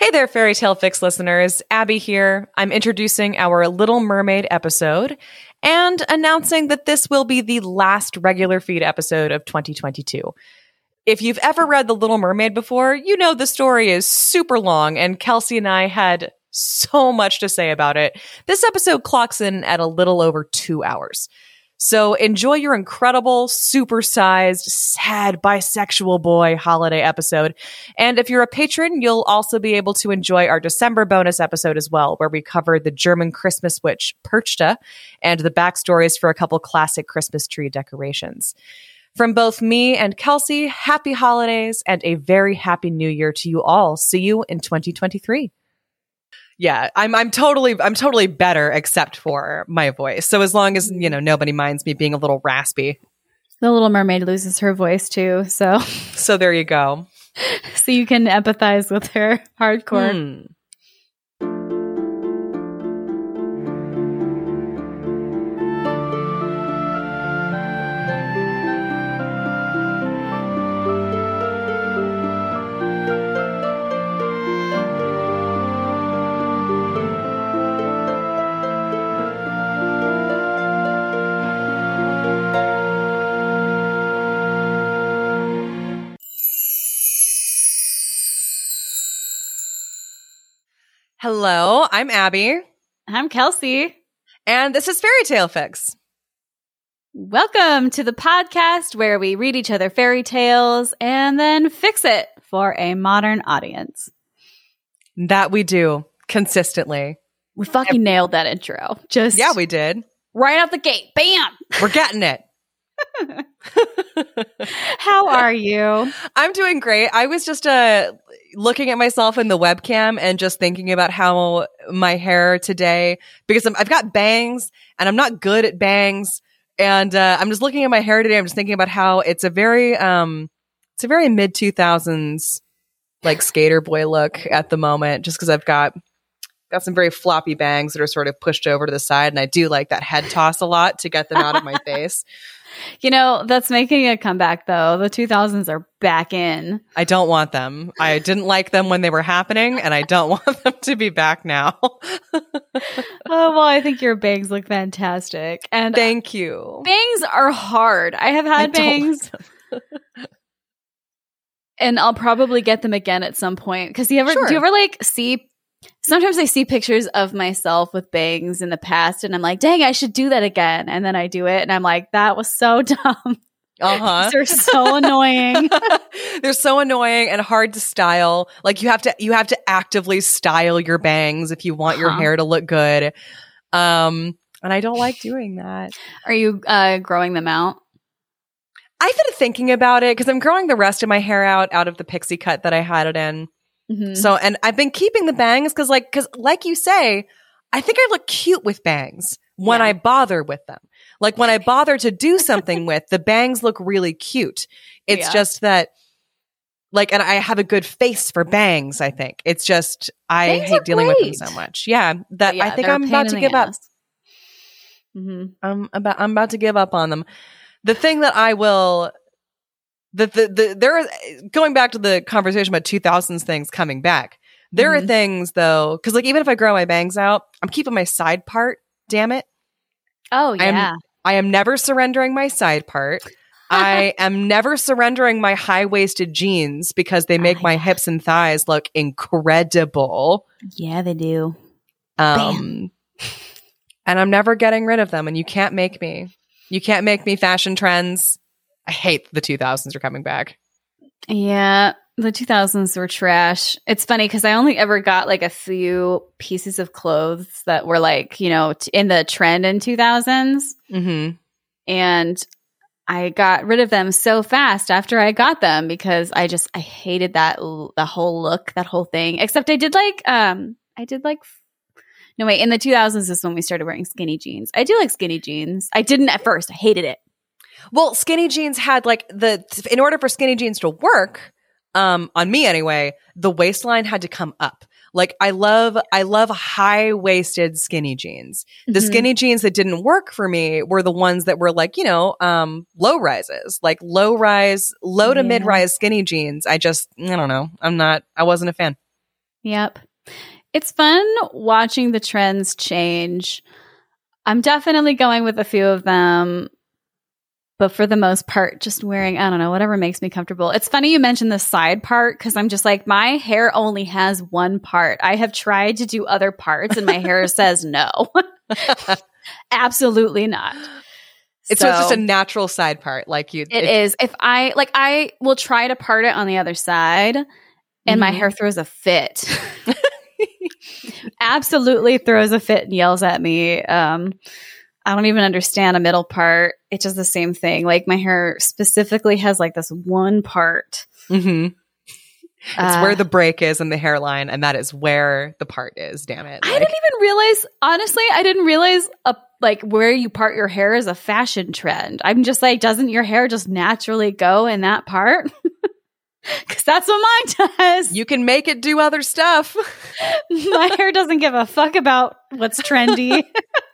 Hey there, Fairy Tale Fix listeners. Abby here. I'm introducing our Little Mermaid episode and announcing that this will be the last regular feed episode of 2022. If you've ever read The Little Mermaid before, you know the story is super long, and Kelsey and I had so much to say about it. This episode clocks in at a little over two hours. So enjoy your incredible, supersized, sad bisexual boy holiday episode. And if you're a patron, you'll also be able to enjoy our December bonus episode as well, where we cover the German Christmas witch Perchta and the backstories for a couple classic Christmas tree decorations. From both me and Kelsey, happy holidays and a very happy new year to you all. See you in 2023 yeah, I'm I'm totally I'm totally better except for my voice. So as long as, you know, nobody minds me being a little raspy. The little mermaid loses her voice too, so So there you go. so you can empathize with her hardcore. Hmm. Hello, I'm Abby, I'm Kelsey. and this is Fairy Tale Fix. Welcome to the podcast where we read each other fairy tales and then fix it for a modern audience. That we do consistently. We fucking nailed that intro. Just Yeah, we did. right out the gate. Bam. We're getting it. How are you? I'm doing great. I was just uh looking at myself in the webcam and just thinking about how my hair today because I'm, I've got bangs and I'm not good at bangs and uh, I'm just looking at my hair today. I'm just thinking about how it's a very um it's a very mid 2000s like skater boy look at the moment just because I've got got some very floppy bangs that are sort of pushed over to the side and I do like that head toss a lot to get them out of my face. You know, that's making a comeback though. The 2000s are back in. I don't want them. I didn't like them when they were happening, and I don't want them to be back now. Oh, well, I think your bangs look fantastic. And uh, Thank you. bangs are hard. I have had don't bangs and I'll probably get them again at some point. Cause you ever, Sure. do you ever like see, sometimes I see pictures of myself with bangs in the past and I'm like, dang, I should do that again. And then I do it and I'm like, that was so dumb. Uh huh. They're so annoying. They're so annoying and hard to style. Like you have to you have to actively style your bangs if you want your Huh. hair to look good. Um, and I don't like doing that. Are you uh, growing them out? I've been thinking about it because I'm growing the rest of my hair out out of the pixie cut that I had it in. Mhm. So, and I've been keeping the bangs because, like, because like you say, I think I look cute with bangs when Yeah. I bother with them. Like when I bother to do something with the bangs, look really cute. It's Yeah. just that, like, and I have a good face for bangs. I think it's just I Bangs hate dealing with them so much. Yeah, that Yeah, I think I'm about to give up. ass. Mhm. I'm about I'm about to give up on them. The thing that I will the the, the there is going back to the conversation about 2000s things coming back. There are Mhm. things though cuz like even if I grow my bangs out, I'm keeping my side part, damn it. Oh, I am- yeah. I am never surrendering my side part. I am never surrendering my high-waisted jeans because they make Oh, my yeah. hips and thighs look incredible. yeah, they do. Um, and I'm never getting rid of them. And you can't make me. You can't make me fashion trends. I hate the 2000s are coming back. Yeah, the 2000s were trash. It's funny because I only ever got like a few pieces of clothes that were like, you know, t- in the trend in 2000s. Mm-hmm. And I got rid of them so fast after I got them because I just, I hated that, l- the whole look, that whole thing. Except I did like, um, I did like, no, wait, in the 2000s is when we started wearing skinny jeans. I do like skinny jeans. I didn't at first. I hated it. Well, skinny jeans had like the in order for skinny jeans to work, um, on me anyway, the waistline had to come up. Like I love I love high waisted skinny jeans. The Mhm. skinny jeans that didn't work for me were the ones that were like, you know, um low rises, like low rise, low to Yeah. mid rise skinny jeans. I just I don't know. I'm not I wasn't a fan. Yep. It's fun watching the trends change. I'm definitely going with a few of them, but for the most part, just wearing, I don't know, whatever makes me comfortable. It's funny you mentioned the side part because I'm just like, my hair only has one part. I have tried to do other parts and my hair says no. Absolutely not. It's, so, it's just a natural side part. Like you, it, it is. If I, like, I will try to part it on the other side and mm-hmm. my hair throws a fit. absolutely throws a fit and yells at me. Um, I don't even understand a middle part. It's just the same thing. Like my hair specifically has like this one part. Mm-hmm. It's uh, where the break is in the hairline, and that is where the part is. Damn it! Like, I didn't even realize. Honestly, I didn't realize a like where you part your hair is a fashion trend. I'm just like, doesn't your hair just naturally go in that part? Because that's what mine does. You can make it do other stuff. My hair doesn't give a fuck about what's trendy.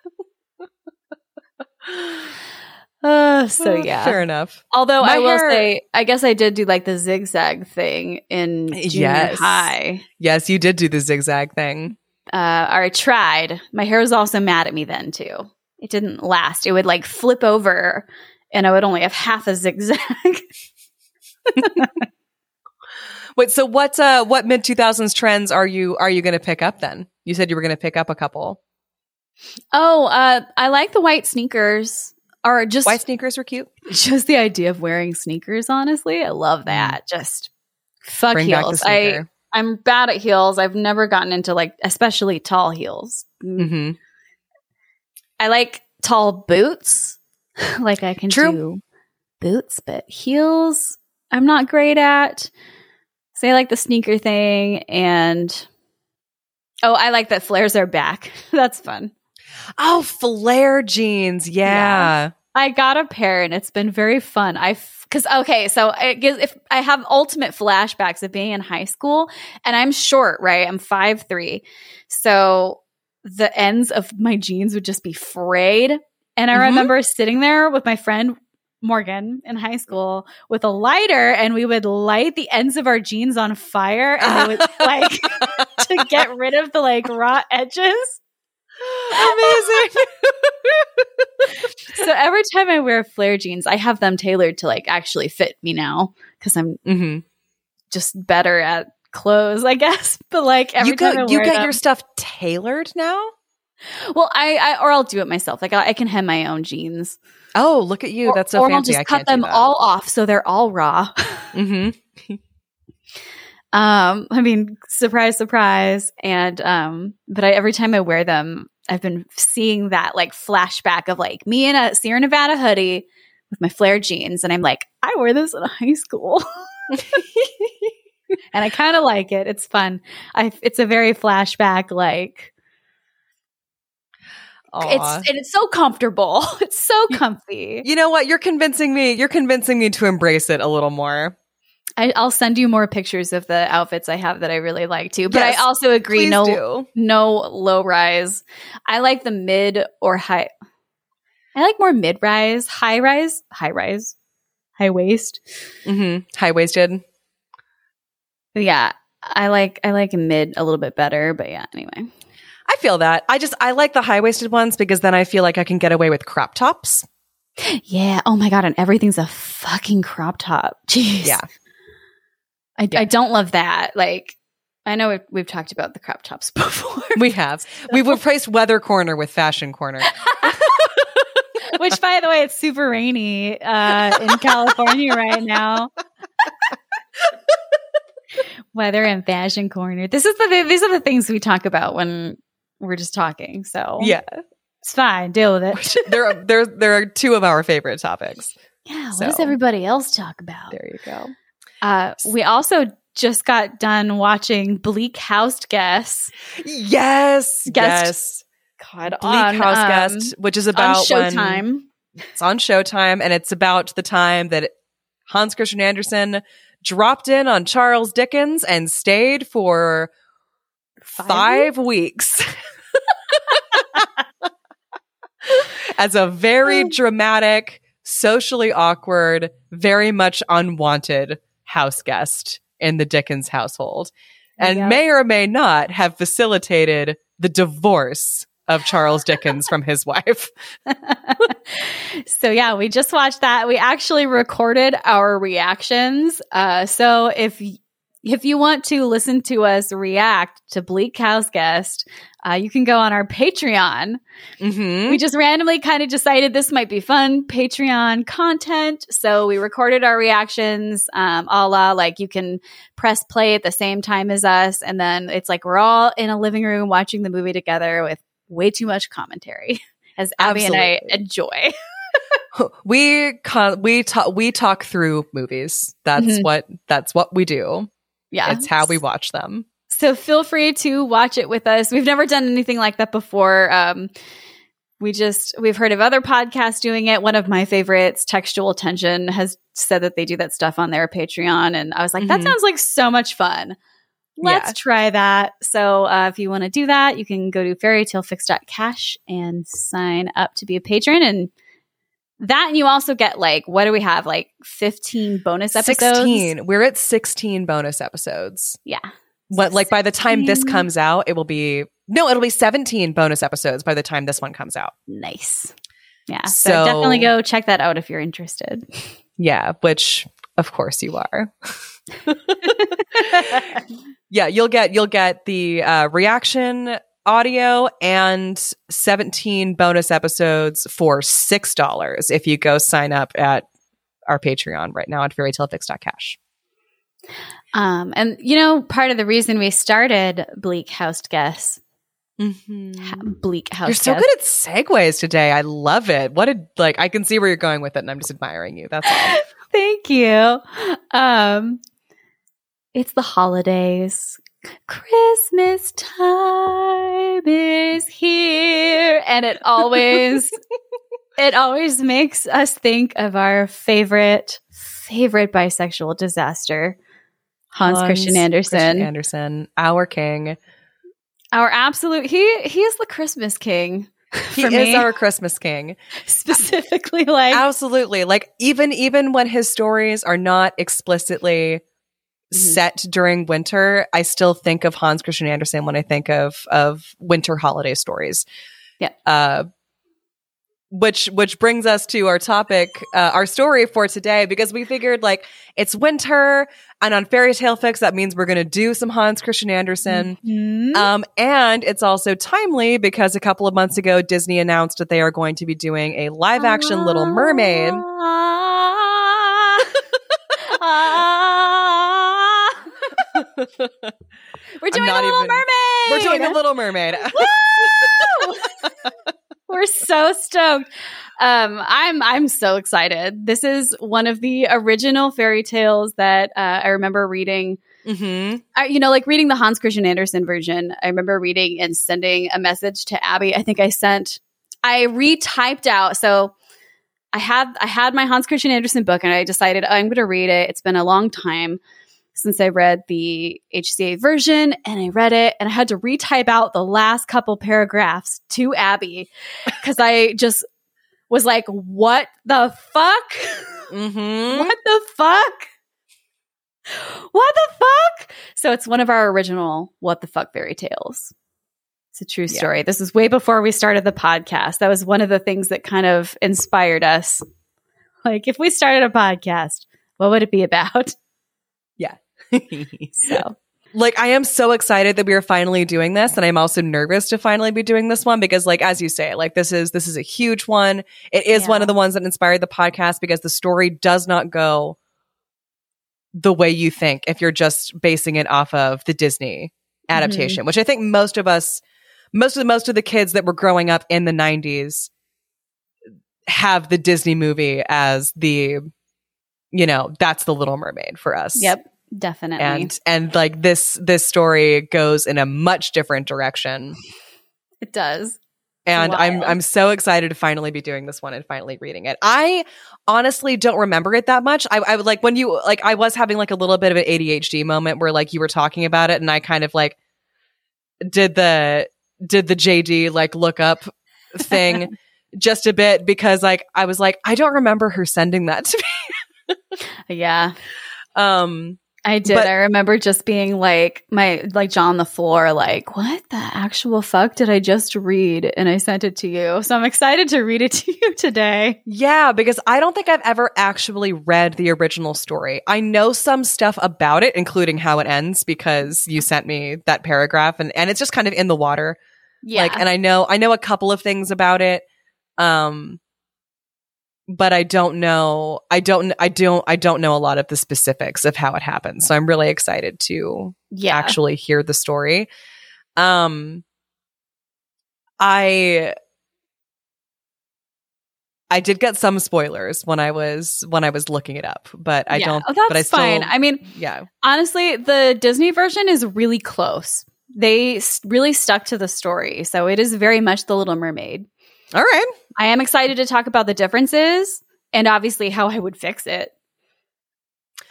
uh, so yeah, fair enough. Although My I will hair- say, I guess I did do like the zigzag thing in junior yes. high. Yes, you did do the zigzag thing. Uh, or I tried. My hair was also mad at me then too. It didn't last. It would like flip over, and I would only have half a zigzag. Wait, so what uh what mid 2000s trends are you are you going to pick up then? You said you were going to pick up a couple. Oh, uh I like the white sneakers. Or just white sneakers were cute. Just the idea of wearing sneakers, honestly. I love mm. that. Mm. Just fuck Bring heels. I I'm bad at heels. I've never gotten into like especially tall heels. Mm-hmm. I like tall boots. like I can True. do boots, but heels I'm not great at. So like the sneaker thing and oh, I like that flares are back. That's fun. Oh, flare jeans. Yeah. yeah. I got a pair and it's been very fun. I because okay, so I guess if I have ultimate flashbacks of being in high school and I'm short, right? I'm five three, so the ends of my jeans would just be frayed. And I mm-hmm. remember sitting there with my friend Morgan in high school with a lighter and we would light the ends of our jeans on fire and they would like to get rid of the like raw edges. Amazing. so every time I wear flare jeans, I have them tailored to like actually fit me now because I'm mm-hmm. just better at clothes, I guess. But like every you time you get them, your stuff tailored now. Well, I, I or I'll do it myself. Like I, I can hem my own jeans. Oh, look at you! That's so or fancy. I'll just cut them all off so they're all raw. mm-hmm. um, I mean, surprise, surprise, and um, but I, every time I wear them, I've been seeing that like flashback of like me in a Sierra Nevada hoodie with my flare jeans, and I'm like, I wore this in high school. and I kind of like it. It's fun. I it's a very flashback like Aww. It's and it's so comfortable. It's so comfy. You know what? You're convincing me. You're convincing me to embrace it a little more. I, will send you more pictures of the outfits I have that I really like too. But yes, I also agree, no, do. no low rise. I like the mid or high. I like more mid rise, high rise, high rise, high waist, mm-hmm. high waisted. Yeah, I like I like mid a little bit better. But yeah, anyway. I feel that. I just I like the high waisted ones because then I feel like I can get away with crop tops. Yeah. Oh my god, and everything's a fucking crop top. Jeez. Yeah. I, yeah. I don't love that. Like I know we've, we've talked about the crop tops before. We have. We've replaced Weather Corner with Fashion Corner. Which, by the way, it's super rainy uh, in California right now. Weather and Fashion Corner. This is the these are the things we talk about when we're just talking. So yeah, it's fine. Deal with it. there, are, there, there are two of our favorite topics. Yeah. So, what does everybody else talk about? There you go. Uh, we also just got done watching Bleak House Guest. Yes. Guest. Yes. God, Bleak on, House um, Guest, which is about Showtime. When, it's on Showtime, and it's about the time that Hans Christian Andersen dropped in on Charles Dickens and stayed for five, five weeks. As a very dramatic, socially awkward, very much unwanted house guest in the Dickens household. and Yep. may or may not have facilitated the divorce of Charles Dickens from his wife. so yeah, we just watched that. We actually recorded our reactions. Uh, so if if you want to listen to us react to Bleak House Guest, uh, you can go on our Patreon. Mm-hmm. We just randomly kind of decided this might be fun Patreon content. So we recorded our reactions, um, a la like you can press play at the same time as us. And then it's like we're all in a living room watching the movie together with way too much commentary, as Abby and I enjoy. we con- we talk we talk through movies. That's Mhm. what that's what we do. Yeah. It's how we watch them. So feel free to watch it with us. We've never done anything like that before. Um, we just we've heard of other podcasts doing it. One of my favorites, Textual Tension, has said that they do that stuff on their Patreon, and I was like, that Mhm. sounds like so much fun. Let's Yeah. try that. So uh, if you want to do that, you can go to fairytalefix.cash and sign up to be a patron and that and you also get like what do we have like 15 bonus episodes 16. We're at 16 bonus episodes. yeah What like by the time this comes out, it will be no, it'll be 17 bonus episodes by the time this one comes out. Nice. Yeah. So, So- definitely go check that out if you're interested. Yeah, which of course you are. yeah, you'll get you'll get the uh, reaction audio and 17 bonus episodes for six dollars if you go sign up at our Patreon right now at fairytalefix.cash. um, and you know, part of the reason we started Bleak House Guess, ha- Bleak House You're so Guess- good at segues today. I love it. What a like I can see where you're going with it and I'm just admiring you. That's all. Thank you. Um, it's the holidays. Christmas time is here, and it always it always makes us think of our favorite favorite bisexual disaster, Hans, Christian Andersen, Christian Andersen, our king. our absolute he he is the Christmas king. He is me. our Christmas king. specifically like Absolutely. Like even even when his stories are not explicitly Mhm. set during winter, I still think of Hans Christian Andersen when I think of of winter holiday stories. Yeah. Uh which which brings us to our topic, uh, our story for today, because we figured like it's winter, and on Fairy Tale Fix that means we're going to do some Hans Christian Andersen. Mhm. Um, and it's also timely because a couple of months ago, Disney announced that they are going to be doing a live action Little Mermaid. Ah. Ah. We're doing a Little even- Mermaid. We're doing a Little Mermaid. We're so stoked. Um, I'm I'm so excited. This is one of the original fairy tales that uh, I remember reading. mm-hmm. I, you know, like reading the Hans Christian Andersen version. I remember reading and sending a message to Abby. I think I sent, I retyped out. So I had I had my Hans Christian Andersen book, and I decided oh, I'm going to read it. It's been a long time since I read the HCA version, and I read it, and I had to retype out the last couple paragraphs to Abby because I just was like, "What the fuck." Mm-hmm. What the fuck? What the fuck? So it's one of our original what the fuck fairy tales. It's a true Yeah. story. This is way before we started the podcast. That was one of the things that kind of inspired us. Like if we started a podcast, what would it be about? So like I am so excited that we are finally doing this and I'm also nervous to finally be doing this one because like as you say like this is this is a huge one. It is Yeah. one of the ones that inspired the podcast because the story does not go the way you think if you're just basing it off of the Disney adaptation, mm-hmm. which I think most of us most of the most of the kids that were growing up in the 90s have the Disney movie as the you know, that's the Little Mermaid for us yep, definitely. and and like this this story goes in a much different direction it does. and i'm i'm so excited to finally be doing this one and finally reading it i honestly don't remember it that much i, I would like when you like i was having like a little bit of an adhd moment where like you were talking about it and i kind of like did the did the jd like look up thing just a bit because like i was like i don't remember her sending that to me Yeah. um I did. But- I remember just being like my like jaw on the floor, like, what the actual fuck did I just read? And I sent it to you. So I'm excited to read it to you today. Yeah, because I don't think I've ever actually read the original story. I know some stuff about it, including how it ends, because you sent me that paragraph and, and it's just kind of in the water. Yeah. Like, and I know, I know a couple of things about it. Um, but I don't know, I don't, I don't, I don't know a lot of the specifics of how it happened. So I'm really excited to yeah. actually hear the story. Um, I I did get some spoilers when I was when I was looking it up, but I Yeah. don't. Oh, that's but I still, fine. I mean, yeah, honestly, the Disney version is really close. They really stuck to the story. So it is very much The Little Mermaid. All right. I am excited to talk about the differences and obviously how I would fix it.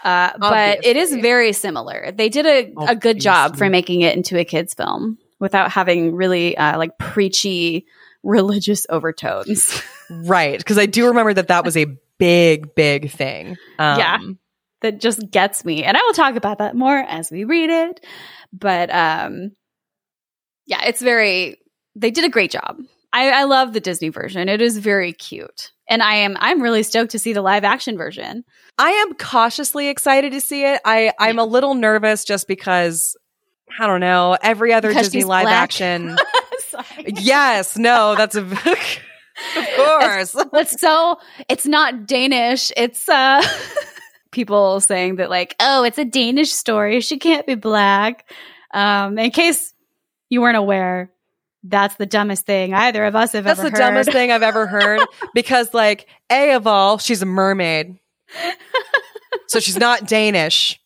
Uh, but it is very similar. They did a, a good job for making it into a kids film without having really uh, like preachy religious overtones. Right, because I do remember that that was a big, big thing. Um, Yeah. that just gets me. And I will talk about that more as we read it. But um yeah, it's very they did a great job. I, I love the Disney version. It is very cute. And I am I'm really stoked to see the live action version. I am cautiously excited to see it. I I'm a little nervous just because I don't know every other Because Disney live black. action. Yes, no, that's a of course. It's so it's not Danish. It's uh people saying that like, oh, it's a Danish story. She can't be black. Um, in case you weren't aware, that's the dumbest thing either of us have ever. That's ever the heard. dumbest thing I've ever heard because, like, A of all, she's a mermaid. so she's not Danish.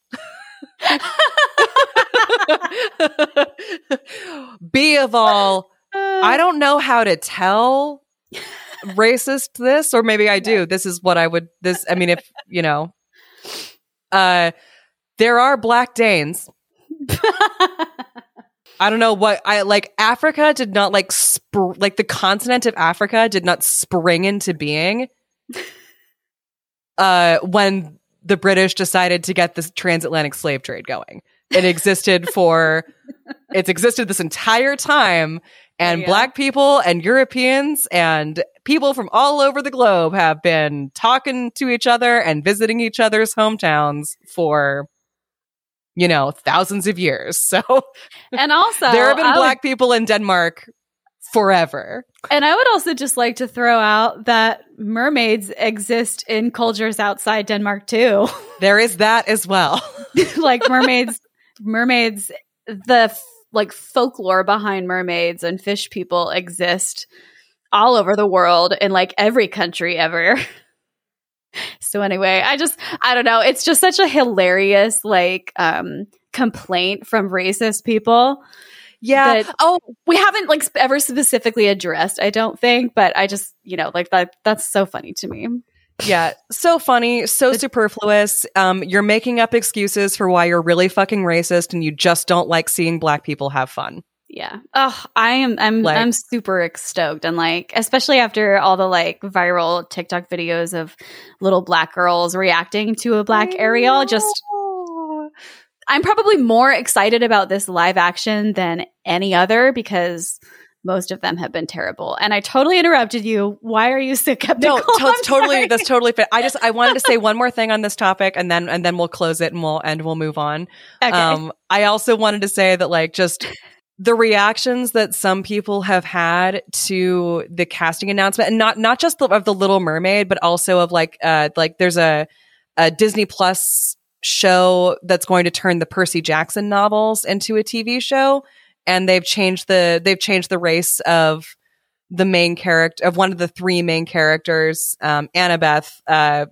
B of all, I don't know how to tell racist this, or maybe I do. This is what I would, this, I mean, if, you know, uh, there are black Danes. I don't know what I like. Africa did not like spr- like the continent of Africa did not spring into being uh, when the British decided to get this transatlantic slave trade going. It existed for it's existed this entire time, and Yeah. black people and Europeans and people from all over the globe have been talking to each other and visiting each other's hometowns for you know thousands of years. So and also there have been I would- black people in Denmark forever. and I would also just like to throw out that mermaids exist in cultures outside Denmark too. There is that as well. like mermaids mermaids the f- like folklore behind mermaids and fish people exist all over the world in like every country ever so anyway i just i don't know it's just such a hilarious like um complaint from racist people yeah. that- oh we haven't like ever specifically addressed i don't think but i just you know like that that's so funny to me Yeah. So funny, so superfluous. Um, you're making up excuses for why you're really fucking racist and you just don't like seeing black people have fun. Yeah. Oh, I am I'm Like- I'm super stoked and like especially after all the like viral TikTok videos of little black girls reacting to a black Ariel just I'm probably more excited about this live action than any other because most of them have been terrible. And I totally interrupted you. Why are you so skeptical? No, I'm totally. sorry. That's totally fit. I just I wanted to say one more thing on this topic, and then and then we'll close it and we'll and we'll move on. okay. Um, I also wanted to say that like just the reactions that some people have had to the casting announcement, and not not just of the Little Mermaid, but also of like uh like there's a a Disney Plus show that's going to turn the Percy Jackson novels into a TV show, and they've changed the they've changed the race of the main character of one of the three main characters, um, Annabeth, uh,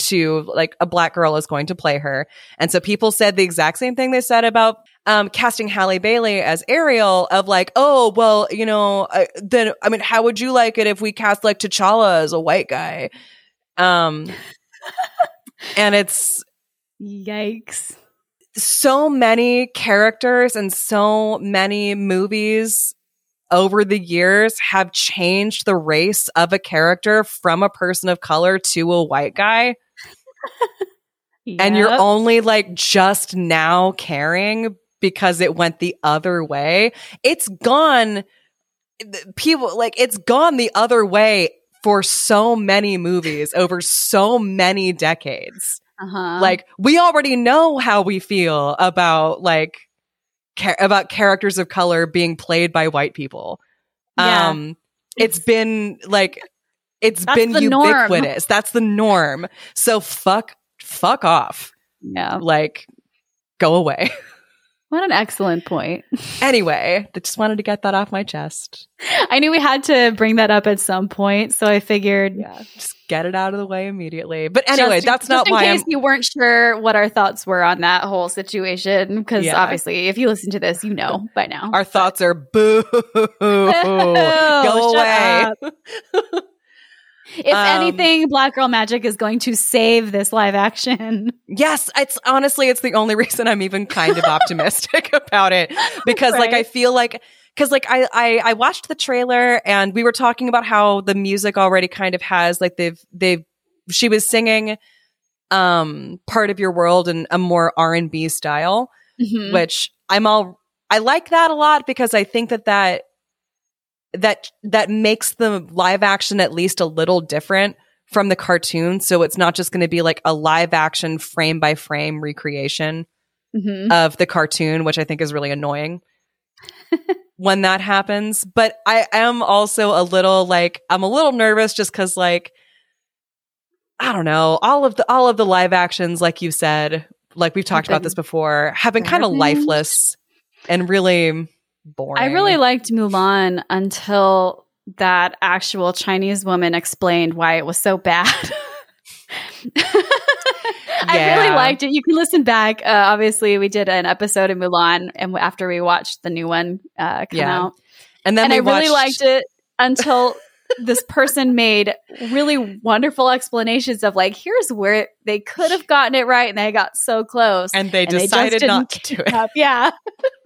to like a black girl is going to play her. And so people said the exact same thing they said about um, casting Halle Bailey as Ariel of like, oh, well, you know, uh, then, I mean, how would you like it if we cast like T'Challa as a white guy? Um, and it's Yikes. so many characters and so many movies over the years have changed the race of a character from a person of color to a white guy. and you're only like just now caring because it went the other way. It's gone. People like it's gone the other way for so many movies over so many decades. uh-huh. Like we already know how we feel about like about characters of color being played by white people. Yeah. Um it's been like it's That's been the norm. ubiquitous. That's the norm. So fuck fuck off. yeah. Like go away. What an excellent point. anyway, I just wanted to get that off my chest. I knew we had to bring that up at some point, so I figured. Yeah, just get it out of the way immediately. But anyway, just- that's just not in why case I'm you weren't sure what our thoughts were on that whole situation. Because Yeah. obviously, if you listen to this, you know by now. our thoughts are boo. Go away. If um, anything, Black Girl Magic is going to save this live action. Yes, it's honestly it's the only reason I'm even kind of optimistic about it because like I feel like cuz like I, I I watched the trailer and we were talking about how the music already kind of has like they've they've she was singing um part of your world in a more R&B style Mhm. which I'm all I like that a lot because I think that that that that makes the live action at least a little different from the cartoon. So it's not just going to be like a live action frame by frame recreation Mhm. of the cartoon which I think is really annoying when that happens. But I am also a little like I'm a little nervous just cuz like I don't know all of the all of the live actions like you said like we've talked about this before have been kind of lifeless and really boring I really liked Mulan until that actual Chinese woman explained why it was so bad. I really liked it. You can listen back. Uh, obviously, we did an episode of Mulan, and after we watched the new one uh, come Yeah. out, and then and I really liked it until this person made really wonderful explanations of like, here's where they could have gotten it right, and they got so close. and they and decided not didn't to do it. up. Yeah,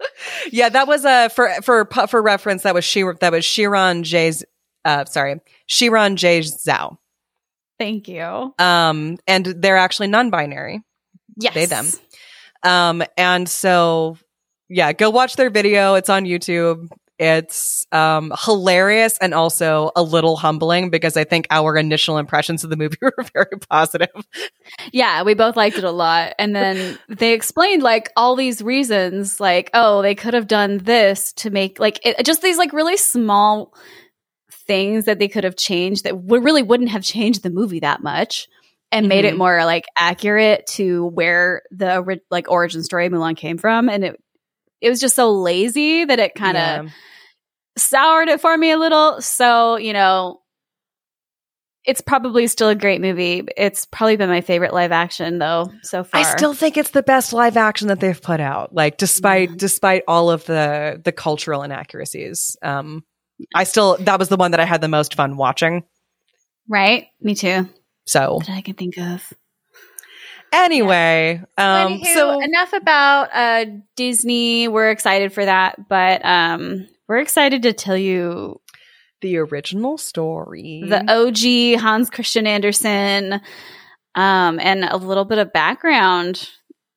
Yeah, that was uh, for for for reference. That was Shir- that was Xiran Jay's. Uh, sorry, Xiran Jay Zhao. thank you. Um, and they're actually non-binary. Yes, They, them. Um, and so yeah, go watch their video. It's on YouTube. It's um hilarious and also a little humbling because I think our initial impressions of the movie were very positive. Yeah, we both liked it a lot. And then they explained like all these reasons, like, oh, they could have done this to make like it, just these like really small things that they could have changed that would really wouldn't have changed the movie that much and made it Mhm. more like accurate to where the like origin story Mulan came from. And it it was just so lazy that it kind of Yeah. soured it for me a little. So, you know, it's probably still a great movie. It's probably been my favorite live action though so far. I still think it's the best live action that they've put out. Like despite Yeah. despite all of the the cultural inaccuracies. Um I still that was the one that I had the most fun watching. right? Me too. So That I can think of. Anyway, um Anywho, so enough about uh Disney. We're excited for that, but um we're excited to tell you the original story. the OG Hans Christian Andersen um and a little bit of background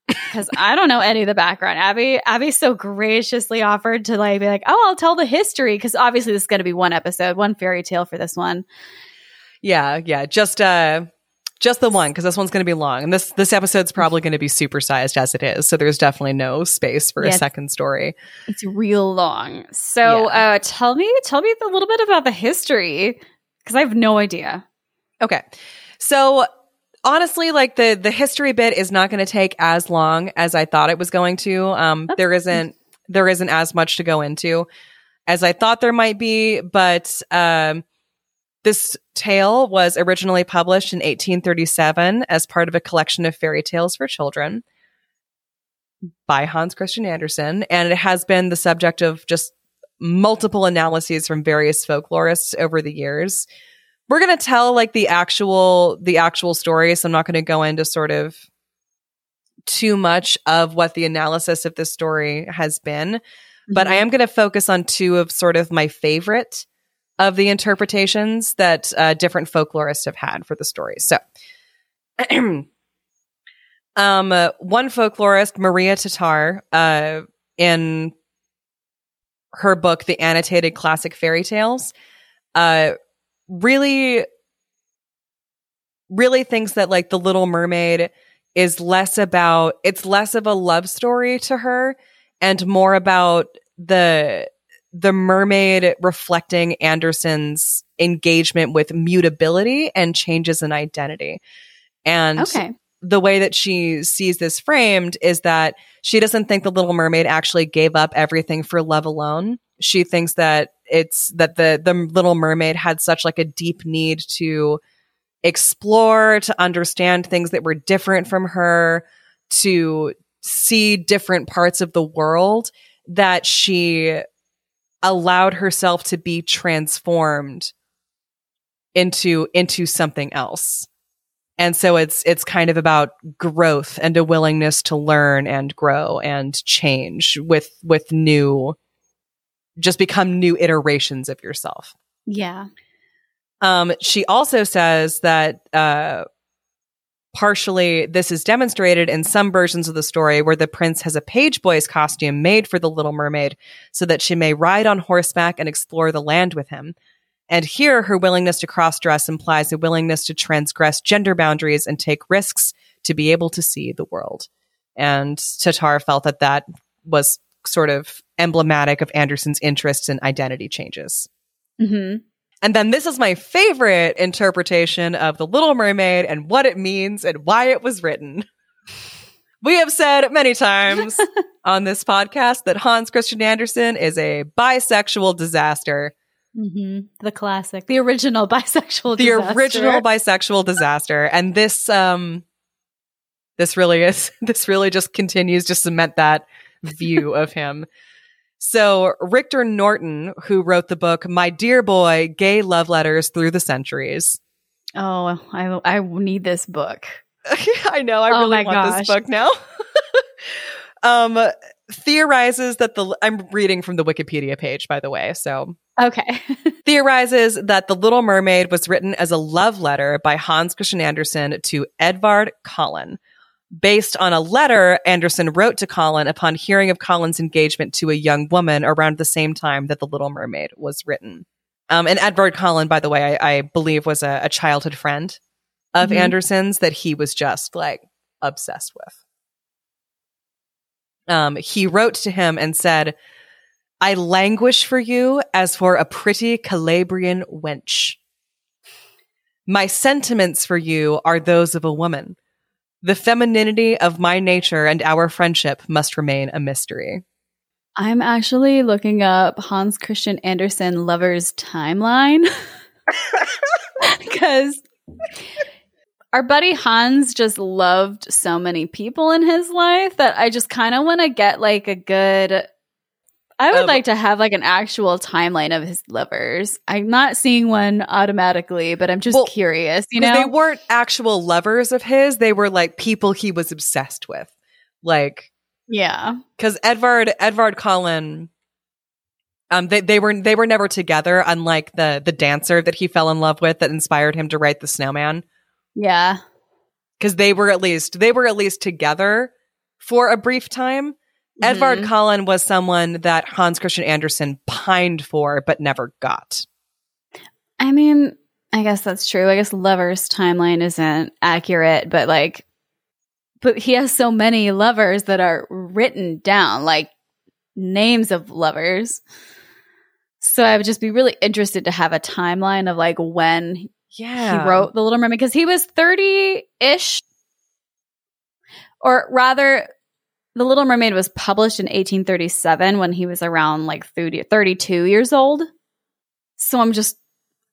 because I don't know any of the background. Abby, Abby so graciously offered to like be like, oh, I'll tell the history because obviously this is going to be one episode, one fairy tale for this one. yeah, yeah, just uh just the one because this one's going to be long, and this this episode's probably going to be supersized as it is. So there's definitely no space for a second story. It's real long. So, Yeah. uh, tell me, tell me a little bit about the history because I have no idea. Okay. So honestly, like the the history bit is not going to take as long as I thought it was going to. Um, That's there isn't there isn't as much to go into as I thought there might be, but um, this tale was originally published in 1837 as part of a collection of fairy tales for children by Hans Christian Andersen, and it has been the subject of just multiple analyses from various folklorists over the years. We're going to tell like the actual the actual story so i'm not going to go into sort of too much of what the analysis of this story has been but mm-hmm. i am going to focus on two of sort of my favorite of the interpretations that uh, different folklorists have had for the story. So Um, uh, one folklorist, Maria Tatar, uh, in her book, The Annotated Classic Fairy Tales, uh, really, really thinks that like The Little Mermaid is less about, it's less of a love story to her and more about the, the mermaid reflecting Andersen's engagement with mutability and changes in identity. And Okay. the way that she sees this framed is that she doesn't think the little mermaid actually gave up everything for love alone she thinks that it's that the the little mermaid had such like a deep need to explore to understand things that were different from her to see different parts of the world that she allowed herself to be transformed into into something else and so it's it's kind of about growth and a willingness to learn and grow and change with with new just become new iterations of yourself Yeah. um, she also says that uh, partially this is demonstrated in some versions of the story where the prince has a page boy's costume made for the little mermaid so that she may ride on horseback and explore the land with him. And here her willingness to cross dress implies a willingness to transgress gender boundaries and take risks to be able to see the world. And tatar felt that that was sort of emblematic of andersen's interests in identity changes. Hmm and then this is my favorite interpretation of The Little Mermaid and what it means and why it was written. We have said many times on this podcast that Hans Christian Andersen is a bisexual disaster. hmm The classic, the original bisexual, The disaster. original bisexual disaster. And this um this really is this really just continues to cement that view of him. So Rictor Norton, who wrote the book My Dear Boy, Gay Love Letters Through the Centuries. Oh, I I need this book. I know. I Oh really want this book now. um, theorizes that the I'm reading from the Wikipedia page, by the way. So Okay. theorizes that the Little Mermaid was written as a love letter by Hans Christian Andersen to Edvard Collin. Based on a letter Andersen wrote to Collin upon hearing of Collin's engagement to a young woman around the same time that The Little Mermaid was written. Um, and Edward Collin, by the way, I, I believe was a, a childhood friend of Mhm. Andersen's that he was just like obsessed with. Um, he wrote to him and said, I languish for you as for a pretty Calabrian wench. My sentiments for you are those of a woman. The femininity of my nature and our friendship must remain a mystery. I'm actually looking up Hans Christian Andersen lovers timeline because our buddy Hans just loved so many people in his life that I just kind of want to get like a good. I would Um, like to have like an actual timeline of his lovers. I'm not seeing one automatically, but I'm just Well, curious. You know, they weren't actual lovers of his, they were like people he was obsessed with. Like yeah, because Edvard Edvard Collin, um, they they were they were never together. Unlike the the dancer that he fell in love with, that inspired him to write the Snowman. yeah, Because they were at least they were at least together for a brief time. Edvard Mhm. Collin was someone that Hans Christian Andersen pined for, but never got. I mean, I guess that's true. I guess Lover's timeline isn't accurate, but like, but he has so many lovers that are written down, like names of lovers. So I would just be really interested to have a timeline of like when Yeah, he wrote The Little Mermaid because he was 30 ish. Or rather, The Little Mermaid was published in 1837 when he was around like 30, 32 years old. So I'm just,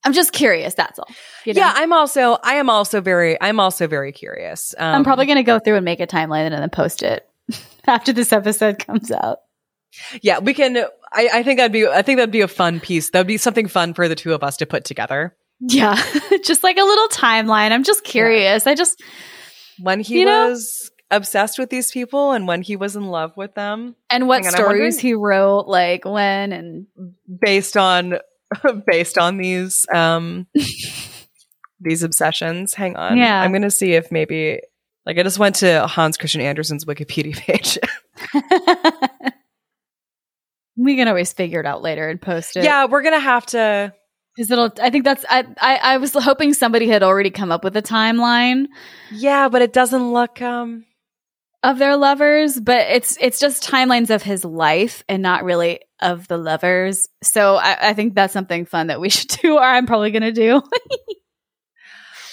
I'm just curious. That's all. You know? Yeah, I'm also I am also very I'm also very curious. Um, I'm probably going to go through and make a timeline and then post it after this episode comes out. yeah. We can. I, I think that'd be I think that'd be a fun piece. That'd be something fun for the two of us to put together. Yeah. just like a little timeline. I'm just curious. I just, When he was know? Obsessed with these people and when he was in love with them, and what on, stories he wrote, like when and based on based on these um these obsessions. Hang on, Yeah. I'm gonna see if maybe Like I just went to Hans Christian Andersen's Wikipedia page. we can always figure it out later and post it. yeah, we're gonna have to. because it'll. I think that's. I, I I was hoping somebody had already come up with a timeline Yeah, but it doesn't look. um of their lovers, but it's it's just timelines of his life and not really of the lovers. So I, I think that's something fun that we should do, or I'm probably gonna do.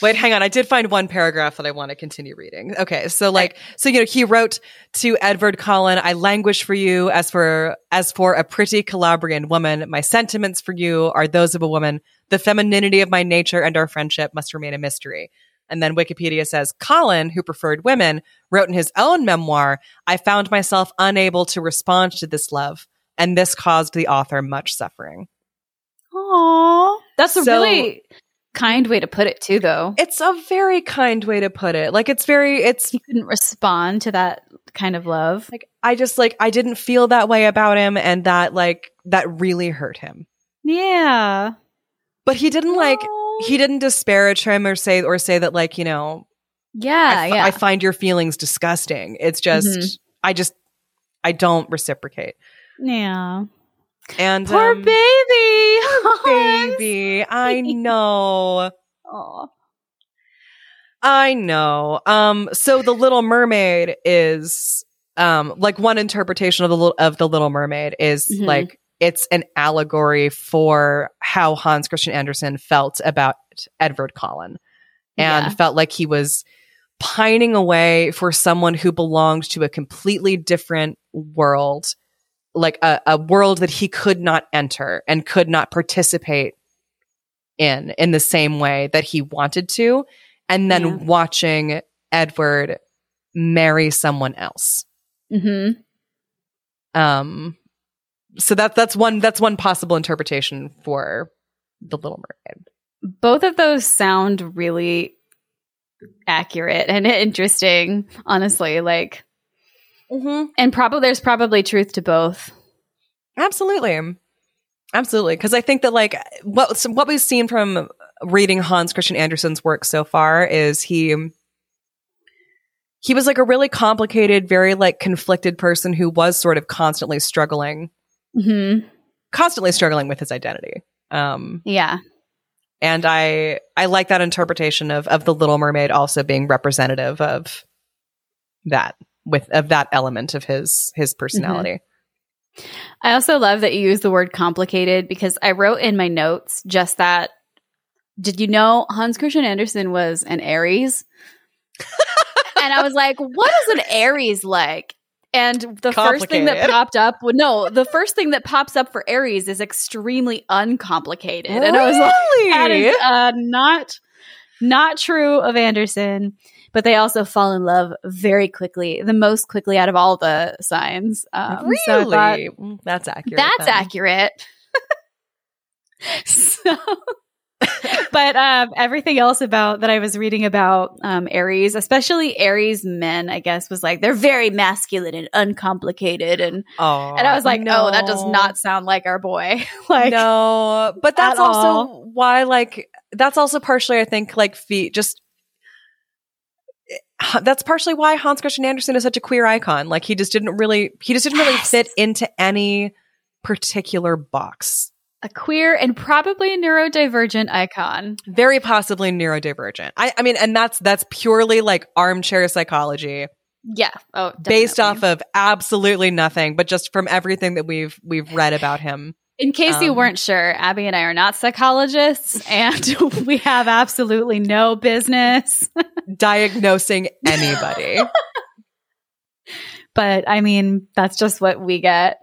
Wait, hang on. I did find one paragraph that I want to continue reading. Okay, so like, so you know, he wrote to Edward Collin, "I languish for you as for as for a pretty Calabrian woman. My sentiments for you are those of a woman. The femininity of my nature and our friendship must remain a mystery." And then Wikipedia says Collin, who preferred women, wrote in his own memoir, "I found myself unable to respond to this love, and this caused the author much suffering." Aww, that's a So- really kind way to put it too, though. It's a very kind way to put it. Like it's very, it's He couldn't respond to that kind of love. like I just like I didn't feel that way about him and that like that really hurt him. Yeah, But he didn't like Aw. He didn't disparage him or say or say that like, you know, yeah, I, yeah. I find your feelings disgusting. It's just Mhm. I just I don't reciprocate. yeah. And Poor um, baby, baby, I know. Aw. I know. Um so the little mermaid is um like one interpretation of the little of the little mermaid is Mhm. like it's an allegory for how Hans Christian Andersen felt about Edward Collin and Yeah. felt like he was pining away for someone who belonged to a completely different world like a, a world that he could not enter and could not participate in in the same way that he wanted to and then Yeah. watching Edward marry someone else. Mm-hmm. Um, so that that's one that's one possible interpretation for the Little Mermaid. Both of those sound really accurate and interesting, honestly. Like, Mm-hmm. and probably there's probably truth to both. Absolutely, absolutely. Because I think that like what so what we've seen from reading Hans Christian Andersen's work so far is he he was like a really complicated, very like conflicted person who was sort of constantly struggling, Mm-hmm. constantly struggling with his identity. Um, Yeah. and I I like that interpretation of of the Little Mermaid also being representative of that with of that element of his his personality. I also love that you use the word complicated because I wrote in my notes just that. Did you know Hans Christian Andersen was an Aries? and I was like, what is an Aries like? And the first thing that popped up, no, the first thing that pops up for Aries is extremely uncomplicated. And I was like, that is uh, not not true of Andersen. But they also fall in love very quickly, the most quickly out of all the signs. Um, really? so Mm, That's accurate. that's then. accurate. so, but um, everything else about that I was reading about um, Aries, especially Aries men, I guess, was like they're very masculine and uncomplicated, and Oh, and I was like, oh, that does not sound like our boy. like, no, but that's also all. why, like, that's also partially, I think, like, feet just. That's partially why Hans Christian Andersen is such a queer icon. Like, he just didn't really, he just didn't really Yes. fit into any particular box. A queer and probably neurodivergent icon. Very possibly neurodivergent. I, I mean, and that's that's purely like armchair psychology, Yeah. Oh, definitely. based off of absolutely nothing, but just from everything that we've we've read about him. In case you um, weren't sure, Abby and I are not psychologists, and we have absolutely no business. diagnosing anybody. but I mean, that's just what we get.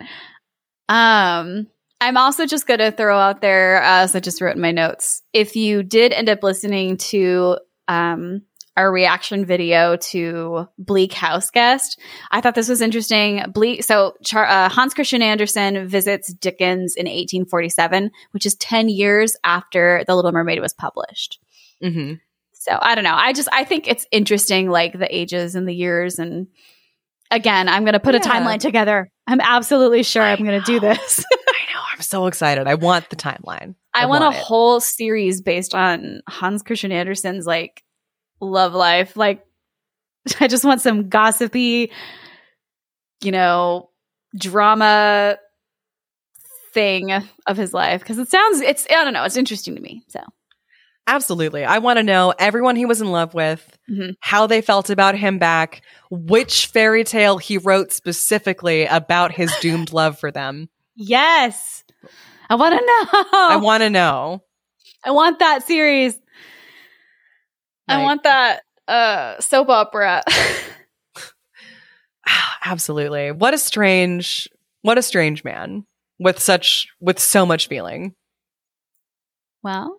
Um, I'm also just going to throw out there, uh, as I just wrote in my notes, if you did end up listening to um, our reaction video to Bleak House Guest, I thought this was interesting. Bleak, so Char- uh, Hans Christian Andersen visits Dickens in 1847, which is 10 years after The Little Mermaid was published. hmm So I don't know. I just I think it's interesting, like the ages and the years, and again, I'm going to put a timeline together. I'm absolutely sure I I'm going to do this. I. I'm so excited. I want the timeline. I, want, a it. whole series based on Hans Christian Andersen's like love life. Like I just want some gossipy, you know, drama thing of his life because it sounds it's I don't know, it's interesting to me. So Absolutely. I want to know everyone he was in love with, Mhm. how they felt about him back, which fairy tale he wrote specifically about his doomed love for them. yes, I want to know. I want to know. I want that series. I want that uh soap opera. Absolutely. What a strange, what a strange man with such, with so much feeling. well,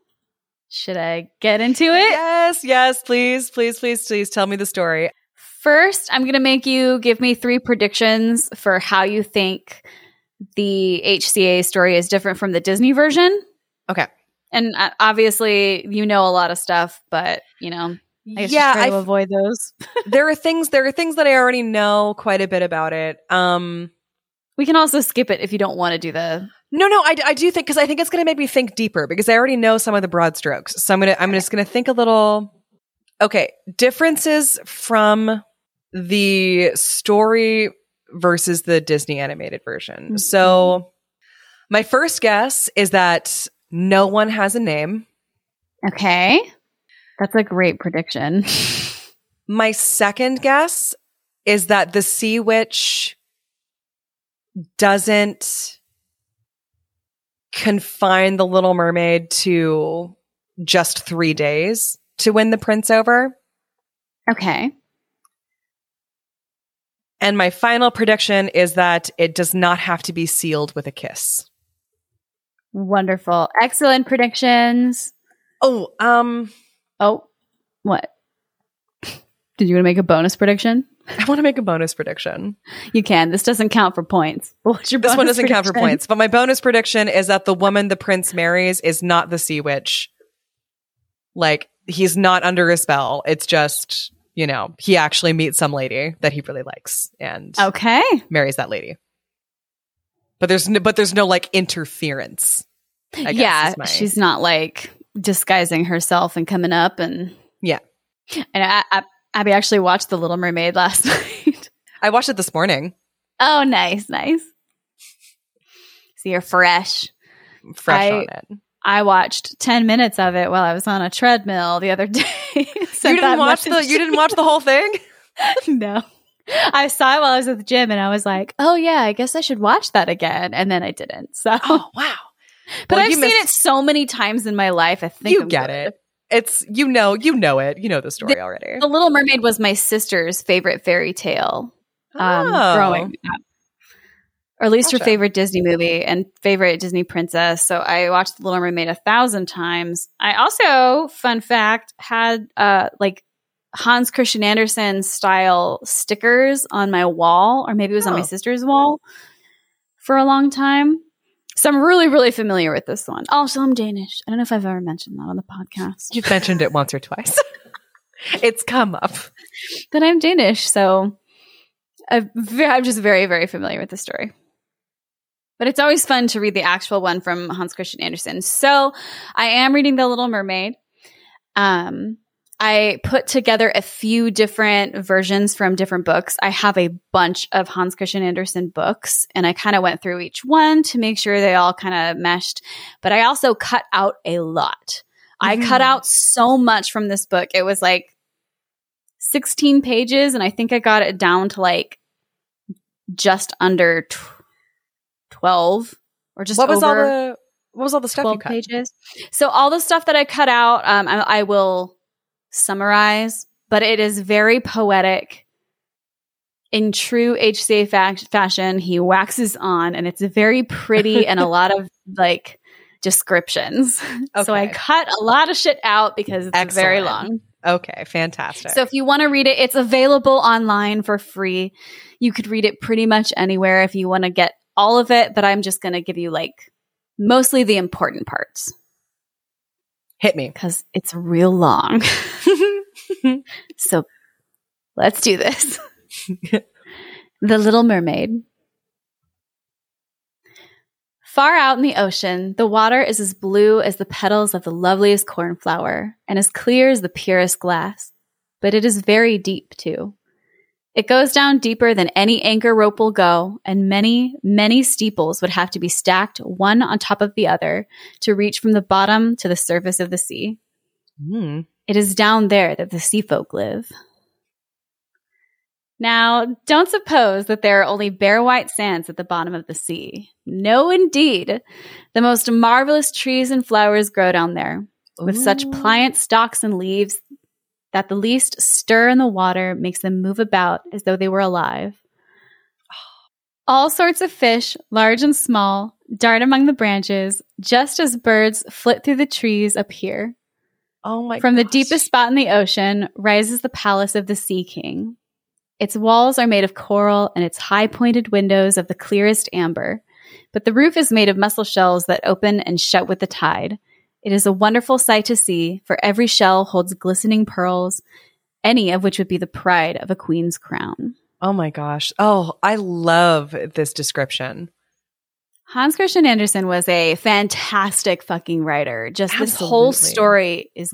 should I get into it? Yes, yes, please, please, please, please tell me the story. First, I'm going to make you give me three predictions for how you think the HCA story is different from the Disney version. Okay. And uh, obviously, you know a lot of stuff, but you know, I yeah, just try I to avoid those. there are things, there are things that I already know quite a bit about it. Um, We can also skip it if you don't want to do the. No, no, I, I do think because I think it's going to make me think deeper because I already know some of the broad strokes. So I'm gonna I'm just gonna think a little. Okay, differences from the story versus the Disney animated version. Mhm. So my first guess is that no one has a name. Okay, that's a great prediction. My second guess is that the sea witch doesn't confine the little mermaid to just three days to win the prince over. okay, And my final prediction is that it does not have to be sealed with a kiss. wonderful, excellent predictions. Oh, um, Oh, what? Did you want to make a bonus prediction? I want to make a bonus prediction. You can. This doesn't count for points. What's your This one doesn't count for points, but my bonus prediction is that the woman the prince marries is not the sea witch. Like, he's not under a spell. It's just, you know, he actually meets some lady that he really likes and Okay. marries that lady. But there's no, but there's no like interference. I guess yeah, my- she's not like disguising herself and coming up and Yeah. And I, I, Abby actually watched The Little Mermaid last night. I watched it this morning. oh, nice, nice. So you're fresh. Fresh I- on it. I watched ten minutes of it while I was on a treadmill the other day. You didn't watch the you didn't watch the whole thing? no. I saw it while I was at the gym, and I was like, "Oh yeah, I guess I should watch that again." And then I didn't. So, Oh wow. but well, I've seen missed- it so many times in my life. I think You I'm get good. it. It's you know, you know it. You know the story already. The Little Mermaid was my sister's favorite fairy tale um, Oh. growing up. Or at least her Gotcha. favorite Disney movie and favorite Disney princess. So I watched The Little Mermaid a thousand times. I also, fun fact, had uh, like Hans Christian Andersen style stickers on my wall, or maybe it was on my Oh. sister's wall for a long time. So I'm really, really familiar with this one. Also, I'm Danish. I don't know if I've ever mentioned that on the podcast. You've mentioned it once or twice. it's come up. that I'm Danish, so I'm, I'm just very, very familiar with the story. But it's always fun to read the actual one from Hans Christian Andersen. So I am reading The Little Mermaid. Um, I put together a few different versions from different books. I have a bunch of Hans Christian Andersen books, and I kind of went through each one to make sure they all kind of meshed. But I also cut out a lot. I Mhm. cut out so much from this book. It was like 16 pages, and I think I got it down to like just under 12 or just what was all the what was all the stuff you cut? pages. So all the stuff that I cut out, um, I, I will summarize, but it is very poetic. In true HCA fa- fashion, he waxes on, and it's very pretty and a lot of like descriptions. So I cut a lot of shit out because it's very long. Okay, fantastic. So if you want to read it, it's available online for free. You could read it pretty much anywhere if you want to get all of it, but I'm just going to give you like mostly the important parts hit me. because it's real long. so let's do this. the Little Mermaid. Far out in the ocean, the water is as blue as the petals of the loveliest cornflower and as clear as the purest glass. but it is very deep too. It goes down deeper than any anchor rope will go, and many, many steeples would have to be stacked one on top of the other to reach from the bottom to the surface of the sea. Mm. It is down there that the sea folk live. Now, don't suppose that there are only bare white sands at the bottom of the sea. No, indeed. The most marvelous trees and flowers grow down there, with such pliant stalks and leaves that the least stir in the water makes them move about as though they were alive. All sorts of fish, large and small, dart among the branches, just as birds flit through the trees up here. Oh my From the deepest spot in the ocean rises the palace of the Sea King. Its walls are made of coral and its high pointed windows of the clearest amber, but the roof is made of mussel shells that open and shut with the tide. It is a wonderful sight to see, for every shell holds glistening pearls, any of which would be the pride of a queen's crown. Oh my gosh. Oh, I love this description. Hans Christian Andersen was a fantastic fucking writer. Just this whole story is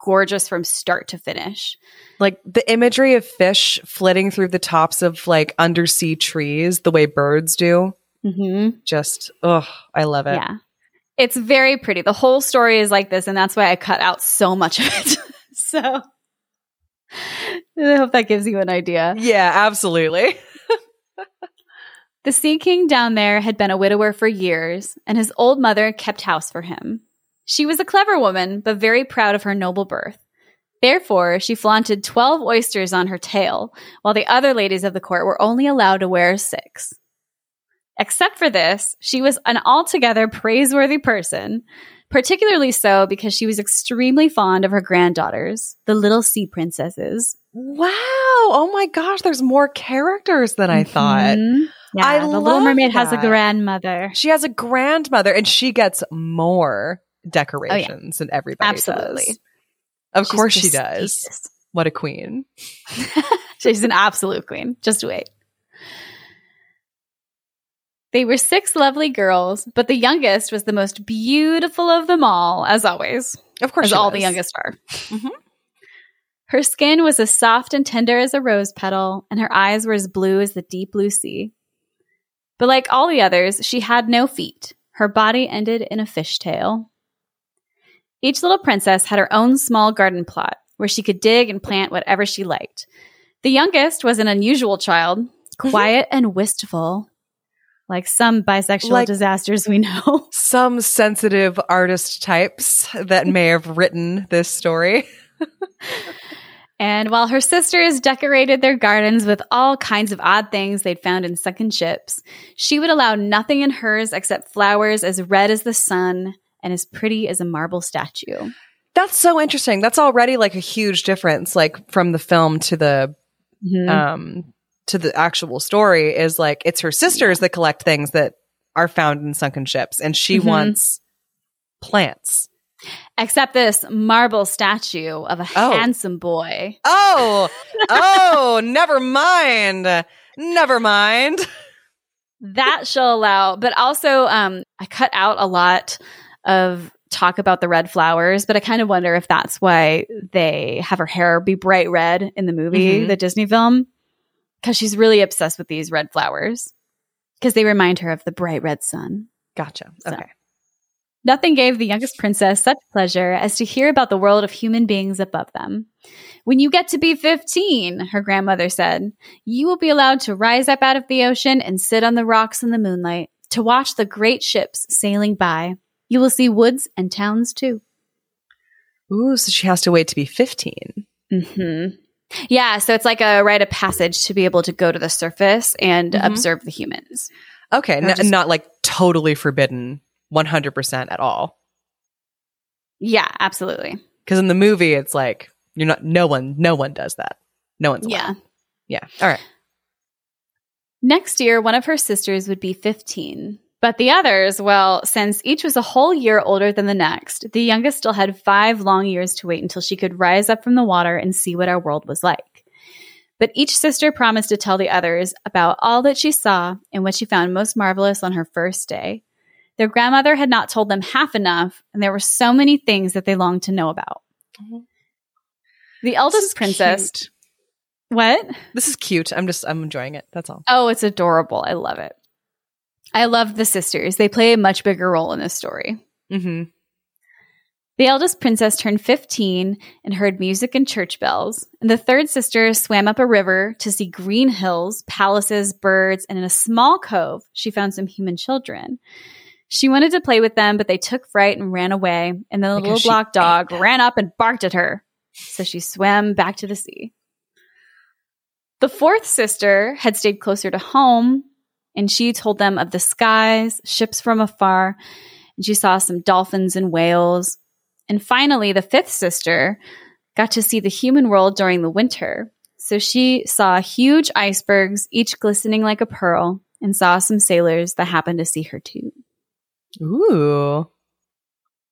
gorgeous from start to finish. Like the imagery of fish flitting through the tops of like undersea trees the way birds do. Mm-hmm. Just, oh, I love it. Yeah. It's very pretty. The whole story is like this, and that's why I cut out so much of it. so I hope that gives you an idea. Yeah, absolutely. The Sea King down there had been a widower for years, and his old mother kept house for him. She was a clever woman, but very proud of her noble birth. Therefore, she flaunted 12 oysters on her tail, while the other ladies of the court were only allowed to wear six. Except for this, she was an altogether praiseworthy person, particularly so because she was extremely fond of her granddaughters, the little sea princesses. Wow. Oh my gosh, there's more characters than I thought. Mhm. Yeah, I the Little Mermaid has a grandmother. She has a grandmother and she gets more decorations than everybody Absolutely. does. Of She's course she does. What a queen. She's an absolute queen. Just wait. They were six lovely girls, but the youngest was the most beautiful of them all, as always, Of course as all was. the youngest are. Mhm. Her skin was as soft and tender as a rose petal, and her eyes were as blue as the deep blue sea. But like all the others, she had no feet. Her body ended in a fishtail. Each little princess had her own small garden plot where she could dig and plant whatever she liked. The youngest was an unusual child, quiet and wistful, like some bisexual Like- disasters we know. Some sensitive artist types that may have written this story. And while her sisters decorated their gardens with all kinds of odd things they'd found in sunken ships, she would allow nothing in hers except flowers as red as the sun and as pretty as a marble statue. That's so interesting. That's already like a huge difference, like from the film to the Mm-hmm. um to the actual story is like it's her sisters that collect things that are found in sunken ships and she Mhm. wants plants. Except this marble statue of a Oh. handsome boy. Oh, oh, never mind. Never mind. That she'll allow, but also um, I cut out a lot of talk about the red flowers, but I kind of wonder if that's why they have her hair be bright red in the movie, Mhm. the Disney film, because she's really obsessed with these red flowers because they remind her of the bright red sun. Gotcha. So. Okay. Nothing gave the youngest princess such pleasure as to hear about the world of human beings above them. When you get to be 15, her grandmother said, you will be allowed to rise up out of the ocean and sit on the rocks in the moonlight to watch the great ships sailing by. You will see woods and towns too. Ooh, so she has to wait to be 15. hmm Yeah, so it's like a rite of passage to be able to go to the surface and Mhm. observe the humans. Okay. N- just- not like totally forbidden 100% at all. Yeah, absolutely. Because in the movie, it's like, you're not, no one, no one does that. No one's allowed. Yeah. Yeah. All right. Next year, one of her sisters would be 15. But the others, well, since each was a whole year older than the next, the youngest still had five long years to wait until she could rise up from the water and see what our world was like. But each sister promised to tell the others about all that she saw and what she found most marvelous on her first day. Their grandmother had not told them half enough, and there were so many things that they longed to know about. Mm-hmm. The eldest princess. Cute. What? This is cute. I'm just I'm enjoying it. That's all. Oh, it's adorable. I love it. I love the sisters. They play a much bigger role in this story. Mm-hmm. The eldest princess turned 15 and heard music and church bells, and the third sister swam up a river to see green hills, palaces, birds, and in a small cove, she found some human children. She wanted to play with them, but they took fright and ran away, and then the Because little black dog ran up and barked at her. So she swam back to the sea. The fourth sister had stayed closer to home, and she told them of the skies, ships from afar, and she saw some dolphins and whales. And finally, the fifth sister got to see the human world during the winter. So she saw huge icebergs, each glistening like a pearl, and saw some sailors that happened to see her too. Ooh.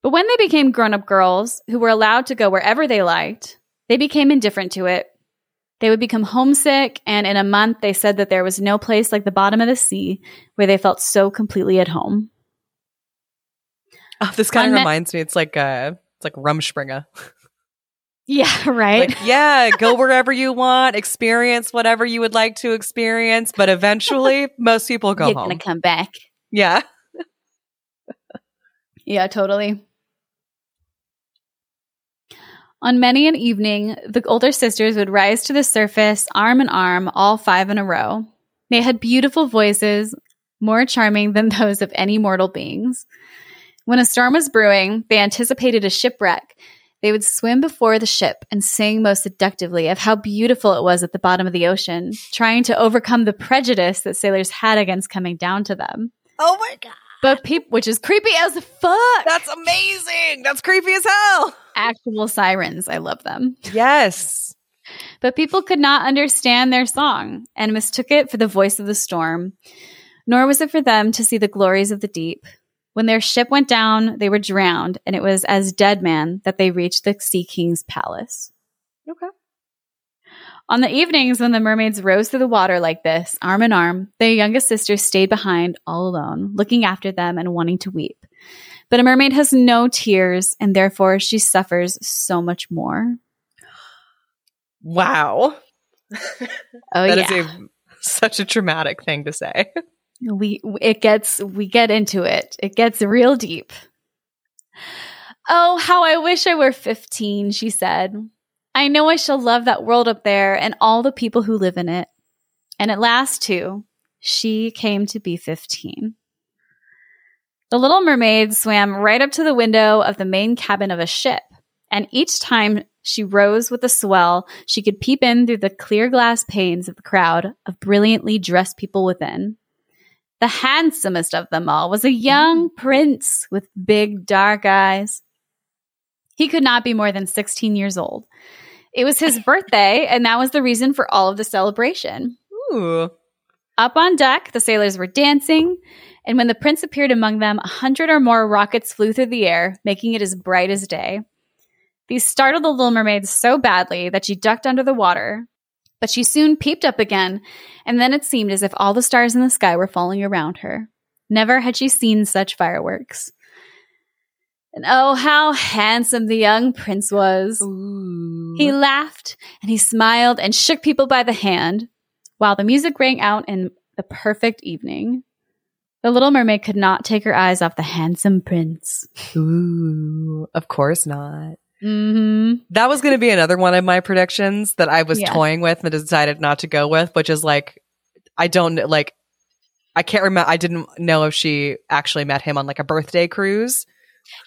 But when they became grown up girls who were allowed to go wherever they liked, they became indifferent to it. They would become homesick, and in a month, they said that there was no place like the bottom of the sea where they felt so completely at home. Oh, this kind of reminds me. It's like uh, it's like Rumspringa. Yeah, right. Like, yeah, go wherever you want, experience whatever you would like to experience, but eventually, most people go You're home. gonna come back. yeah. Yeah, totally. On many an evening, the older sisters would rise to the surface, arm in arm, all five in a row. They had beautiful voices, more charming than those of any mortal beings. When a storm was brewing, they anticipated a shipwreck. They would swim before the ship and sing most seductively of how beautiful it was at the bottom of the ocean, trying to overcome the prejudice that sailors had against coming down to them. Oh my god, But people, which is creepy as fuck. that's amazing. That's creepy as hell. Actual sirens. I love them. Yes. But people could not understand their song and mistook it for the voice of the storm. Nor was it for them to see the glories of the deep. When their ship went down, they were drowned, and it was as dead man that they reached the Sea King's palace. Okay. On the evenings when the mermaids rose through the water like this, arm in arm, their youngest sister stayed behind all alone, looking after them and wanting to weep. But a mermaid has no tears, and therefore she suffers so much more. Wow. Oh That yeah. is a such a traumatic thing to say. we it gets we get into it it gets real deep oh how i wish i were 15 she said i know i shall love that world up there and all the people who live in it and at last too she came to be 15 the little mermaid swam right up to the window of the main cabin of a ship and each time she rose with the swell, she could peep in through the clear glass panes of the crowd of brilliantly dressed people within. The handsomest of them all was a young prince with big dark eyes. He could not be more than 16 years old. It was his birthday, and that was the reason for all of the celebration. Ooh. Up on deck, the sailors were dancing, and when the prince appeared among them, a hundred or more rockets flew through the air, making it as bright as day. These startled the little mermaid so badly that she ducked under the water, but she soon peeped up again, and then it seemed as if all the stars in the sky were falling around her. Never had she seen such fireworks. And oh, how handsome the young prince was! Ooh. He laughed and he smiled and shook people by the hand while the music rang out in the perfect evening. The little mermaid could not take her eyes off the handsome prince. Ooh. Of course not. hmm That was going to be another one of my predictions that I was Yeah. toying with and decided not to go with, which is like, I don't like, I can't remember. I didn't know if she actually met him on like a birthday cruise,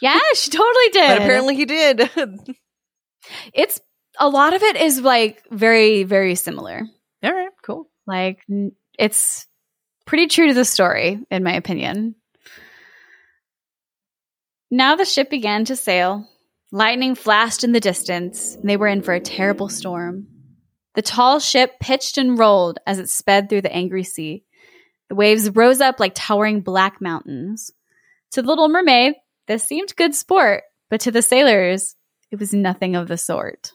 Yeah, she totally did. but apparently he did. it's a lot of it is like very, very similar. All right, cool. Like it's pretty true to the story, in my opinion. Now the ship began to sail. Lightning flashed in the distance, and they were in for a terrible storm. The tall ship pitched and rolled as it sped through the angry sea. The waves rose up like towering black mountains. To the little mermaid, this seemed good sport, but to the sailors, it was nothing of the sort.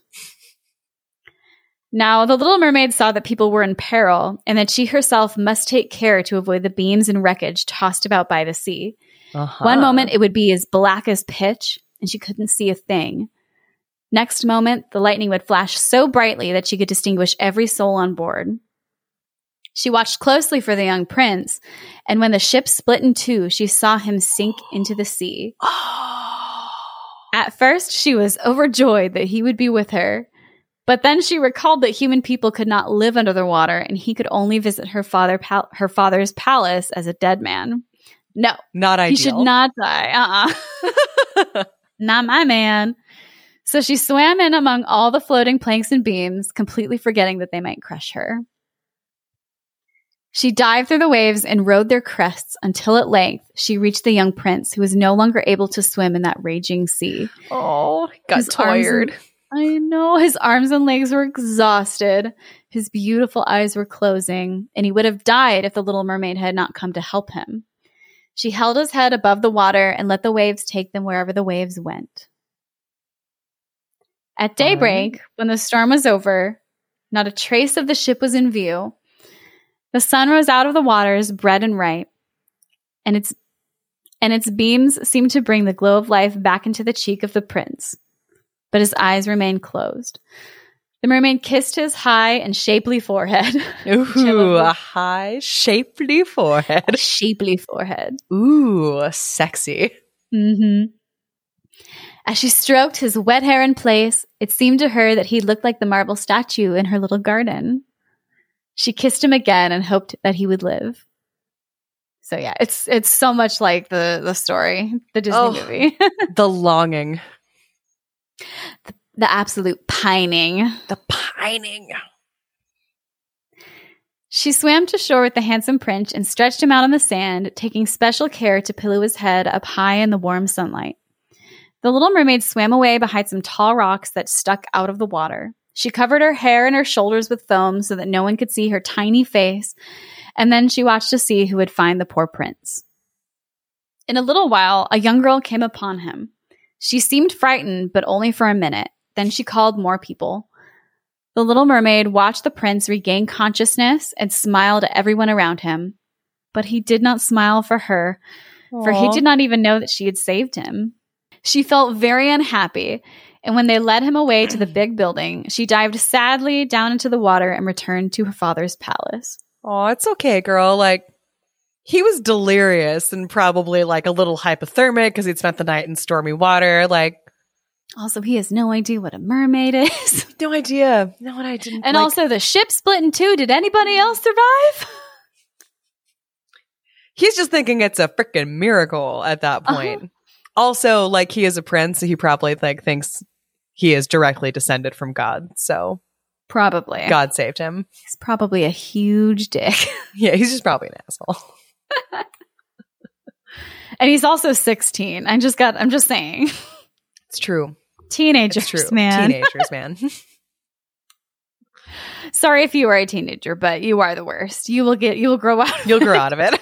Now, the little mermaid saw that people were in peril and that she herself must take care to avoid the beams and wreckage tossed about by the sea. Uh-huh. One moment it would be as black as pitch and she couldn't see a thing. Next moment, the lightning would flash so brightly that she could distinguish every soul on board. She watched closely for the young prince, and when the ship split in two, she saw him sink into the sea. At first, she was overjoyed that he would be with her, but then she recalled that human people could not live under the water, and he could only visit her father pal- her father's palace as a dead man. No, Not ideal. he should not die. Uh-uh. not my man. So she swam in among all the floating planks and beams, completely forgetting that they might crush her. She dived through the waves and rode their crests until at length she reached the young prince, who was no longer able to swim in that raging sea. Oh, got His tired. and- I know his arms and legs were exhausted. His beautiful eyes were closing, and he would have died if the little mermaid had not come to help him. She held his head above the water and let the waves take them wherever the waves went. At daybreak, when the storm was over, not a trace of the ship was in view. The sun rose out of the waters, red and right, and its and its beams seemed to bring the glow of life back into the cheek of the prince but his eyes remained closed. The mermaid kissed his high and shapely forehead. Ooh, a high, shapely forehead. shapely forehead. Ooh, sexy. Mm-hmm. As she stroked his wet hair in place, it seemed to her that he looked like the marble statue in her little garden. She kissed him again and hoped that he would live. So yeah, it's it's so much like the the story, the Disney Oh. movie. The longing, the absolute pining. the pining. She swam to shore with the handsome prince and stretched him out on the sand, taking special care to pillow his head up high in the warm sunlight. The little mermaid swam away behind some tall rocks that stuck out of the water. She covered her hair and her shoulders with foam so that no one could see her tiny face, and then she watched to see who would find the poor prince. In a little while, a young girl came upon him. She seemed frightened, but only for a minute. Then she called more people. The little mermaid watched the prince regain consciousness and smiled at everyone around him. But he did not smile for her, for he did not even know that she had saved him. She felt very unhappy, and when they led him away to the big building, she dived sadly down into the water and returned to her father's palace. Oh, it's okay, girl. Like, he was delirious and probably like a little hypothermic because he'd spent the night in stormy water. Like, Also, he has no idea what a mermaid is. no idea. No, what I didn't. and like- also, the ship split in two. Did anybody else survive? he's just thinking it's a freaking miracle at that Uh-huh. point. Also, like, he is a prince, so he probably like thinks he is directly descended from God. So Probably. God saved him. He's probably a huge dick. Yeah, he's just probably an asshole. And he's also 16. I just got, I'm just saying. It's true. Teenagers, It's true. man. Teenagers, man. Sorry if you are a teenager, but you are the worst. You will get, you will grow out. of You'll grow out of it.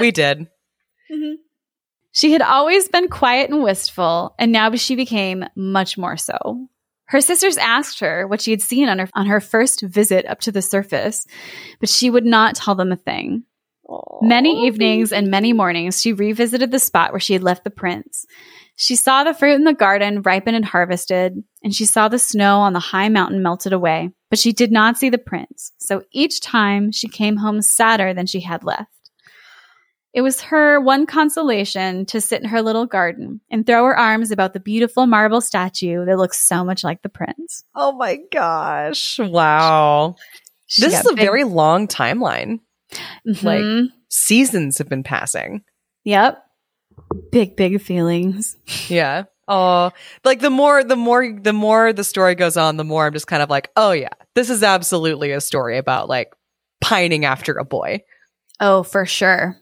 we did. Mm-hmm. She had always been quiet and wistful, and now she became much more so. Her sisters asked her what she had seen on her on her first visit up to the surface, but she would not tell them a thing. Many evenings and many mornings, she revisited the spot where she had left the prince. She saw the fruit in the garden ripen and harvested, and she saw the snow on the high mountain melted away, but she did not see the prince. So each time she came home sadder than she had left. It was her one consolation to sit in her little garden and throw her arms about the beautiful marble statue that looks so much like the prince. Oh my gosh. Wow. She This is a big- very long timeline. Like- Mhm. Seasons have been passing. yep. Big, big feelings. Yeah. Oh, like the more, the more, the more the story goes on, the more I'm just kind of like, oh yeah, this is absolutely a story about like pining after a boy. Oh, for sure.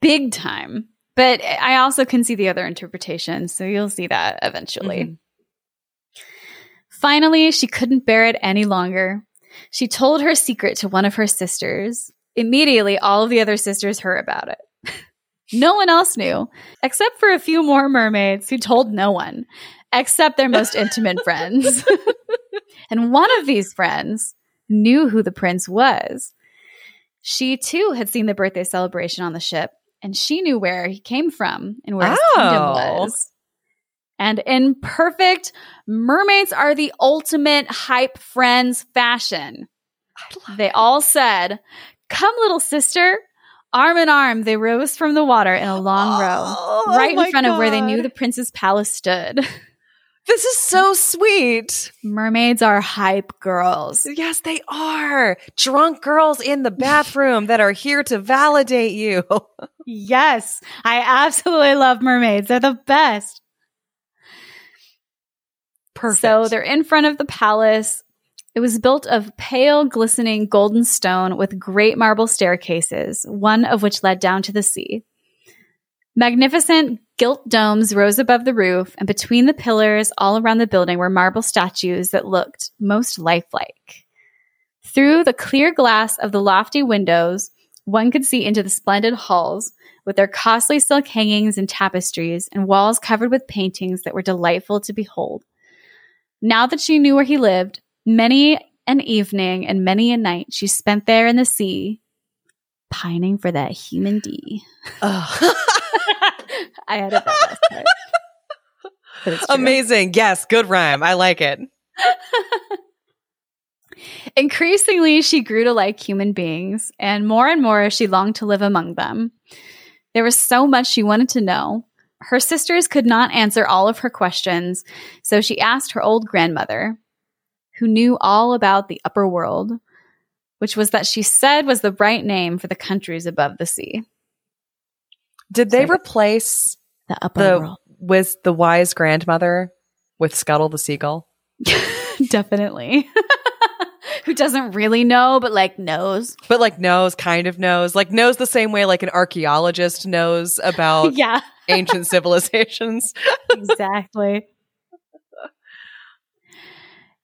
Big time. But I also can see the other interpretation, so you'll see that eventually. Mhm. Finally, she couldn't bear it any longer. She told her secret to one of her sisters. Immediately, all of the other sisters heard about it. no one else knew, except for a few more mermaids who told no one, except their most intimate friends. and one of these friends knew who the prince was. She too had seen the birthday celebration on the ship, and she knew where he came from and where his kingdom Oh. was. And in perfect mermaids are the ultimate hype friends fashion. They all said, Come, little sister. Arm in arm, they rose from the water in a long row, Oh, right my in front of where they knew the prince's palace stood. This is so sweet. Mermaids are hype girls. Yes, they are. Drunk girls in the bathroom that are here to validate you. Yes, I absolutely love mermaids. They're the best. Perfect. So they're in front of the palace. It was built of pale, glistening golden stone with great marble staircases, one of which led down to the sea. Magnificent gilt domes rose above the roof, and between the pillars all around the building were marble statues that looked most lifelike. Through the clear glass of the lofty windows, one could see into the splendid halls with their costly silk hangings and tapestries and walls covered with paintings that were delightful to behold. Now that she knew where he lived, many an evening and many a night she spent there in the sea, pining for that human D. Ugh. I added that last part. But it's true. Amazing. Yes, good rhyme. I like it. Increasingly, she grew to like human beings, and more and more she longed to live among them. There was so much she wanted to know. Her sisters could not answer all of her questions, so she asked her old grandmother, who knew all about the upper world, which was that she said was the right name for the countries above the sea. Did they Sorry. replace The upper the world. with the wise grandmother with Scuttle the seagull? Definitely. who doesn't really know, but like knows. But like knows, kind of knows, like knows the same way like an archaeologist knows about yeah, ancient civilizations. exactly.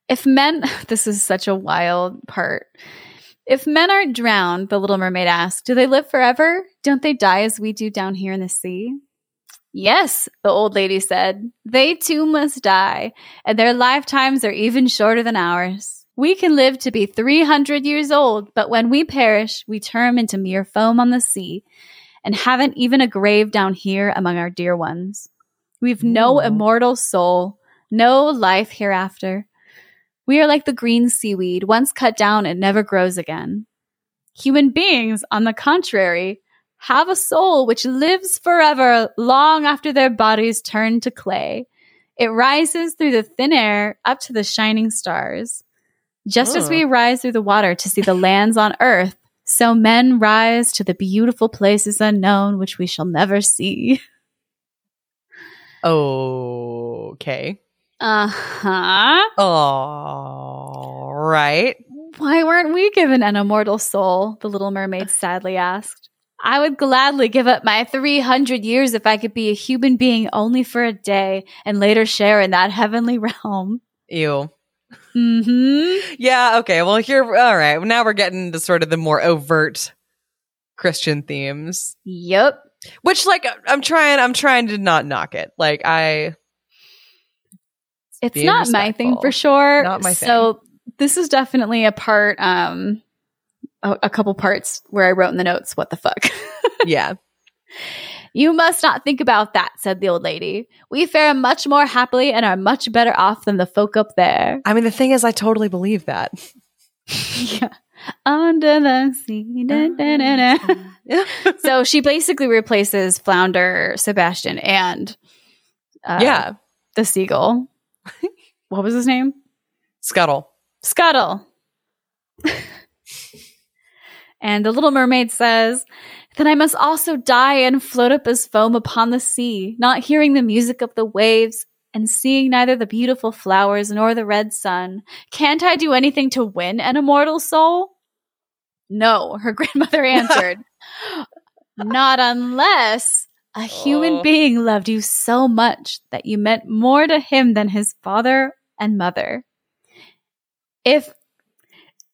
If men, this is such a wild part. If men aren't drowned, the little mermaid asked, do they live forever? Don't they die as we do down here in the sea? Yes, the old lady said. They too must die, and their lifetimes are even shorter than ours. We can live to be 300 years old, but when we perish, we turn into mere foam on the sea and haven't even a grave down here among our dear ones. We've no Ooh. immortal soul, no life hereafter. We are like the green seaweed, once cut down, it never grows again. Human beings, on the contrary, have a soul which lives forever long after their bodies turn to clay. It rises through the thin air up to the shining stars. Just as we rise through the water to see the lands on earth, so men rise to the beautiful places unknown which we shall never see. Okay. Uh huh. All right. Why weren't we given an immortal soul? The little mermaid sadly asked. I would gladly give up my 300 years if I could be a human being only for a day and later share in that heavenly realm. Ew. Mm hmm. Yeah, okay. Well, here, all right. Now we're getting to sort of the more overt Christian themes, Yep. which, like, I'm trying, I'm trying to not knock it. Like, I, It's Being not my thing for sure. Not my So this is definitely a part, um, a, a couple parts where I wrote in the notes, what the fuck? yeah. You must not think about that, said the old lady. We fare much more happily and are much better off than the folk up there. I mean, the thing is, I totally believe that. yeah. Under the sea. da, da, da. so she basically replaces Flounder, Sebastian, and uh, yeah. the seagull. what was his name? Scuttle. Scuttle. and the little mermaid says, Then I must also die and float up as foam upon the sea, not hearing the music of the waves and seeing neither the beautiful flowers nor the red sun. Can't I do anything to win an immortal soul? No, her grandmother answered. Not unless a human Oh. being loved you so much that you meant more to him than his father and mother. If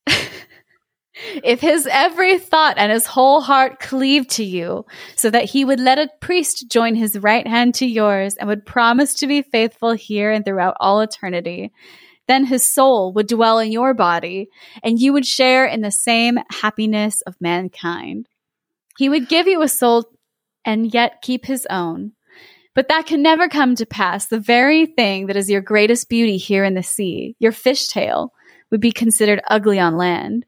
if his every thought and his whole heart cleaved to you, so that he would let a priest join his right hand to yours and would promise to be faithful here and throughout all eternity, then his soul would dwell in your body, and you would share in the same happiness of mankind. He would give you a soul and yet keep his own. But that can never come to pass. The very thing that is your greatest beauty here in the sea, your fishtail, would be considered ugly on land.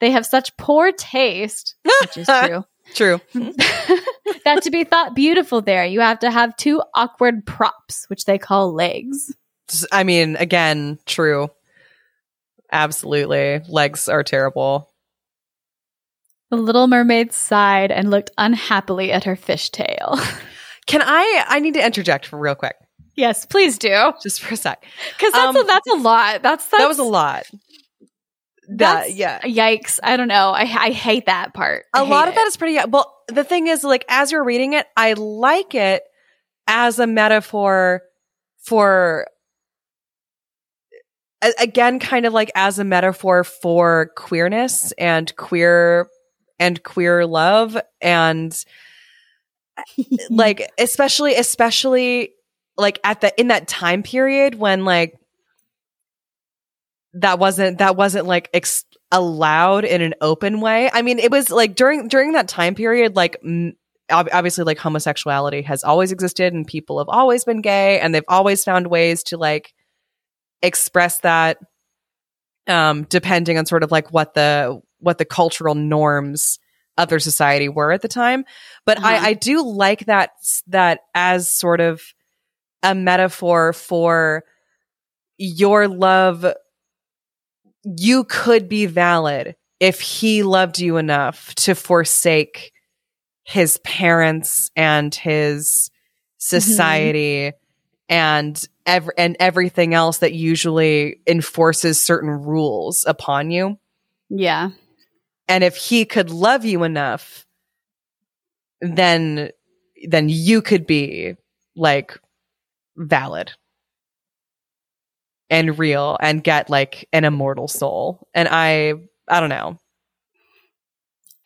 They have such poor taste, which is true, True. that to be thought beautiful there, you have to have two awkward props, which they call legs. I mean, again, true. Absolutely. Legs are terrible. The little mermaid sighed and looked unhappily at her fishtail. Can I I need to interject for real quick. yes, please do. Just for a sec. Because that's, a, Um, that's a lot. That's, that's that was a lot. That That's, yeah. Yikes. I don't know. I, I hate that part. I a lot of that is pretty well the thing is like as you're reading it i like it as a metaphor for again kind of like as a metaphor for queerness and queer and queer love and like especially especially like at the in that time period when like that wasn't that wasn't like ex- allowed in an open way. I mean it was like during during that time period like m- obviously like homosexuality has always existed and people have always been gay and they've always found ways to like express that um depending on sort of like what the what the cultural norms of their society were at the time but Uh-huh. I, I do like that that as sort of a metaphor for your love you could be valid if he loved you enough to forsake his parents and his society and ev- and everything else that usually enforces certain rules upon you yeah. And if he could love you enough then then you could be like valid and real and get like an immortal soul and i i don't know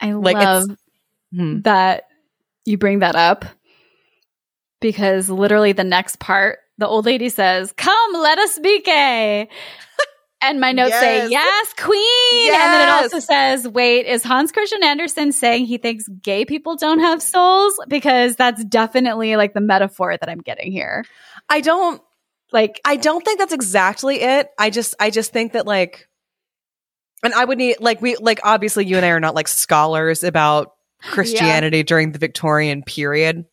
I Like, love Hmm. that you bring that up because literally the next part, the old lady says, Come, let us be gay. And my notes say, Yes. Yes, queen. And then it also says, Wait, is Hans Christian Andersen saying he thinks gay people don't have souls? Because that's definitely like the metaphor that I'm getting here. i don't Like, i don't think that's exactly it i just i just think that like and i would need like we like obviously you and i are not like scholars about christianity during the victorian period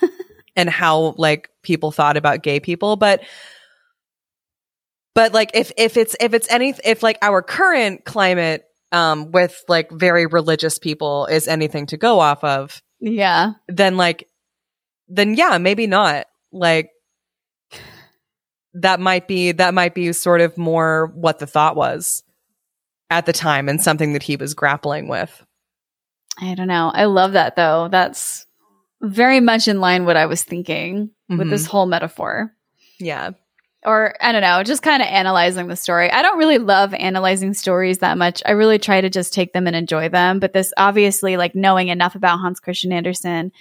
and how like people thought about gay people but but like if if it's if it's any if like our current climate um with like very religious people is anything to go off of yeah. then like then yeah maybe not like that might be that might be sort of more what the thought was at the time and something that he was grappling with I don't know. I love that though. That's very much in line what I was thinking with Mhm. this whole metaphor. yeah Or I don't know, just kind of analyzing the story. I don't really love analyzing stories that much. I really try to just take them and enjoy them. But this obviously like knowing enough about Hans Christian Andersen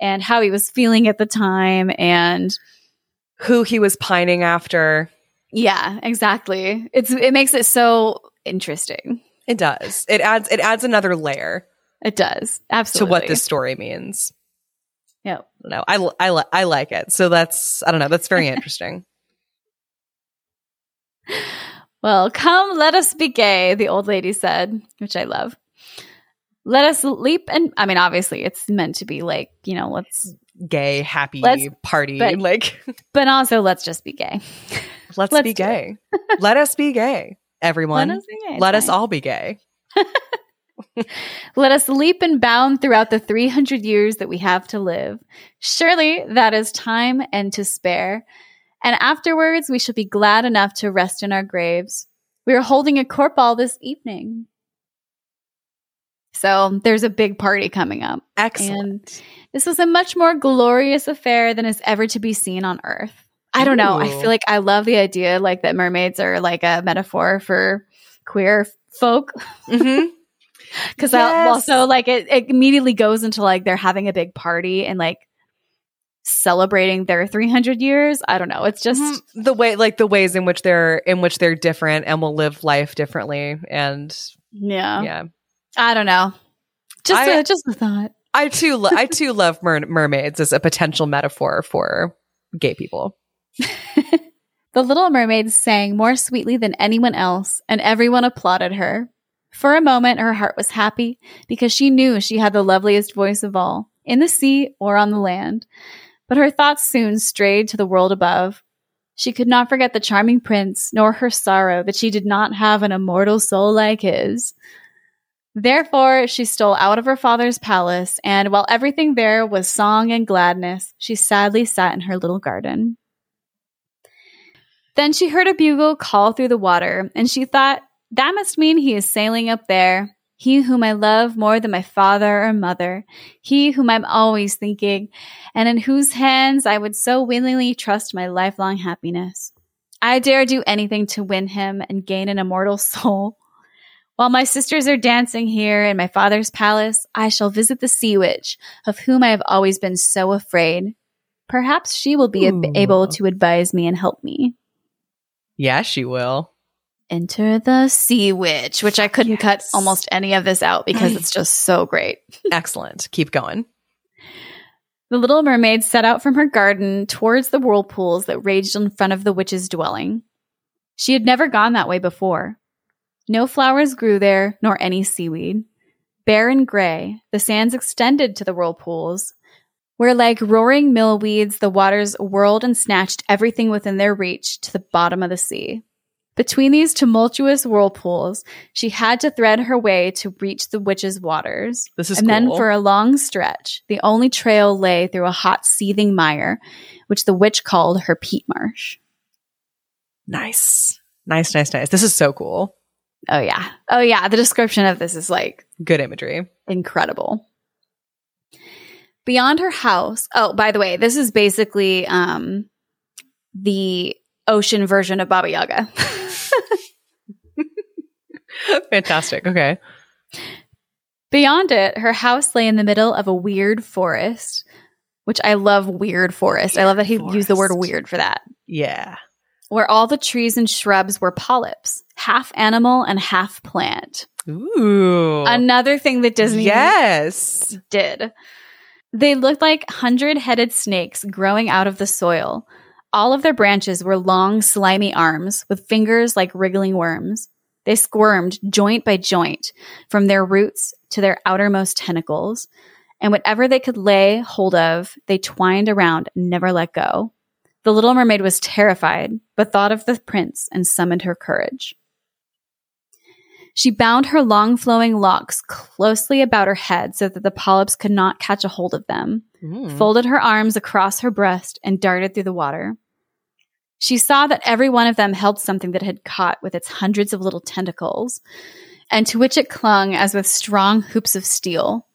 and how he was feeling at the time and who he was pining after yeah, exactly. It's it makes it so interesting. it does it adds it adds another layer It does. Absolutely. To what this story means Yeah. no i I, I like it so that's i don't know that's very interesting Well, come, let us be gay, the old lady said, which I love. Let us leap and I mean, obviously, it's meant to be like, you know, let's, gay happy Let's- party but- like but also let's just be gay. let's, Let's be gay let us be gay everyone Let us gay. let us all be gay Let us leap and bound throughout the 300 years that we have to live. Surely that is time and to spare. And afterwards, we shall be glad enough to rest in our graves. We are holding a court ball this evening. So there's a big party coming up. excellent This was a much more glorious affair than is ever to be seen on Earth. I don't know. I feel like I love the idea like that mermaids are like a metaphor for queer folk Mm-hmm. because Yes. also like it, it immediately goes into like they're having a big party and like celebrating their 300 years. I don't know. It's just Mhm. the way like the ways in which they're in which they're different and will live life differently and yeah. yeah I don't know. Just I- a, just a thought. I too, lo- I too love mer- mermaids as a potential metaphor for gay people. the little mermaid sang more sweetly than anyone else, and everyone applauded her. For a moment, her heart was happy because she knew she had the loveliest voice of all, in the sea or on the land. But her thoughts soon strayed to the world above. She could not forget the charming prince, nor her sorrow that she did not have an immortal soul like his. Therefore, she stole out of her father's palace, and while everything there was song and gladness, she sadly sat in her little garden. Then she heard a bugle call through the water, and she thought, that must mean he is sailing up there. He whom I love more than my father or mother, he whom I'm always thinking, and in whose hands I would so willingly trust my lifelong happiness. I dare do anything to win him and gain an immortal soul. While my sisters are dancing here in my father's palace, I shall visit the sea witch, of whom I have always been so afraid. Perhaps she will be Ooh. able to advise me and help me. Yeah, she will. Enter the Sea Witch, which I couldn't cut almost any of this out because it's just so great. Excellent. Keep going. The little mermaid set out from her garden towards the whirlpools that raged in front of the witch's dwelling. She had never gone that way before. No flowers grew there, nor any seaweed. Bare and gray, the sands extended to the whirlpools, where like roaring millweeds, the waters whirled and snatched everything within their reach to the bottom of the sea. Between these tumultuous whirlpools, she had to thread her way to reach the witch's waters. This is cool and then for a long stretch, the only trail lay through a hot, seething mire, which the witch called her peat marsh. Nice. Nice, nice, nice. This is so cool. Oh, yeah. Oh, yeah. The description of this is like Good imagery. incredible. Beyond her house. Oh, by the way, this is basically um, the ocean version of Baba Yaga. Fantastic. Okay. Beyond it, her house lay in the middle of a weird forest, which I love weird forest. I love that he Weird used the word weird for that. Yeah. Where all the trees and shrubs were polyps, half animal and half plant. Ooh. Another thing that Disney yes. did. They looked like hundred headed snakes growing out of the soil. All of their branches were long, slimy arms with fingers like wriggling worms. They squirmed joint by joint from their roots to their outermost tentacles, and whatever they could lay hold of, they twined around and never let go. The little mermaid was terrified, but thought of the prince and summoned her courage. She bound her long flowing locks closely about her head so that the polyps could not catch a hold of them, Mm. folded her arms across her breast, and darted through the water. She saw that every one of them held something that had caught with its hundreds of little tentacles, and to which it clung as with strong hoops of steel.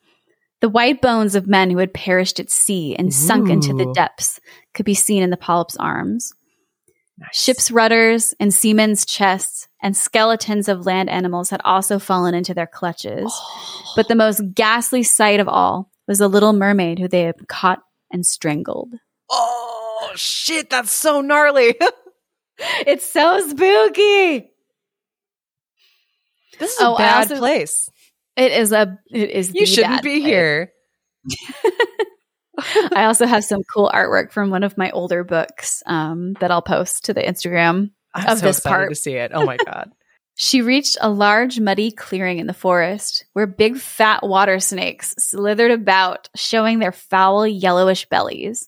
The white bones of men who had perished at sea and sunk into the depths could be seen in the polyp's arms. Nice. Ships' rudders and seamen's chests and skeletons of land animals had also fallen into their clutches. Oh. But the most ghastly sight of all was the little mermaid who they had caught and strangled. Oh shit, that's so gnarly. It's so spooky. this is Oh, a bad also- place. It is a it is You shouldn't be place. here. I also have some cool artwork from one of my older books um, that I'll post to the Instagram. I'm Of so this part. to see it. Oh my god. She reached a large muddy clearing in the forest where big fat water snakes slithered about, showing their foul yellowish bellies.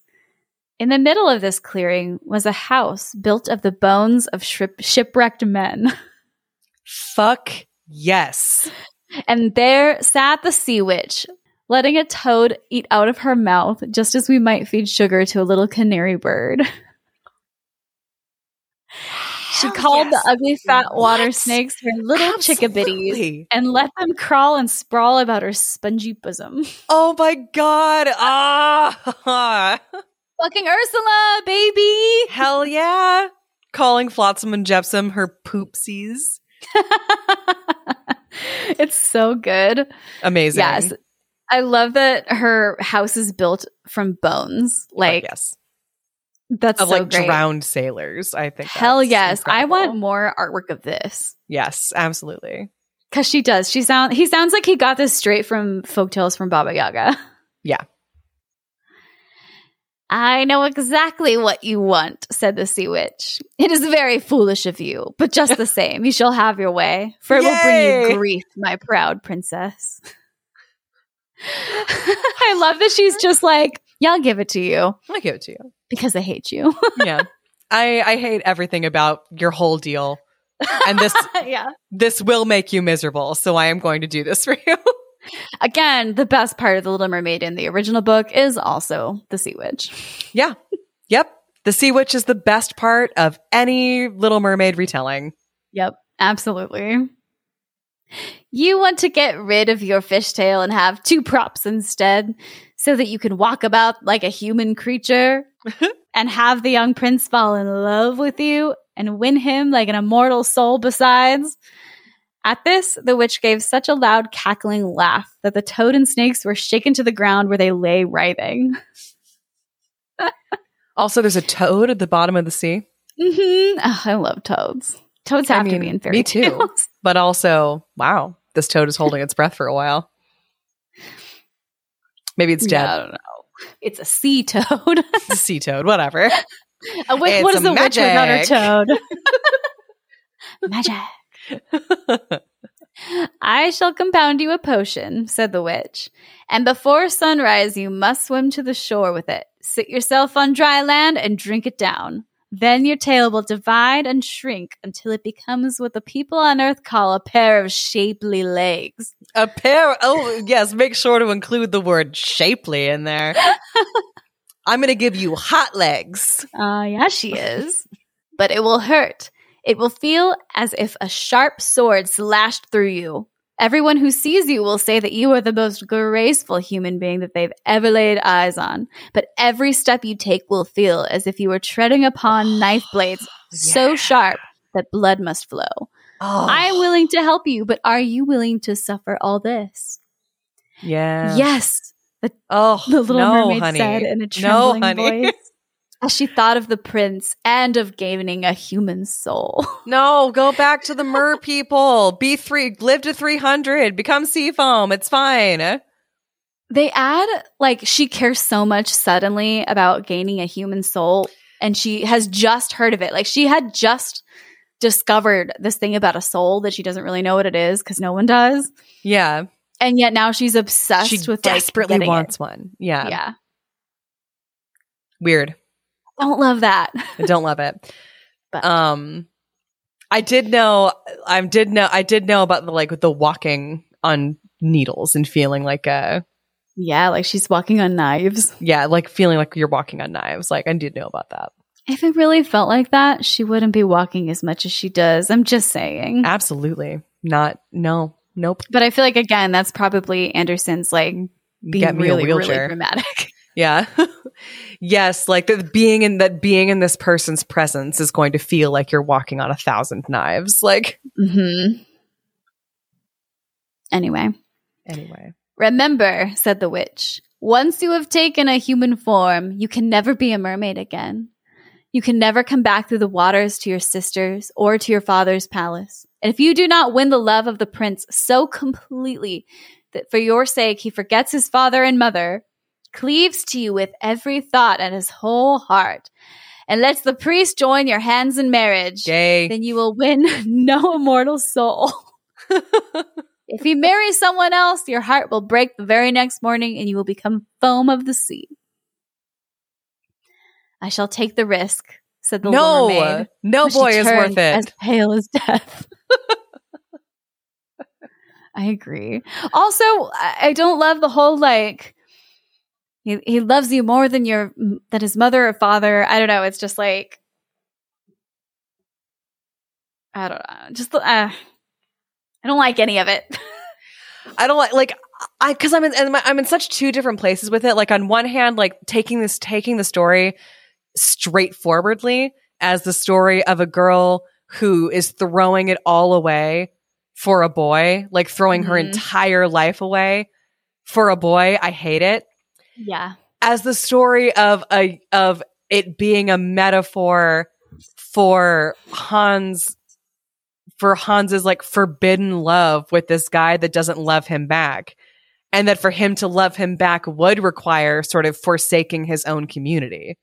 In the middle of this clearing was a house built of the bones of ship- shipwrecked men. Fuck yes. And there sat the sea witch, letting a toad eat out of her mouth, just as we might feed sugar to a little canary bird. She Hell called yes. the ugly fat water What? snakes her little chickabiddies and let them crawl and sprawl about her spongy bosom. Oh my god. Ah. Fucking Ursula, baby! Hell yeah. Calling Flotsam and Jetsam her poopsies. it's so good. Amazing. Yes. I love that her house is built from bones. Fuck Like, yes. that's Of so like great. drowned sailors. I think. Hell yes. I want more artwork of this. Yes, absolutely. Cause she does. She sound he sounds like he got this straight from folktales from Baba Yaga. Yeah. I know exactly what you want, said the sea witch. It is very foolish of you, but just the same, you shall have your way, for it will bring you grief, my proud princess. I love that she's just like, yeah, I'll give it to you I'll give it to you. because I hate you. Yeah. I, I hate everything about your whole deal. And this yeah. this will make you miserable, so I am going to do this for you. Again, the best part of The Little Mermaid in the original book is also the sea witch. yeah. Yep. The Sea Witch is the best part of any Little Mermaid retelling. Yep, absolutely. You want to get rid of your fishtail and have two props instead so that you can walk about like a human creature and have the young prince fall in love with you and win him like an immortal soul besides. At this, the witch gave such a loud cackling laugh that the toad and snakes were shaken to the ground where they lay writhing. Also, there's a toad at the bottom of the sea, hmm I love toads. Toads I have to be in fairy me too. tales. but also, wow, this toad is holding its breath for a while. Maybe it's Yeah, dead. I don't know. It's a sea toad. It's a sea toad, whatever. A witch, what is a a witch without her magic. toad? magic. I shall compound you a potion, said the witch. And before sunrise, you must swim to the shore with it. Sit yourself on dry land and drink it down. Then your tail will divide and shrink until it becomes what the people on earth call a pair of shapely legs. a pair. Oh, yes. Make sure to include the word shapely in there. I'm going to give you hot legs. Uh, yeah, she is. but it will hurt. It will feel as if a sharp sword slashed through you. Everyone who sees you will say that you are the most graceful human being that they've ever laid eyes on. But every step you take will feel as if you were treading upon knife blades so sharp that blood must flow. Oh, I am willing to help you, but are you willing to suffer all this? yeah. Yes, Oh, the little no, mermaid honey. said in a no, trembling honey. voice as she thought of the prince and of gaining a human soul. No, go back to the mer people. Be three, live to 300, become sea foam. It's fine. They add like she cares so much suddenly about gaining a human soul and she has just heard of it. Like she had just discovered this thing about a soul that she doesn't really know what it is because no one does. Yeah. And yet now she's obsessed She with desperately like, wants one. Yeah. Yeah. Weird. Don't love that. I don't love it. But- um I did know I did know I did know about the like the walking on needles and feeling like uh yeah, like she's walking on knives. yeah, like feeling like you're walking on knives. Like I did know about that. If it really felt like that, she wouldn't be walking as much as she does. I'm just saying. Absolutely. Not no. Nope. But I feel like again, that's probably Andersen's like being really, a really dramatic. Yeah. yes, like the being in that being in this person's presence is going to feel like you're walking on a thousand knives. Like hmm Anyway, anyway. remember, said the witch, once you have taken a human form, you can never be a mermaid again. You can never come back through the waters to your sisters or to your father's palace. And if you do not win the love of the prince so completely that for your sake he forgets his father and mother, cleaves to you with every thought and his whole heart, and lets the priest join your hands in marriage, Gay. then you will win no immortal soul. if he marries someone else, your heart will break the very next morning and you will become foam of the sea. I shall take the risk, said the little mermaid. no, no boy is worth it. As pale as death. I agree. Also, I don't love the whole like he he loves you more than your than his mother or father. I don't know. It's just like I don't know. Just uh, I don't like any of it. I don't like like I because I'm in I'm in such two different places with it. Like on one hand, like taking this taking the story straightforwardly as the story of a girl who is throwing it all away for a boy, like throwing her Mhm. entire life away for a boy. I hate it. Yeah. As the story of a of it being a metaphor for Hans for Hans's like forbidden love with this guy that doesn't love him back. and that for him to love him back would require sort of forsaking his own community.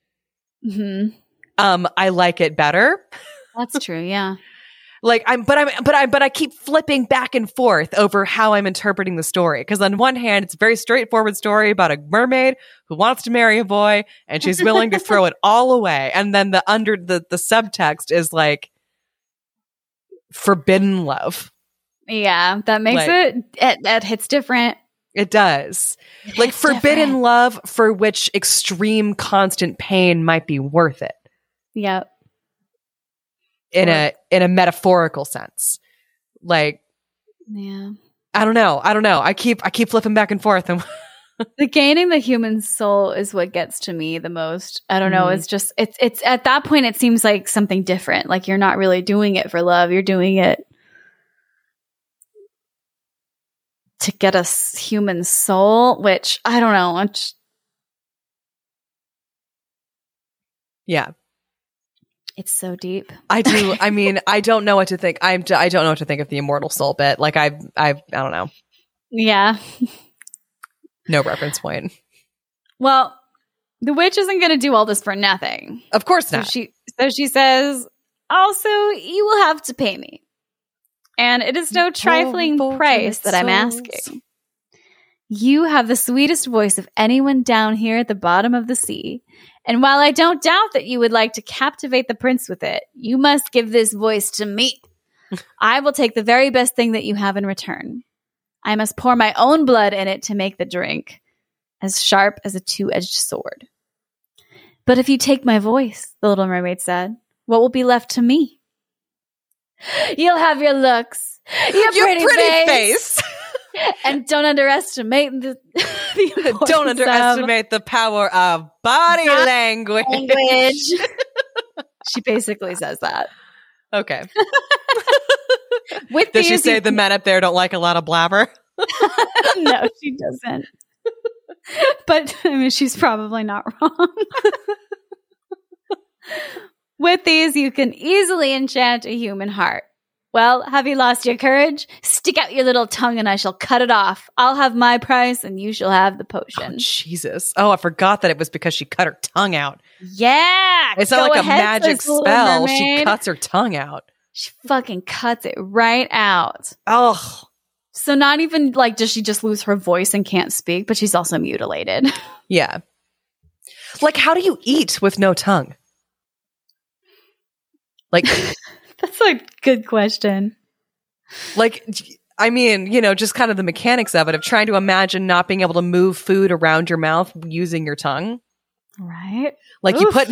hmm Um, I like it better. That's true. Yeah. Like I'm, but I'm, but I, but I keep flipping back and forth over how I'm interpreting the story. Because on one hand, it's a very straightforward story about a mermaid who wants to marry a boy, and she's willing to throw it all away. And then the under the the subtext is like forbidden love. Yeah. That makes Like- it, it, that hits different. It does. It like forbidden different. love for which extreme constant pain might be worth it Yep. In a in a metaphorical sense. Like Yeah. I don't know. I don't know. I keep I keep flipping back and forth and the gaining the human soul is what gets to me the most i don't know Mhm. it's just it's it's at that point it seems like something different like you're not really doing it for love you're doing it to get a human soul which i don't know yeah. It's so deep I do. I mean, I don't know what to think. I'm. I don't know what to think of the immortal soul bit. Like I, I, I don't know. yeah No reference point. well the witch isn't going to do all this for nothing Of course So not. she so she says, also you will have to pay me. And it is no trifling Poor price that I'm asking. You have the sweetest voice of anyone down here at the bottom of the sea. And while I don't doubt that you would like to captivate the prince with it, you must give this voice to me. I will take the very best thing that you have in return. I must pour my own blood in it to make the drink, as sharp as a two edged sword. But if you take my voice, the little mermaid said, what will be left to me? You'll have your looks, your, Your pretty, pretty face, face. and don't underestimate the, the don't underestimate the power of body language. language. she basically says that. Okay. With Does she say the men up there don't like a lot of blabber? no, she doesn't. but I mean, she's probably not wrong. With these, you can easily enchant a human heart. Well, have you lost your courage? Stick out your little tongue and I shall cut it off. I'll have my price and you shall have the Oh, potion. Jesus. Oh, I forgot that it was because she cut her tongue out. yeah. It's not like a magic says the Little spell. She cuts her tongue out. She fucking cuts it right out. Oh, So not even like does she just lose her voice and can't speak, but she's also mutilated. yeah. Like, how do you eat with no tongue? Like, That's a good question. like, I mean, you know, just kind of the mechanics of it of trying to imagine not being able to move food around your mouth using your tongue. Right? Like you put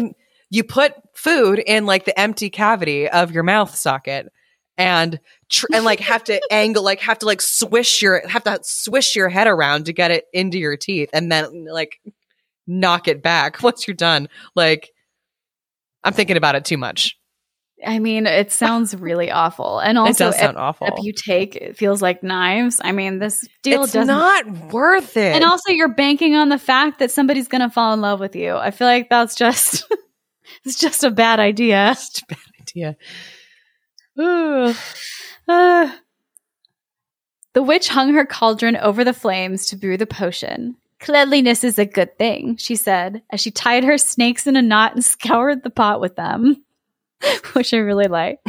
you put food in like the empty cavity of your mouth socket and tr- and like have to angle like have to like swish your have to swish your head around to get it into your teeth and then like knock it back once you're done. Like I'm thinking about it too much. I mean, it sounds really awful. And also, it does sound every awful. step you take, it feels like knives. I mean, this deal it's doesn't. not worth it. and also, you're banking on the fact that somebody's going to fall in love with you. I feel like that's just. it's just a bad idea. Just a bad idea. Ugh. Uh, the witch hung her cauldron over the flames to brew the potion. Cleanliness is a good thing, she said, as she tied her snakes in a knot and scoured the pot with them, which I really like.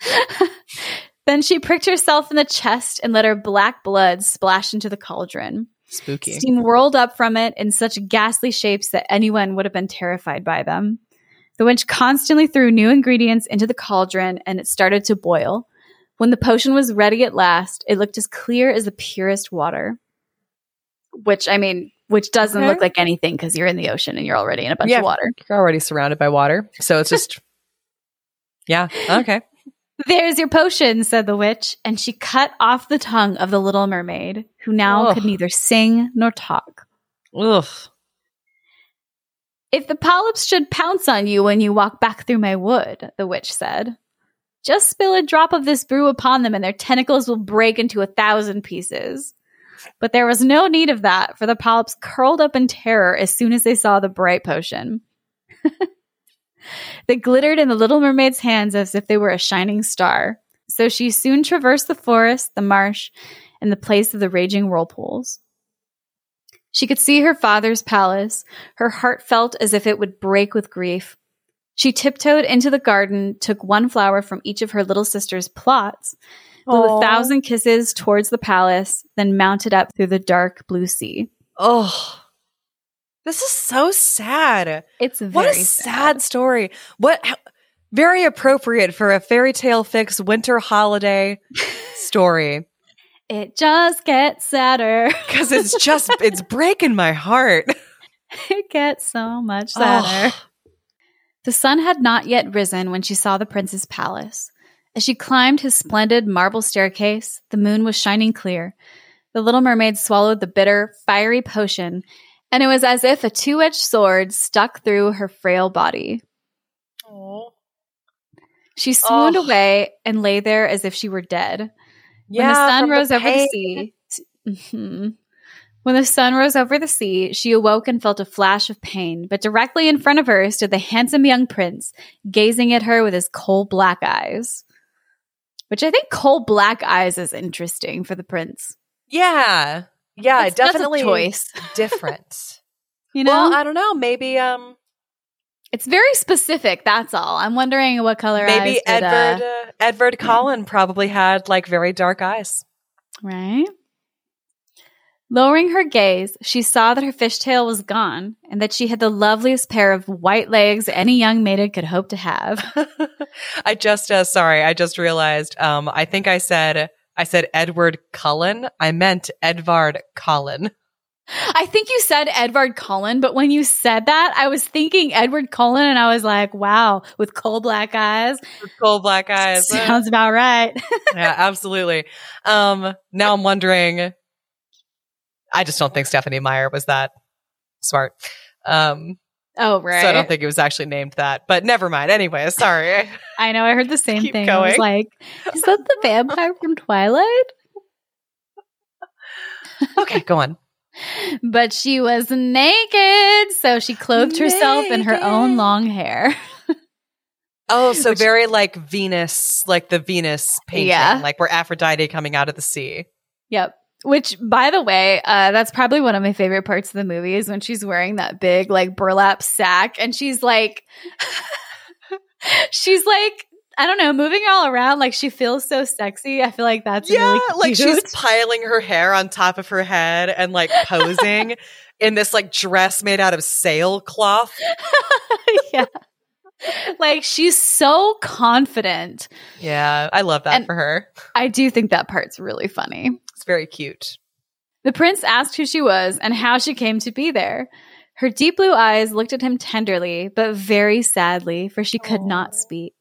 then she pricked herself in the chest and let her black blood splash into the cauldron. Spooky. Steam whirled up from it in such ghastly shapes that anyone would have been terrified by them. The witch constantly threw new ingredients into the cauldron and it started to boil. When the potion was ready at last, it looked as clear as the purest water. Which, I mean, which doesn't Okay. look like anything because you're in the ocean and you're already in a bunch Yeah. of water. You're already surrounded by water. So it's just Yeah. Okay. There's your potion, said the witch, and she cut off the tongue of the little mermaid, who now Ugh. could neither sing nor talk. Ugh. If the polyps should pounce on you when you walk back through my wood, the witch said, just spill a drop of this brew upon them and their tentacles will break into a thousand pieces. But there was no need of that, for the polyps curled up in terror as soon as they saw the bright potion. they glittered in the little mermaid's hands as if they were a shining star. So she soon traversed the forest, the marsh, and the place of the raging whirlpools. She could see her father's palace. Her heart felt as if it would break with grief. She tiptoed into the garden, took one flower from each of her little sister's plots, blew Aw. a thousand kisses towards the palace, then mounted up through the dark blue sea. Oh, this is so sad. It's very What a sad, story. What how, very appropriate for a fairy tale fix winter holiday story It just gets sadder. because it's just it's breaking my heart. it gets so much sadder. Oh. The sun had not yet risen when she saw the prince's palace. As she climbed his splendid marble staircase, the moon was shining clear. The little mermaid swallowed the bitter, fiery potion, and it was as if a two edged sword stuck through her frail body. Aww. She swooned Oh. away and lay there as if she were dead. Yeah, when the sun rose over the sea, Mhm. when the sun rose over the sea, she awoke and felt a flash of pain. But directly in front of her stood the handsome young prince, gazing at her with his coal black eyes. Which I think coal black eyes is interesting for the prince. Yeah, yeah, That's- that's a definitely choice. different. You know, Well, I don't know. Maybe um, it's very specific. That's all. I'm wondering what color maybe eyes did, uh, Edward uh, Edward Cullen probably had like very dark eyes. Right? Lowering her gaze, she saw that her fishtail was gone and that she had the loveliest pair of white legs any young maiden could hope to have. I just uh, sorry, I just realized. Um, I think I said I said Edward Cullen. I meant Edvard Collin. I think you said Edward Cullen, but when you said that, I was thinking Edward Cullen and I was like, wow, with coal black eyes. coal black eyes. Sounds about right. yeah, absolutely. Um, now I'm wondering. I just don't think Stephenie Meyer was that smart. Um, oh, right. so I don't think it was actually named that. But never mind. Anyway, sorry. I know. I heard the same Keep thing. I was like, is that the vampire from Twilight? okay, go on. But she was naked, so she clothed herself in her own long hair. Oh, so very like Venus, like the Venus painting, Yeah. like where Aphrodite coming out of the sea. Yep. Which, by the way, uh, that's probably one of my favorite parts of the movie is when she's wearing that big like burlap sack and she's like, she's like, I don't know, moving all around like she feels so sexy. I feel like that's yeah, really like she's piling her hair on top of her head and like posing in this like dress made out of sailcloth. yeah. Like she's so confident. Yeah, I love that And- for her. I do think that part's really funny. It's very cute. The prince asked who she was and how she came to be there. Her deep blue eyes looked at him tenderly, but very sadly, for she could not speak.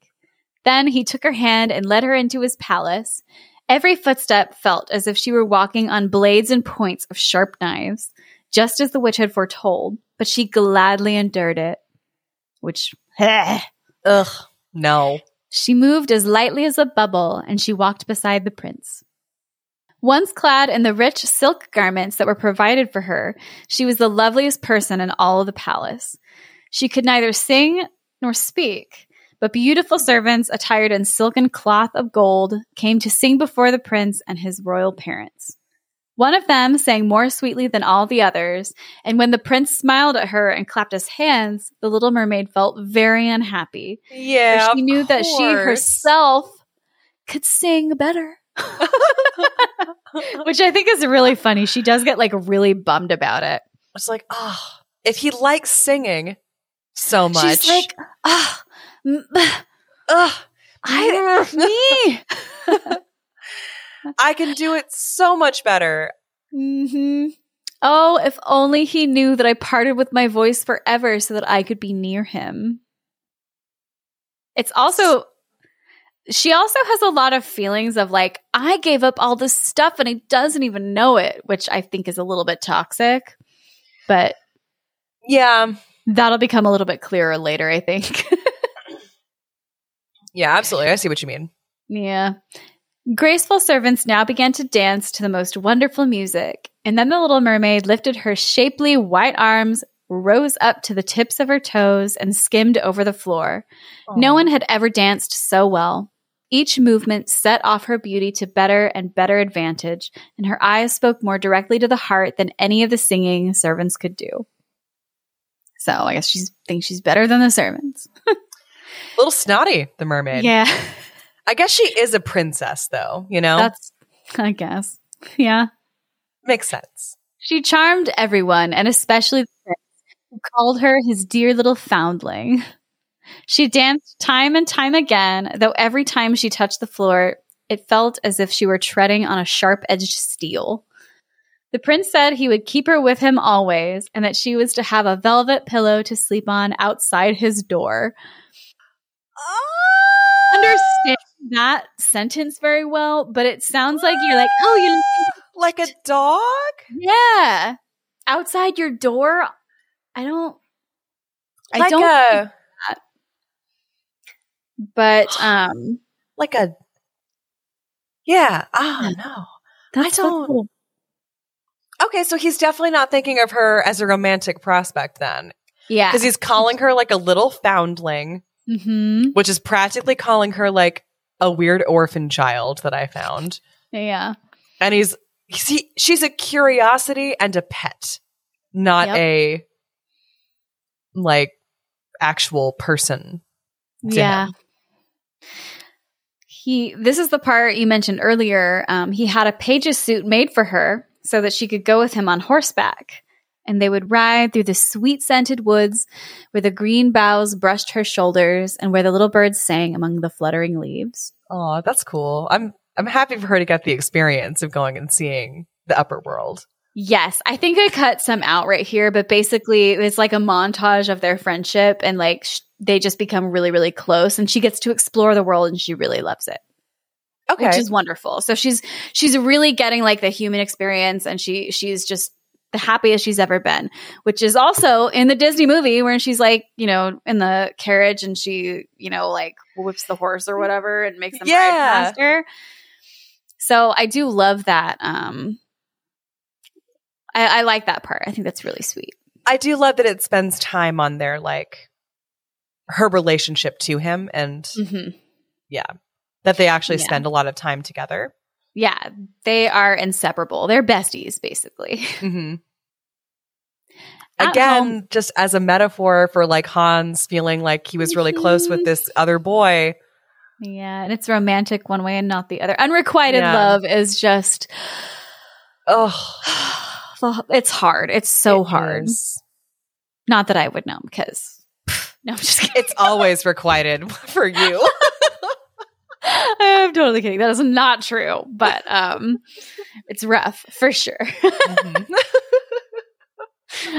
Then he took her hand and led her into his palace. Every footstep felt as if she were walking on blades and points of sharp knives, just as the witch had foretold, but she gladly endured it. Which, Ugh, no. she moved as lightly as a bubble, and she walked beside the prince. Once clad in the rich silk garments that were provided for her, she was the loveliest person in all of the palace. She could neither sing nor speak, but beautiful servants attired in silken cloth of gold came to sing before the prince and his royal parents. One of them sang more sweetly than all the others, and when the prince smiled at her and clapped his hands, the little mermaid felt very unhappy for Yeah, she knew that she herself could sing better. Which I think is really funny. She does get like really bummed about it. It's like, oh, if he likes singing so much, She's like, ah, m- ugh, I, me. I can do it so much better. Mm-hmm. Oh, if only he knew that I parted with my voice forever so that I could be near him. It's also, she also has a lot of feelings of like, I gave up all this stuff and he doesn't even know it, which I think is a little bit toxic. But Yeah, that'll become a little bit clearer later, I think. yeah, absolutely. I see what you mean. yeah. Graceful servants now began to dance to the most wonderful music, and then the little mermaid lifted her shapely white arms, rose up to the tips of her toes, and skimmed over the floor. No one had ever danced so well. Each movement set off her beauty to better and better advantage, and her eyes spoke more directly to the heart than any of the singing servants could do. So I guess she thinks she's better than the servants. A little snotty, the mermaid. Yeah, I guess she is a princess, though, you know? that's, I guess. Yeah. Makes sense. She charmed everyone, and especially the prince, who called her his dear little foundling. She danced time and time again, though every time she touched the floor, it felt as if she were treading on a sharp edged steel. The prince said he would keep her with him always, and that she was to have a velvet pillow to sleep on outside his door. Ah! Understand that sentence very well, but it sounds like you're like, oh, you Like a dog? yeah, outside your door. I don't. I like don't. a but um, like a Yeah. Oh no. that's so don't- cool. Okay, so he's definitely not thinking of her as a romantic prospect then. Yeah. Because he's calling her like a little foundling, hmm which is practically calling her like a weird orphan child that I found. Yeah. And he's he, she's a curiosity and a pet, not Yep. a like actual person. to Yeah. him. He. This is the part you mentioned earlier. Um, he had a page's suit made for her so that she could go with him on horseback, and they would ride through the sweet scented woods where the green boughs brushed her shoulders and where the little birds sang among the fluttering leaves. Oh, that's cool. I'm I'm happy for her to get the experience of going and seeing the upper world. Yes, I think I cut some out right here, but basically it's like a montage of their friendship and like sh- they just become really, really close and she gets to explore the world and she really loves it, Okay. which is wonderful. So she's, she's really getting like the human experience and she, she's just the happiest she's ever been, which is also in the Disney movie where she's like, you know, in the carriage and she, you know, like whips the horse or whatever and makes them ride Yeah. faster. So I do love that. Um, I, I like that part. I think that's really sweet. I do love that it spends time on their like her relationship to him and Mm-hmm. yeah, that they actually Yeah. spend a lot of time together. Yeah, they are inseparable. They're besties, basically. hmm Again, just as a metaphor for like Hans feeling like he was really close with Mhm. this other boy. Yeah, and it's romantic one way and not the other. Unrequited Yeah. love is just, Oh, it's hard. It's so hard. Not that I would know because, no, I'm just kidding. It's always requited for you. I'm totally kidding. That is not true, but um, it's rough for sure. Mhm.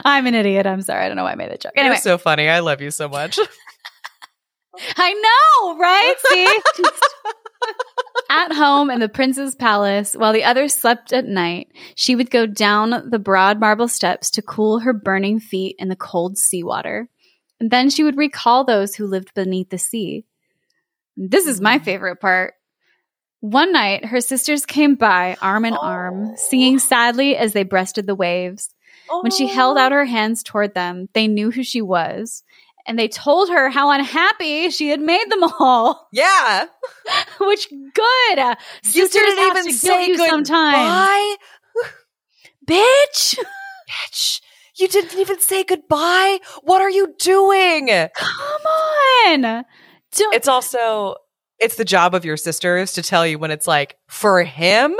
I'm an idiot. I'm sorry. I don't know why I made that joke. Anyway, You're so funny. I love you so much. I know, right? See? At home in the prince's palace, while the others slept at night, she would go down the broad marble steps to cool her burning feet in the cold seawater. And then she would recall those who lived beneath the sea. This is my favorite part. One night, her sisters came by arm in Oh. arm, singing oh. sadly as they breasted the waves. When she held out oh. her hands toward them, they knew who she was. And they told her how unhappy she had made them all. yeah, Which good. you Sisters didn't have even to say you goodbye. sometimes. Bitch. Bitch, you didn't even say goodbye. What are you doing? Come on. Don't, It's also it's the job of your sisters to tell you when it's like for him,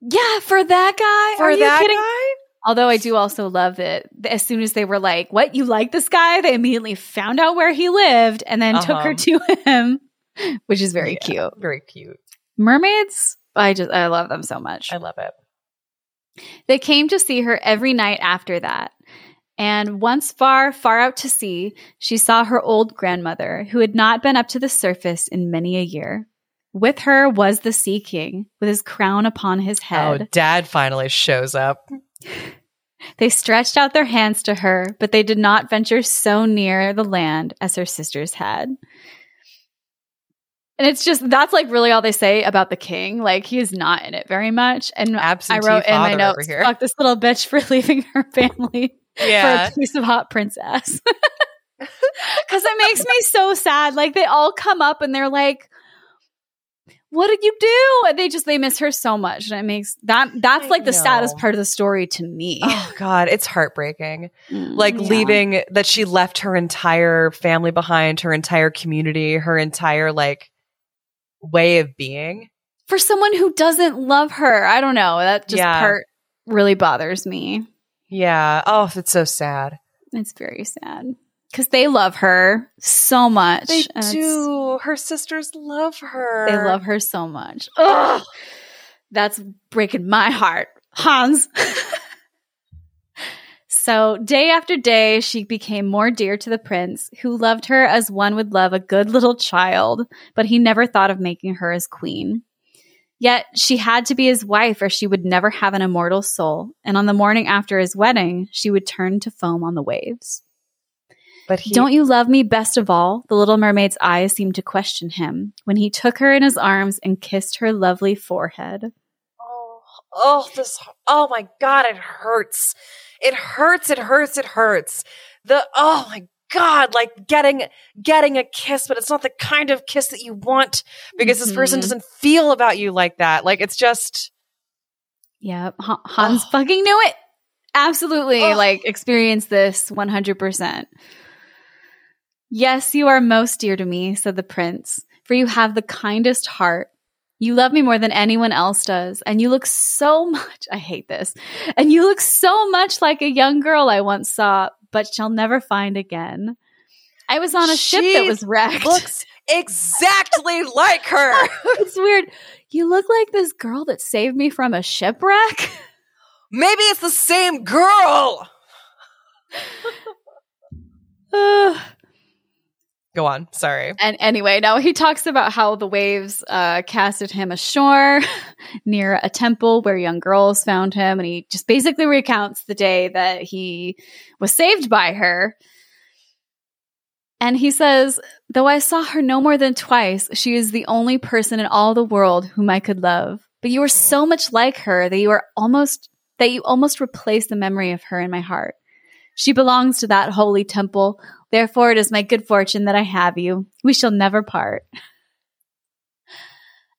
yeah, for that guy. for Are you that kidding? guy. Although I do also love that as soon as they were like, "What you like this guy?" they immediately found out where he lived and then took her uh-huh. to him, which is very Yeah, cute. Very cute. Mermaids, I just I love them so much. I love it. They came to see her every night after that. And once far, far out to sea, she saw her old grandmother, who had not been up to the surface in many a year. With her was the Sea King, with his crown upon his head. Oh, head. dad finally shows up. They stretched out their hands to her, but they did not venture so near the land as her sisters had. And it's just that's like really all they say about the king. Like he is not in it very much. And Absentee I wrote in my notes. "Fuck this little bitch for leaving her family Yeah. for a piece of hot princess." Because it makes me so sad. Like they all come up and they're like, what did you do? And they just they miss her so much. And it makes that that's like the saddest part of the story to me. Oh God, it's heartbreaking. Mm, Like yeah. leaving that she left her entire family behind, her entire community, her entire like way of being. for someone who doesn't love her. I don't know. That just Yeah. part really bothers me. Yeah. Oh, it's so sad. It's very sad because they love her so much. They and do. Her sisters love her. They love her so much. Ugh, that's breaking my heart, Hans. so, day after day, she became more dear to the prince, who loved her as one would love a good little child, but he never thought of making her his queen. Yet she had to be his wife, or she would never have an immortal soul. And on the morning after his wedding, she would turn to foam on the waves. But he Don't you love me best of all? The little mermaid's eyes seemed to question him when he took her in his arms and kissed her lovely forehead. Oh, oh, this. Oh my God, it hurts. It hurts. It hurts. It hurts. The. Oh my God, like getting getting a kiss, but it's not the kind of kiss that you want because this person Mhm. doesn't feel about you like that. Like it's just. Yep, H- Hans Oh. fucking knew it. Absolutely, Oh. like experienced this 100%. Yes, you are most dear to me, said the prince, for you have the kindest heart. You love me more than anyone else does, and you look so much, I hate this, and you look so much like a young girl I once saw, but shall never find again. I was on a ship that was wrecked. Looks exactly like her. it's weird. You look like this girl that saved me from a shipwreck. Maybe it's the same girl. Ugh. Go on. Sorry. And anyway, now he talks about how the waves uh, casted him ashore near a temple where young girls found him. And he just basically recounts the day that he was saved by her. And he says, Though I saw her no more than twice, she is the only person in all the world whom I could love. But you are so much like her that you are almost that you almost replace the memory of her in my heart. She belongs to that holy temple. Therefore, it is my good fortune that I have you. We shall never part.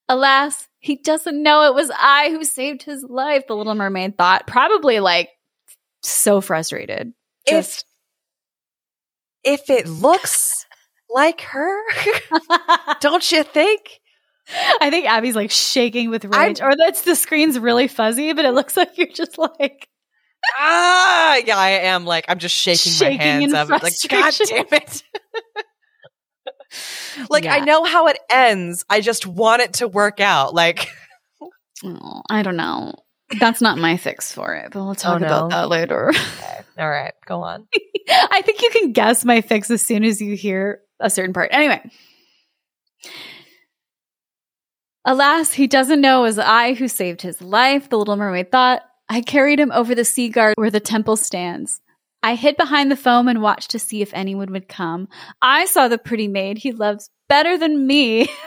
Alas, he doesn't know it was I who saved his life, the little mermaid thought, probably like so frustrated. If if it looks like her, don't you think? I think Abby's like shaking with rage, or that's the screen's really fuzzy, but it looks like you're just like ah, yeah, I am like I'm just shaking, Shaking my hands of. Like, God damn it. like I know how it ends. I just want it to work out. Like Oh, I don't know. That's not my fix for it, but we'll talk Oh, about that later. okay. all right, go on. I think you can guess my fix as soon as you hear a certain part. Anyway. Alas, he doesn't know it was I who saved his life, the little mermaid thought. I carried him over the sea guard where the temple stands. I hid behind the foam and watched to see if anyone would come. I saw the pretty maid he loves better than me.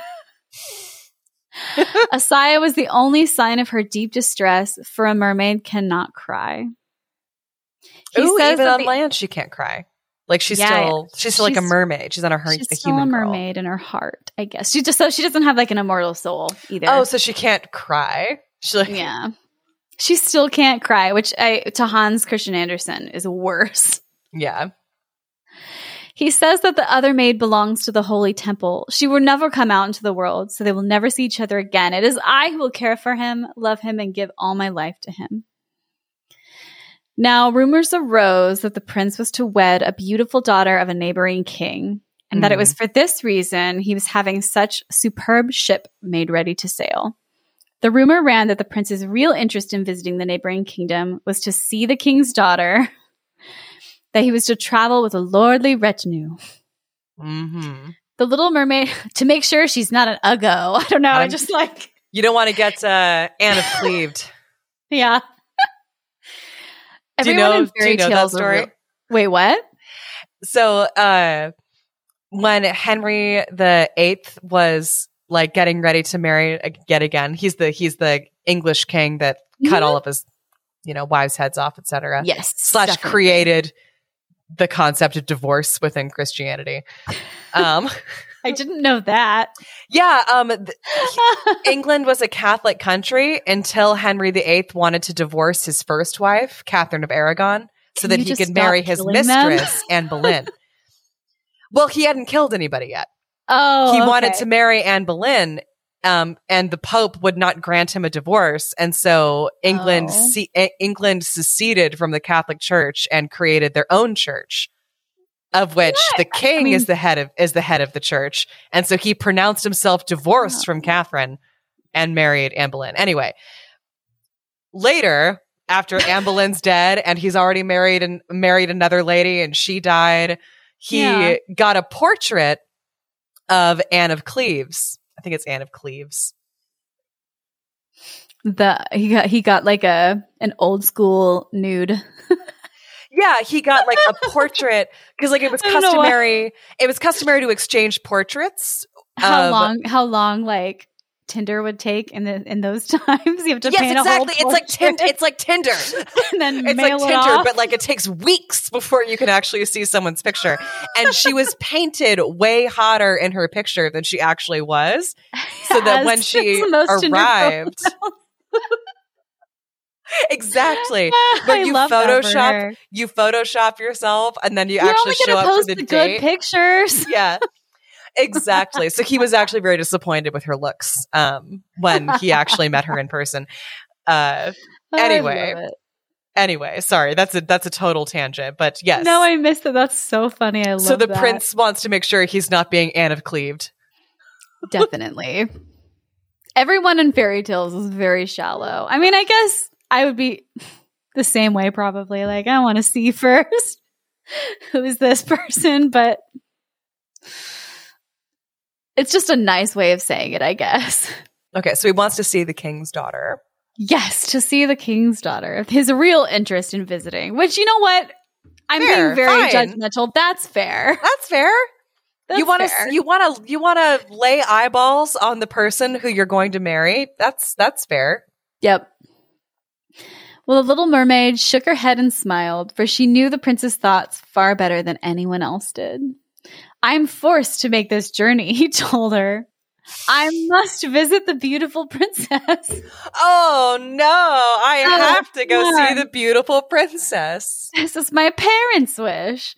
Asaya was the only sign of her deep distress, for a mermaid cannot cry. He Ooh, says even on the- land, she can't cry. Like she's Yeah, still she's still like a mermaid. She's on a, her, She's a still a human girl. mermaid in her heart, I guess. She just so she doesn't have like an immortal soul either. Oh, so she can't cry. She like yeah. She still can't cry, which I to Hans Christian Andersen is worse. yeah. He says that the other maid belongs to the holy temple. She will never come out into the world, so they will never see each other again. It is I who will care for him, love him, and give all my life to him. Now, rumors arose that the prince was to wed a beautiful daughter of a neighboring king, and that it hmm. was for this reason he was having such superb ship made ready to sail. The rumor ran that the prince's real interest in visiting the neighboring kingdom was to see the king's daughter, that he was to travel with a lordly retinue. Mm-hmm. The Little Mermaid to make sure she's not an uggo. I don't know. I just like You don't want to get uh, Anna cleaved. yeah. Do you know- in do fairy you know tales are story? real- Wait, what? So uh when Henry the Eighth was like getting ready to marry yet again, he's the he's the English king that cut Mhm. all of his, you know, wives' heads off, etc. Yes. Slash definitely. created the concept of divorce within Christianity. Um I didn't know that. Yeah, um, th- England was a Catholic country until Henry VIII wanted to divorce his first wife, Catherine of Aragon, so Can that he could marry his mistress, Anne Boleyn. well, he hadn't killed anybody yet. Oh, he wanted okay. to marry Anne Boleyn, um, and the Pope would not grant him a divorce, and so England Oh. se- E- England seceded from the Catholic Church and created their own church, of which the king mean- is the head of is the head of the church, and so he pronounced himself divorced Oh. from Catherine and married Anne Boleyn. Anyway, later. After Anne Boleyn's dead and he's already married and married another lady and she died, he Yeah. got a portrait of Anne of Cleves. I think it's Anne of Cleves. the he got he got like a an old school nude. Yeah, he got like a portrait because like it was I don't know why. customary. It was customary to exchange portraits. How of- long? How long? Like Tinder would take in the in those times. You have to Yes, exactly. It's like Tinder. It's like Tinder. and then It's mail like it Tinder, off. but like it takes weeks before you can actually see someone's picture. And she was painted way hotter in her picture than she actually was, so that when she the most Tinder arrived, exactly. I But you love Photoshop you Photoshop yourself, and then you, You're actually show up for the, the, date. good pictures. yeah exactly so he was actually very disappointed with her looks um when he actually met her in person uh Anyway, anyway sorry that's a that's a total tangent but yes No, I missed it. That's so funny. I love so the that. prince wants to make sure he's not being Anne of Cleaved. Definitely. Everyone in fairy tales is very shallow. I mean, I guess I would be the same way probably. Like, I want to see first who is this person, but it's just a nice way of saying it, I guess. Okay, so he wants to see the king's daughter. Yes, to see the king's daughter. His real interest in visiting, which you know what? I'm Fair, being very fine. judgmental. That's fair. That's fair. That's you want to you want to you want to lay eyeballs on the person who you're going to marry. That's that's fair. Yep. Well, the little mermaid shook her head and smiled, for she knew the prince's thoughts far better than anyone else did. I'm forced to make this journey, he told her. I must visit the beautiful princess. Oh no, I Oh, have to go see the beautiful princess. This is my parents' wish.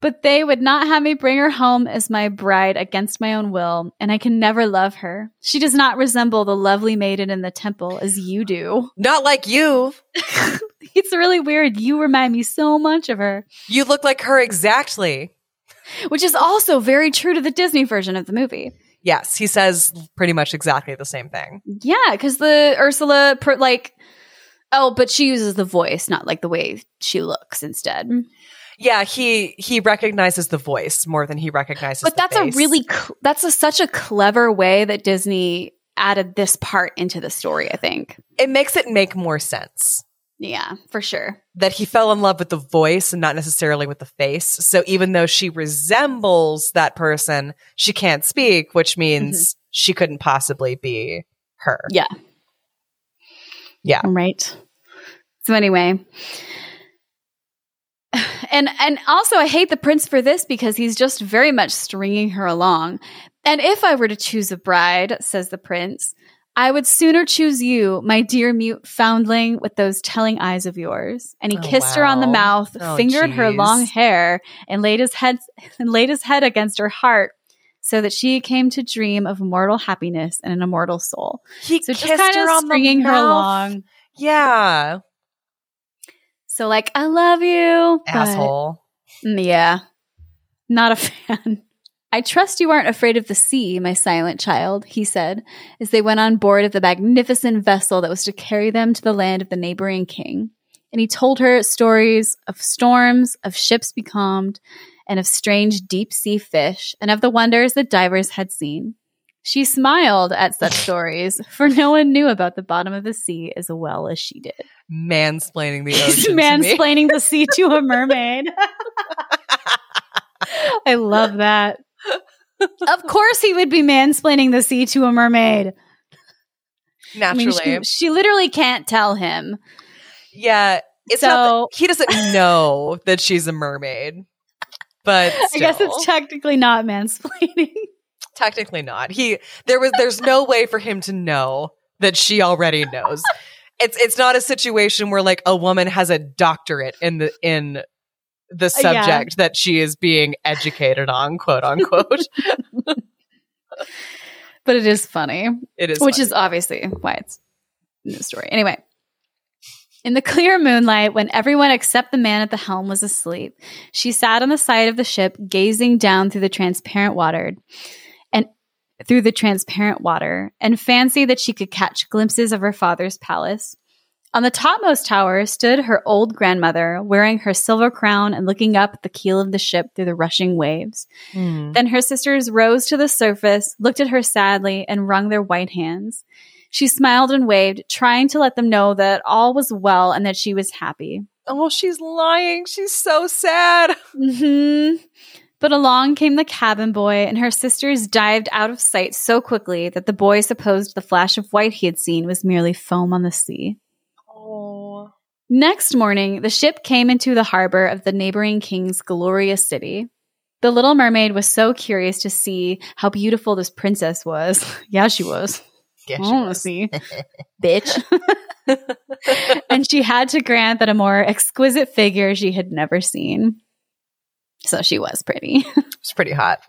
But they would not have me bring her home as my bride against my own will, and I can never love her. She does not resemble the lovely maiden in the temple as you do. Not like you. It's really weird. You remind me so much of her. You look like her exactly. Which is also very true to the Disney version of the movie. Yes, he says pretty much exactly the same thing. Yeah, because the Ursula, per, like, oh, but she uses the voice, not like the way she looks instead. Yeah, he he recognizes the voice more than he recognizes. But that's face. a really, cl- that's a, such a clever way that Disney added this part into the story. I think. it makes it make more sense Yeah, for sure. that he fell in love with the voice and not necessarily with the face. So even though she resembles that person, she can't speak, which means mm-hmm. she couldn't possibly be her. Yeah. Yeah. Right. So anyway. And and also I hate the prince for this because he's just very much stringing her along. And if I were to choose a bride, says the prince, I would sooner choose you, my dear mute foundling with those telling eyes of yours. And he Oh, kissed her on the mouth, Oh, fingered her long hair, and laid his head and laid his head against her heart, so that she came to dream of mortal happiness and an immortal soul. He So just kissed kind her of on stringing the her along. Yeah, So like, I love you, asshole. Mm, yeah, not a fan. I trust you aren't afraid of the sea, my silent child, he said, as they went on board of the magnificent vessel that was to carry them to the land of the neighboring king. And he told her stories of storms, of ships becalmed, and of strange deep sea fish, and of the wonders that divers had seen. She smiled at such stories, for no one knew about the bottom of the sea as well as she did. Mansplaining the ocean. to me. mansplaining the sea to a mermaid. I love that. Of course, he would be mansplaining the sea to a mermaid. I Naturally, mean, she, she literally can't tell him. yeah. It's So- he doesn't know that she's a mermaid, but I guess it's technically not mansplaining. technically not. He there was there's no way for him to know that she already knows. It's it's not a situation where like a woman has a doctorate in the in the uh, subject that she is being educated on, quote unquote. but it is funny. It is which funny. is obviously why it's in the story. Anyway, in the clear moonlight, when everyone except the man at the helm was asleep, she sat on the side of the ship, gazing down through the transparent water and through the transparent water, and fancied that she could catch glimpses of her father's palace. On the topmost tower stood her old grandmother, wearing her silver crown and looking up at the keel of the ship through the rushing waves. Hmm. Then her sisters rose to the surface, looked at her sadly, and wrung their white hands. She smiled and waved, trying to let them know that all was well and that she was happy. Oh, she's lying. She's so sad. hmm But along came the cabin boy, and her sisters dived out of sight so quickly that the boy supposed the flash of white he had seen was merely foam on the sea. Oh. Next morning, the ship came into the harbor of the neighboring king's glorious city. The little mermaid was so curious to see how beautiful this princess was. yeah, she was. Yeah, I she want to was. see, bitch. and she had to grant that a more exquisite figure she had never seen. So she was pretty. It's pretty hot.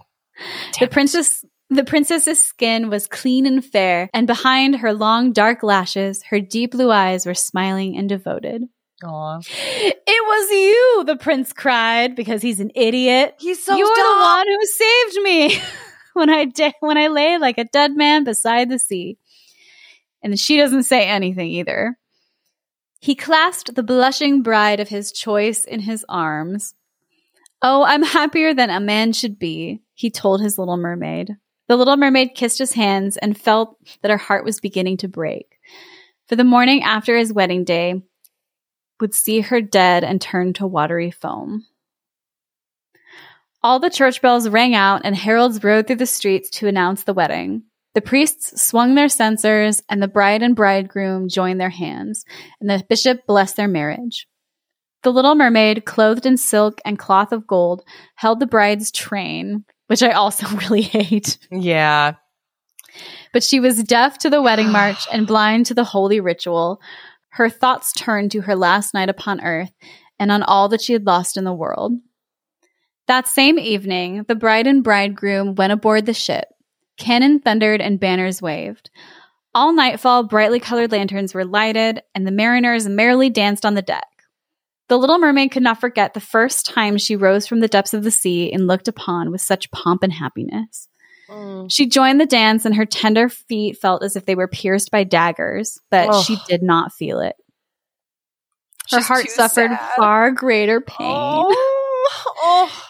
the princess the princess's skin was clean and fair, and behind her long dark lashes, her deep blue eyes were smiling and devoted. Aw. It was you, the prince cried, because he's an idiot. He's so You're the one who saved me when I da- when I lay like a dead man beside the sea. And she doesn't say anything either. He clasped the blushing bride of his choice in his arms. Oh, I'm happier than a man should be, he told his little mermaid. The little mermaid kissed his hands and felt that her heart was beginning to break. For the morning after his wedding day would see her dead and turn to watery foam. All the church bells rang out and heralds rode through the streets to announce the wedding. The priests swung their censers and the bride and bridegroom joined their hands, and the bishop blessed their marriage. The little mermaid, clothed in silk and cloth of gold, held the bride's train, which I also really hate. Yeah. But she was deaf to the wedding march and blind to the holy ritual. Her thoughts turned to her last night upon earth and on all that she had lost in the world. That same evening, the bride and bridegroom went aboard the ship. Cannon thundered and banners waved. All nightfall, brightly colored lanterns were lighted, and the mariners merrily danced on the deck. The little mermaid could not forget the first time she rose from the depths of the sea and looked upon with such pomp and happiness. Mm. She joined the dance, and her tender feet felt as if they were pierced by daggers, but Ugh. she did not feel it. Her She's heart suffered sad. far greater pain. Oh. oh.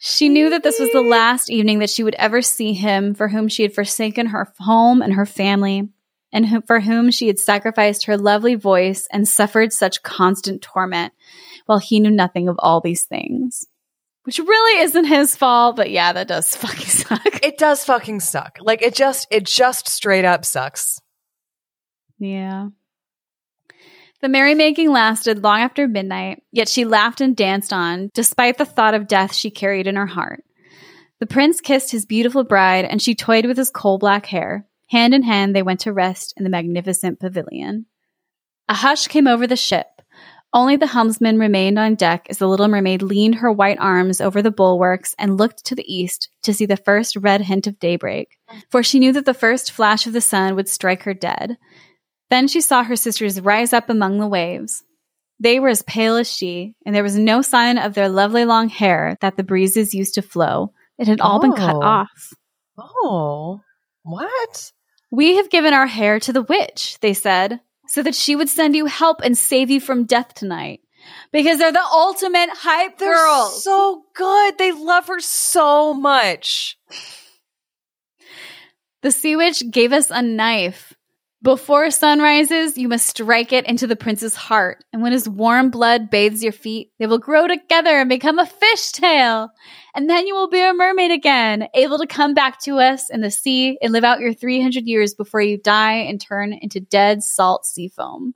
She knew that this was the last evening that she would ever see him, for whom she had forsaken her home and her family, and who, for whom she had sacrificed her lovely voice and suffered such constant torment, while he knew nothing of all these things. Which really isn't his fault, but yeah, that does fucking suck. It does fucking suck. Like it just it just straight up sucks. Yeah. The merrymaking lasted long after midnight, yet she laughed and danced on, despite the thought of death she carried in her heart. The prince kissed his beautiful bride, and she toyed with his coal black hair. Hand in hand, they went to rest in the magnificent pavilion. A hush came over the ship. Only the helmsman remained on deck as the little mermaid leaned her white arms over the bulwarks and looked to the east to see the first red hint of daybreak, for she knew that the first flash of the sun would strike her dead. Then she saw her sisters rise up among the waves. They were as pale as she, and there was no sign of their lovely long hair that the breezes used to flow. It had all been cut Oh. off. Oh. What? We have given our hair to the witch, they said, so that she would send you help and save you from death tonight. Because they're the ultimate hype They're girls. so good. They love her so much. the sea witch gave us a knife. Before sun rises, you must strike it into the prince's heart, and when his warm blood bathes your feet, they will grow together and become a fishtail. And then you will be a mermaid again, able to come back to us in the sea and live out your 300 years before you die and turn into dead salt sea foam.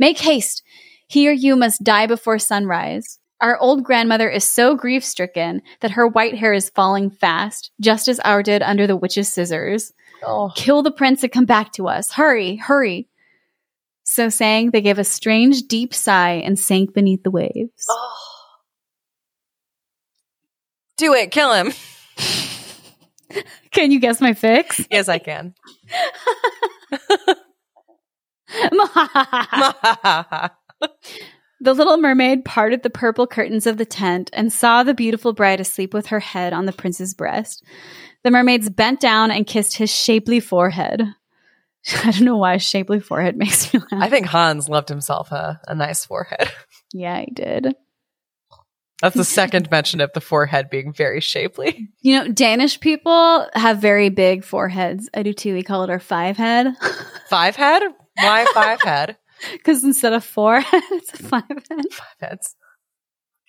Make haste. He or you must die before sunrise. Our old grandmother is so grief stricken that her white hair is falling fast, just as our did under the witch's scissors. Oh. Kill the prince and come back to us. Hurry, hurry. So saying, they gave a strange, deep sigh and sank beneath the waves. Oh. Do it. Kill him. Can you guess my fix? Yes, I can. the little mermaid parted the purple curtains of the tent and saw the beautiful bride asleep with her head on the prince's breast. The mermaids bent down and kissed his shapely forehead. I don't know why shapely forehead makes me laugh. I think Hans loved himself a, a nice forehead. yeah, he did. That's the second mention of the forehead being very shapely. You know, Danish people have very big foreheads. I do too. We call it our five head. Five head? Why five head? Because instead of four it's a five head. Five heads.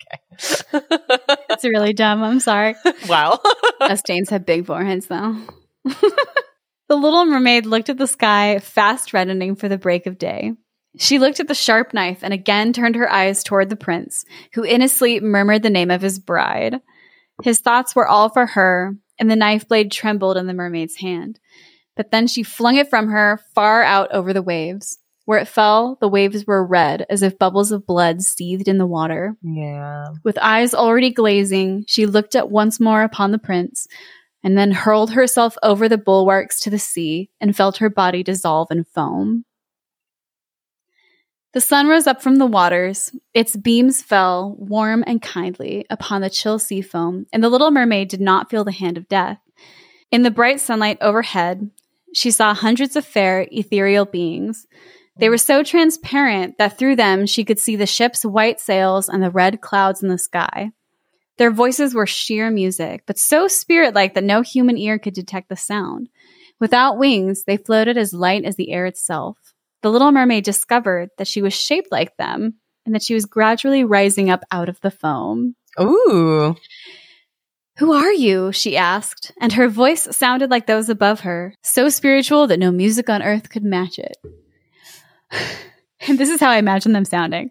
Okay. It's really dumb. I'm sorry. wow. Us Danes have big foreheads, though. the little mermaid looked at the sky, fast reddening for the break of day. She looked at the sharp knife and again turned her eyes toward the prince, who in his sleep murmured the name of his bride. His thoughts were all for her, and the knife blade trembled in the mermaid's hand. But then she flung it from her far out over the waves. Where it fell, the waves were red, as if bubbles of blood seethed in the water. Yeah. With eyes already glazing, she looked at once more upon the prince, and then hurled herself over the bulwarks to the sea and felt her body dissolve in foam. The sun rose up from the waters. Its beams fell, warm and kindly, upon the chill sea foam, and the little mermaid did not feel the hand of death. In the bright sunlight overhead, she saw hundreds of fair, ethereal beings. They were so transparent that through them she could see the ship's white sails and the red clouds in the sky. Their voices were sheer music, but so spirit like that no human ear could detect the sound. Without wings, they floated as light as the air itself. The little mermaid discovered that she was shaped like them and that she was gradually rising up out of the foam. Ooh. Who are you? she asked, and her voice sounded like those above her, so spiritual that no music on earth could match it. and this is how I imagine them sounding.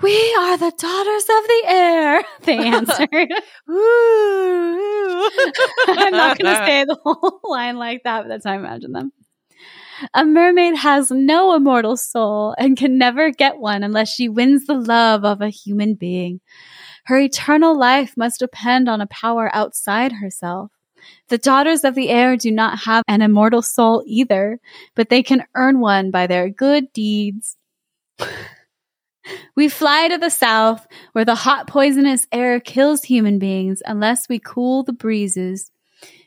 We are the daughters of the air, they answered. Ooh. I'm not going to say the whole line like that, but that's how I imagine them. A mermaid has no immortal soul and can never get one unless she wins the love of a human being. Her eternal life must depend on a power outside herself. The daughters of the air do not have an immortal soul either, but they can earn one by their good deeds. we fly to the south, where the hot poisonous air kills human beings unless we cool the breezes.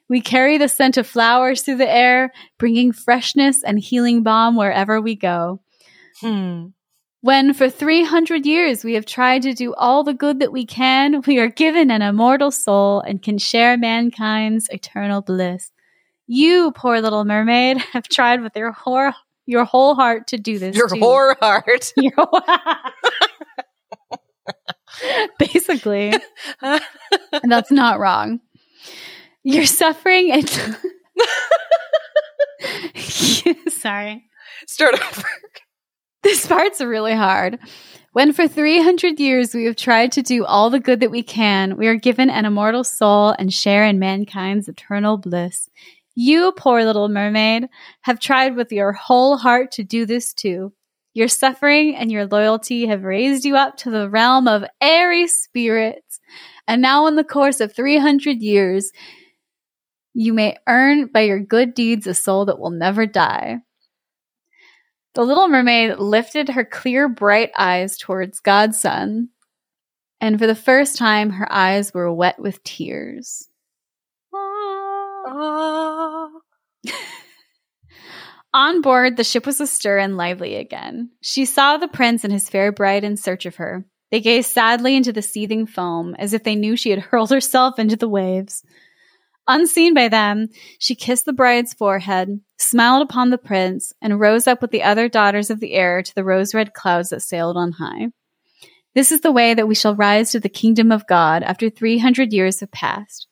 We carry the scent of flowers through the air, bringing freshness and healing balm wherever we go. Hmm. When for 300 years we have tried to do all the good that we can, we are given an immortal soul and can share mankind's eternal bliss. You, poor little mermaid, have tried with your whole, your whole heart to do this. Your too. whore heart. Your Basically, and that's not wrong. You're suffering and sorry. Start over. This part's really hard. When for 300 years we have tried to do all the good that we can, we are given an immortal soul and share in mankind's eternal bliss. You, poor little mermaid, have tried with your whole heart to do this too. Your suffering and your loyalty have raised you up to the realm of airy spirits. And now, in the course of 300 years, you may earn by your good deeds a soul that will never die. The little mermaid lifted her clear, bright eyes towards God's Son, and for the first time, her eyes were wet with tears. Ah. On board, the ship was astir and lively again. She saw the prince and his fair bride in search of her. They gazed sadly into the seething foam, as if they knew she had hurled herself into the waves. Unseen by them, she kissed the bride's forehead, smiled upon the prince, and rose up with the other daughters of the air to the rose red clouds that sailed on high. This is the way that we shall rise to the kingdom of God after 300 years have passed.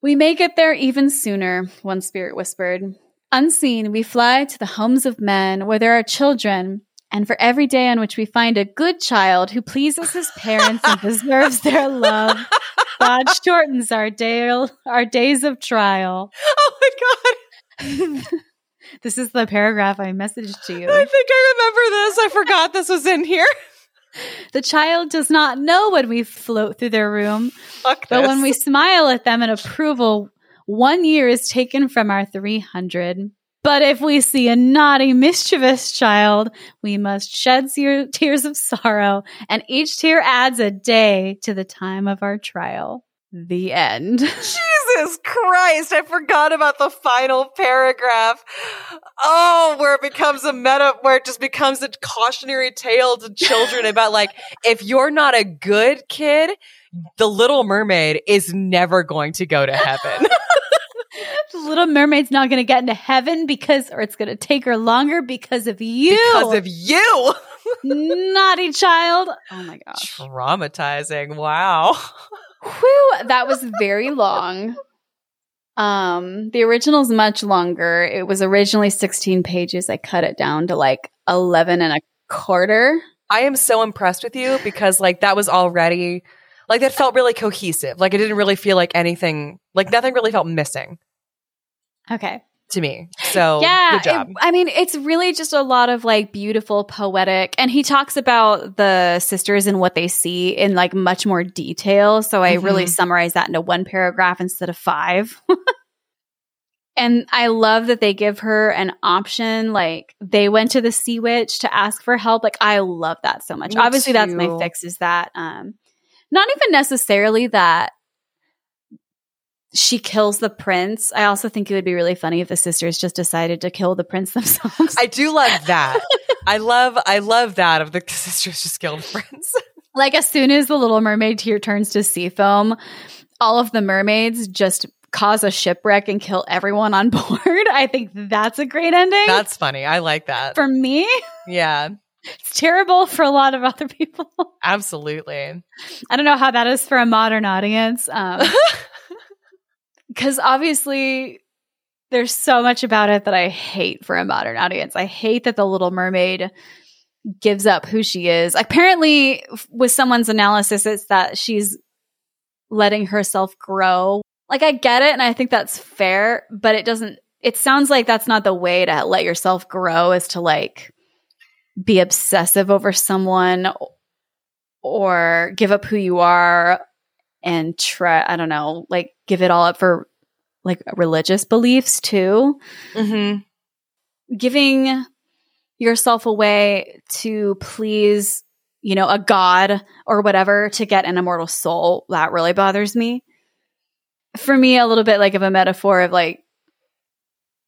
We may get there even sooner, one spirit whispered. Unseen, we fly to the homes of men where there are children, And for every day on which we find a good child who pleases his parents and deserves their love, God shortens our day, our days of trial. Oh my god. this is the paragraph I messaged to you. I think I remember this. I forgot this was in here. The child does not know when we float through their room, Fuck but this. when we smile at them in approval, one year is taken from our 300. But if we see a naughty, mischievous child, we must shed tears of sorrow, and each tear adds a day to the time of our trial. The end. Jesus Christ, I forgot about the final paragraph. Oh, where it becomes a meta, where it just becomes a cautionary tale to children about like, if you're not a good kid, the little mermaid is never going to go to heaven. little mermaid's not going to get into heaven because, or it's going to take her longer because of you. because of you. naughty child. Oh my gosh. Traumatizing. Wow. Whew, that was very long. Um, the original's much longer. It was originally 16 pages. I cut it down to like 11 and a quarter. I am so impressed with you because like that was already like that felt really cohesive. Like it didn't really feel like anything like nothing really felt missing Okay. to me. So yeah. good job. it- I mean, it's really just a lot of like beautiful, poetic, and he talks about the sisters and what they see in like much more detail. So I really Mhm. summarize that into one paragraph instead of five. And I love that they give her an option. Like they went to the sea witch to ask for help. Like I love that so much. Me Obviously, that's my fix. Is that um, not even necessarily that she kills the prince. I also think it would be really funny if the sisters just decided to kill the prince themselves. I do love that. I love I love that of the sisters just killed prince. like as soon as the Little Mermaid tear turns to sea foam, all of the mermaids just cause a shipwreck and kill everyone on board. I think that's a great ending. That's funny. I like that. for me. yeah, It's terrible for a lot of other people. absolutely. I don't know how that is for a modern audience. Um, because obviously there's so much about it that I hate for a modern audience. I hate that the Little Mermaid gives up who she is. Apparently, with someone's analysis, it's that she's letting herself grow. Like, I get it, and I think that's fair, but it doesn't, it sounds like that's not the way to let yourself grow, is to like be obsessive over someone or give up who you are and try i don't know like give it all up for like religious beliefs too. Hmm giving yourself away to please you know a god or whatever to get an immortal soul that really bothers me. For me a little bit like of a metaphor of like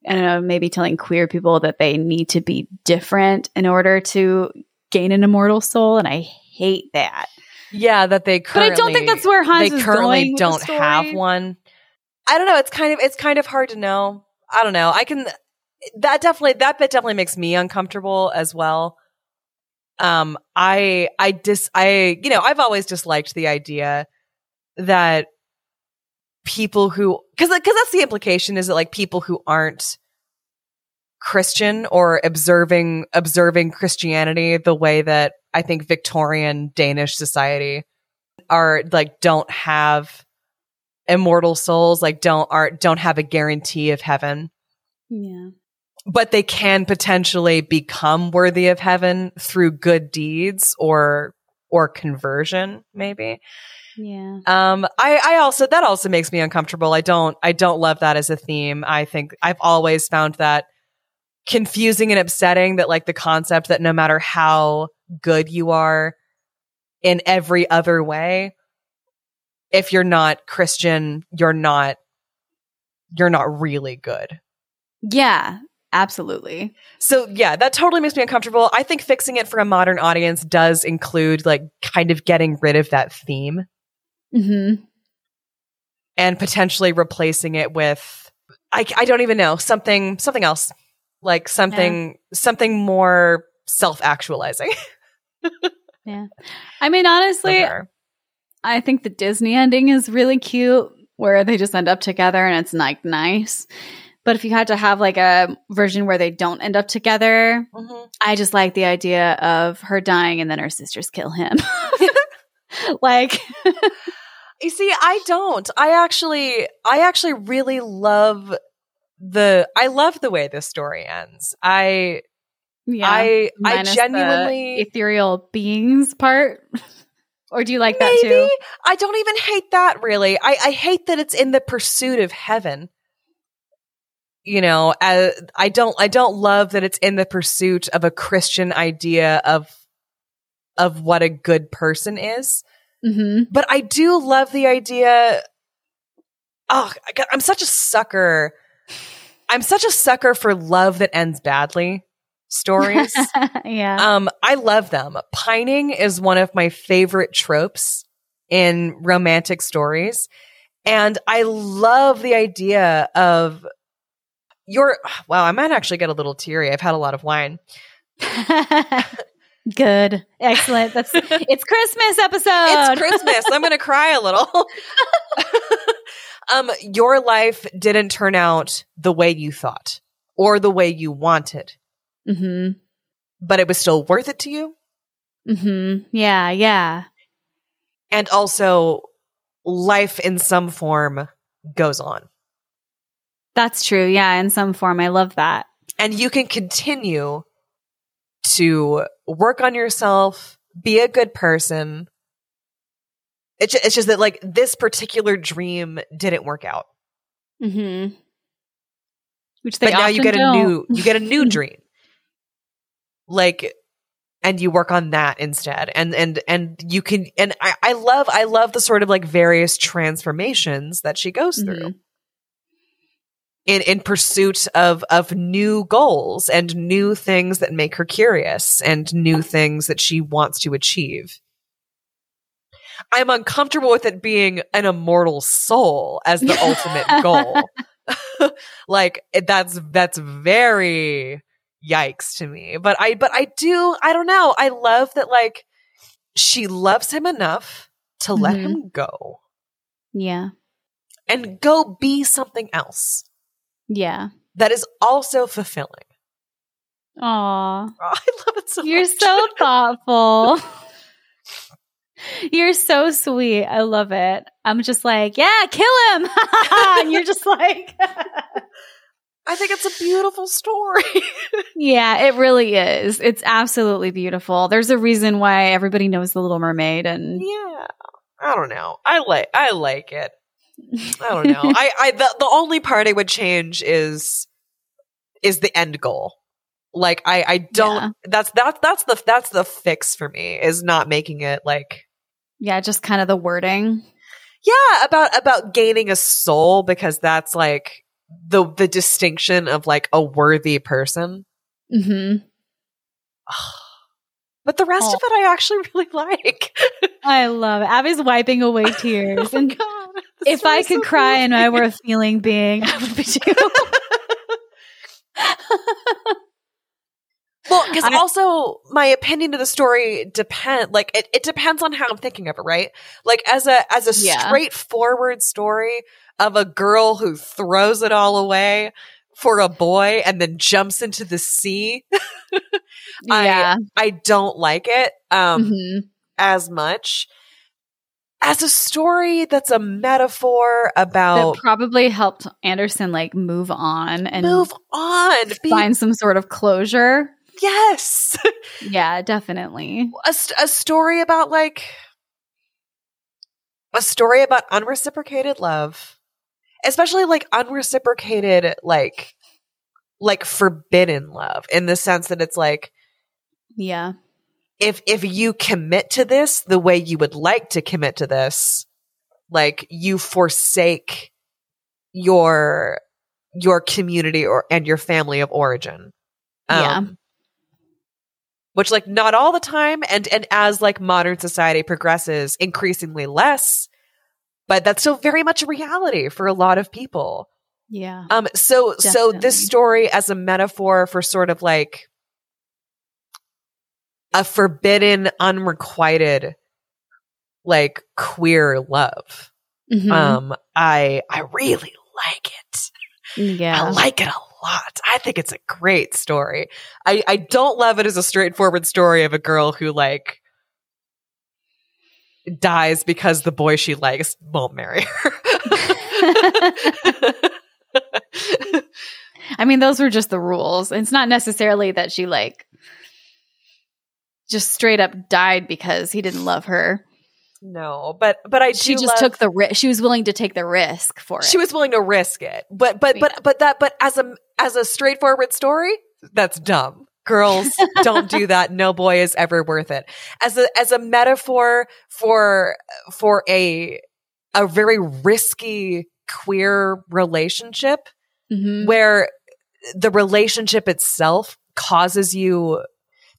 i don't know maybe telling queer people that they need to be different in order to gain an immortal soul and i hate that Yeah, that they but i don't think that's where hans they is currently going with the don't story. have one. I don't know. It's kind of it's kind of hard to know. I don't know. I can that definitely that bit definitely makes me uncomfortable as well. Um, I I dis I you know I've always disliked the idea that people who because because that's the implication is that like people who aren't Christian or observing observing Christianity the way that I think Victorian Danish society are like don't have immortal souls like don't are don't have a guarantee of heaven. Yeah. But they can potentially become worthy of heaven through good deeds or or conversion maybe. Yeah. Um i i also that also makes me uncomfortable. I don't i don't love that as a theme. I think i've always found that confusing and upsetting that like the concept that no matter how good you are in every other way if you're not christian you're not you're not really good yeah absolutely so yeah, that totally makes me uncomfortable. I think fixing it for a modern audience does include like kind of getting rid of that theme mm-hmm. and potentially replacing it with I I don't even know, something something else. Like something something more self-actualizing. Yeah. I mean honestly I think the Disney ending is really cute, where they just end up together and it's like nice. But if you had to have like a version where they don't end up together, Mhm. I just like the idea of her dying and then her sisters kill him. like, You see, I don't. I actually, I actually really love the. I love the way this story ends. I, yeah, I, I genuinely. ethereal beings part. or do you like that too? I don't even hate that. Really, I, I hate that it's in the pursuit of heaven. You know, uh, I don't. I don't love that it's in the pursuit of a Christian idea of of what a good person is. hmm but I do love the idea. Oh, I'm such a sucker. I'm such a sucker for love that ends badly stories. yeah. um, I love them. Pining is one of my favorite tropes in romantic stories. And I love the idea of your, wow, I might actually get a little teary. I've had a lot of wine. Good. Excellent. That's it's Christmas episode. It's Christmas. I'm going to cry a little. Um, your life didn't turn out the way you thought or the way you wanted, hmm but it was still worth it to you. hmm Yeah, yeah. And also, life in some form goes on. That's true. Yeah, in some form. I love that. And you can continue to work on yourself, be a good person. It's, ju- it's just that, like, this particular dream didn't work out. Mm-hmm. Which they but now you get a don't. new you get a new dream like and you work on that instead and and and you can and I, I love i love the sort of like various transformations that she goes through Mhm. in in pursuit of of new goals and new things that make her curious and new things that she wants to achieve i'm uncomfortable with it being an immortal soul as the ultimate goal like that's that's very yikes to me but i but i do i don't know i love that like she loves him enough to let Mhm. him go Yeah. and go be something else Yeah. that is also fulfilling Aw. Oh, i love it so You're much. so thoughtful. You're so sweet. I love it. I'm just like, yeah, kill him. and you're just like, i think it's a beautiful story yeah, it really is. It's absolutely beautiful. There's a reason why everybody knows The Little Mermaid. And yeah i don't know i like i like it i don't know i i the, the only part i would change is is the end goal like i i don't Yeah. that's that's that's the that's the fix for me is not making it like yeah, just kind of the wording. yeah about about gaining a soul because that's like the the distinction of like a worthy person Mm-hmm. but the rest Oh. of it i actually really like I love it. Abby's wiping away tears. oh and god if I could so cry and I were a feeling being, I would be too. Well, because also my opinion of the story depend like it, it depends on how I'm thinking of it, right? Like as a as a Yeah. straightforward story of a girl who throws it all away for a boy and then jumps into the sea. I- yeah. I don't like it um Mhm. as much. As a story that's a metaphor about That probably helped Andersen like move on and move on. Be, find some sort of closure. Yes. Yeah, definitely. a, a story about like a story about unreciprocated love especially like unreciprocated like like forbidden love in the sense that it's like Yeah. if if you commit to this the way you would like to commit to this like you forsake your your community or and your family of origin Um, Yeah. Which like not all the time and and as like modern society progresses increasingly less but that's still very much a reality for a lot of people Yeah. um so so this story as a metaphor for sort of like a forbidden unrequited like queer love Mhm. um i i really like it Yeah. I like it a lot. I think it's a great story. I, I don't love it as a straightforward story of a girl who like dies because the boy she likes won't marry her. I mean, those were just the rules. It's not necessarily that she like just straight up died because he didn't love her. No, but but I She do just love- took the risk. She was willing to take the risk for it. she was willing to risk it. But but but but that but as a as a straightforward story, that's dumb. Girls don't do that. No boy is ever worth it. As a as a metaphor for for a a very risky queer relationship Mhm. where the relationship itself causes you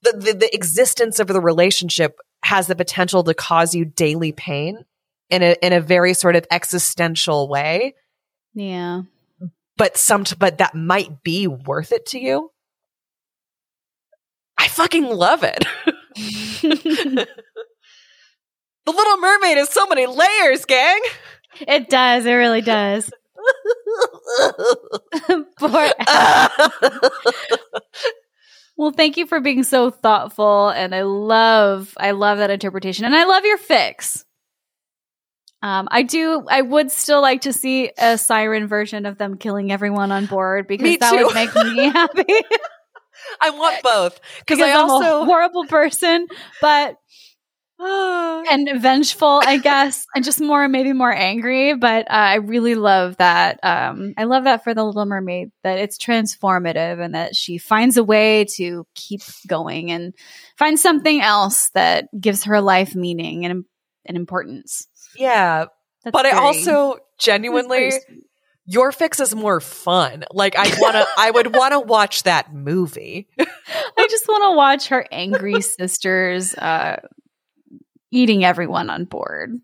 the, the the existence of the relationship has the potential to cause you daily pain in a in a very sort of existential way Yeah. but some but that might be worth it to you i fucking love it the little mermaid has so many layers gang it does. It really does. Poor Well, thank you for being so thoughtful and I love I love that interpretation and I love your fix. Um, I do I would still like to see a siren version of them killing everyone on board because that would make me happy. i want both because i I'm a horrible person, but and vengeful, I guess, and just more maybe more angry. But uh, I really love that. Um, I love that for the Little Mermaid that it's transformative and that she finds a way to keep going and find something else that gives her life meaning and and importance. yeah That's but i also genuinely your fix is more fun like i want to i would want to watch that movie I just want to watch her angry sisters. Uh, Eating everyone on board,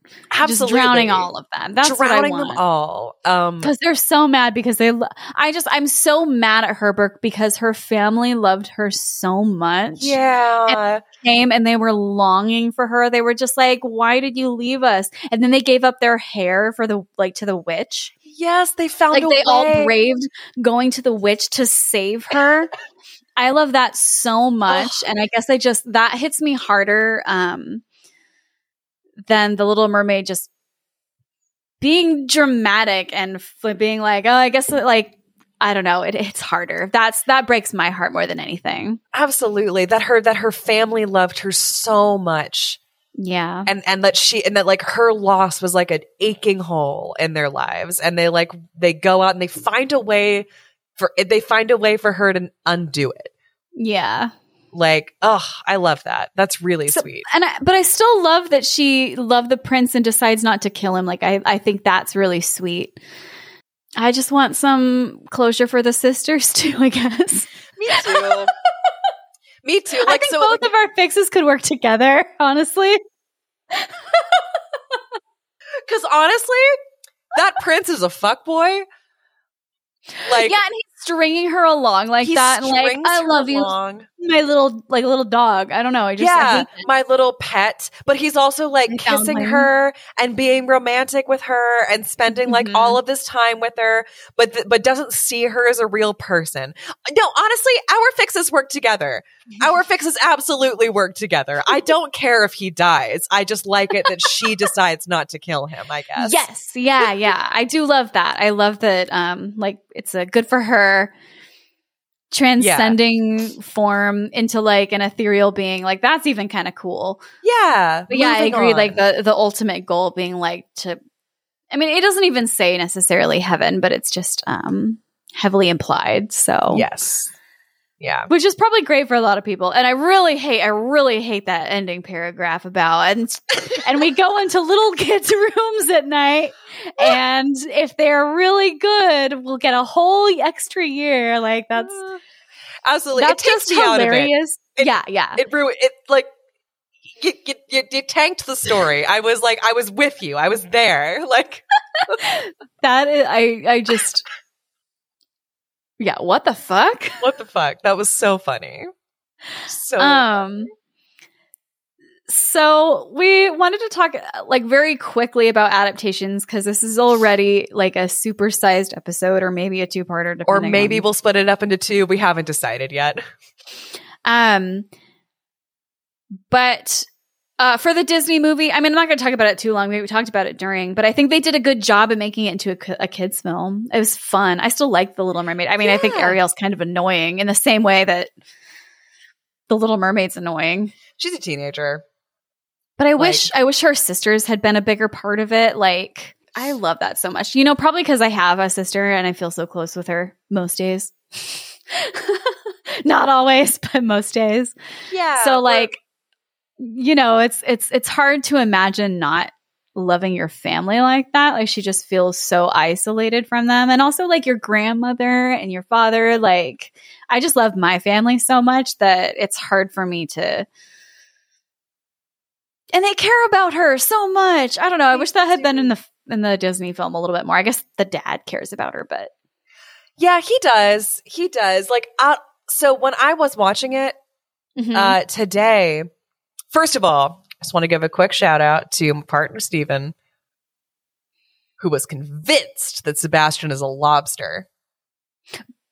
just drowning all of them. That's drowning what I them all. Um because they're so mad because they lo- i just i'm so mad at her because her family loved her so much. Yeah. came and they were longing for her. They were just like why did you leave us? And then they gave up their hair for the like to the witch. Yes they found like they all braved going to the witch to save her. I love that so much. And i guess i just that hits me harder um than the little mermaid just being dramatic and being like oh i guess like i don't know it, it's harder. That's that breaks my heart more than anything. Absolutely. That her that her family loved her so much. Yeah. And and that she and that like her loss was like an aching hole in their lives. And they like they go out and they find a way for they find a way for her to undo it. Yeah like oh i love that that's really So- sweet and I, but I still love that she loved the prince and decides not to kill him. Like I, I think that's really sweet. I just want some closure for the sisters too. I guess. me too me too I like think so both of our fixes could work together. Honestly, because honestly that prince is a fuck boy like yeah, and he's stringing her along like he that, and like I love you, along. my little like little dog. I don't know. I just yeah, that. my little pet. But he's also like I kissing her and being romantic with her and spending like Mhm. all of this time with her, but th- but doesn't see her as a real person. No, honestly, our fixes work together. Our fixes absolutely work together. I don't care if he dies. I just like it that she decides not to kill him. I guess. Yes, yeah, yeah. I do love that. I love that. Um, like it's a good for her transcending form into like an ethereal being. Like that's even kind of cool. Yeah. But yeah, I agree. on. Like the the ultimate goal being like to. I mean, it doesn't even say necessarily heaven, but it's just um heavily implied. So yes. Yeah. which is probably great for a lot of people. And I really hate, I really hate that ending paragraph about and and we go into little kids' rooms at night, and if they're really good, we'll get a whole extra year. Like that's uh, Absolutely. that's it takes just me out of it. hilarious. It- yeah, yeah. it ruined it like you, you, you tanked the story i was like i was with you i was there like that is, I I just yeah. What the fuck? what the fuck that was so funny so Um. So we wanted to talk like very quickly about adaptations because this is already like a supersized episode or maybe a two-parter. Or maybe on- we'll split it up into two. We haven't decided yet. Um, but uh, for the Disney movie, I mean, I'm not going to talk about it too long. We talked about it during, but I think they did a good job of making it into a, a kids film. It was fun. I still like The Little Mermaid. I mean, I think Ariel's kind of annoying in the same way that The Little Mermaid's annoying. She's a teenager. But I wish I wish her sisters had been a bigger part of it. Like I love that so much. You know, probably because I have a sister and I feel so close with her most days. Not always, but most days. Yeah. so like you know, it's it's it's hard to imagine not loving your family like that. Like she just feels so isolated from them. And also like your grandmother and your father, like I just love my family so much that it's hard for me to and they care about her so much. I don't know. I wish that had been in the in the Disney film a little bit more. I guess the dad cares about her, but Yeah, he does. He does. Like, uh, so when I was watching it Mhm. uh, today, first of all, I just want to give a quick shout out to my partner Steven, who was convinced that Sebastian is a lobster.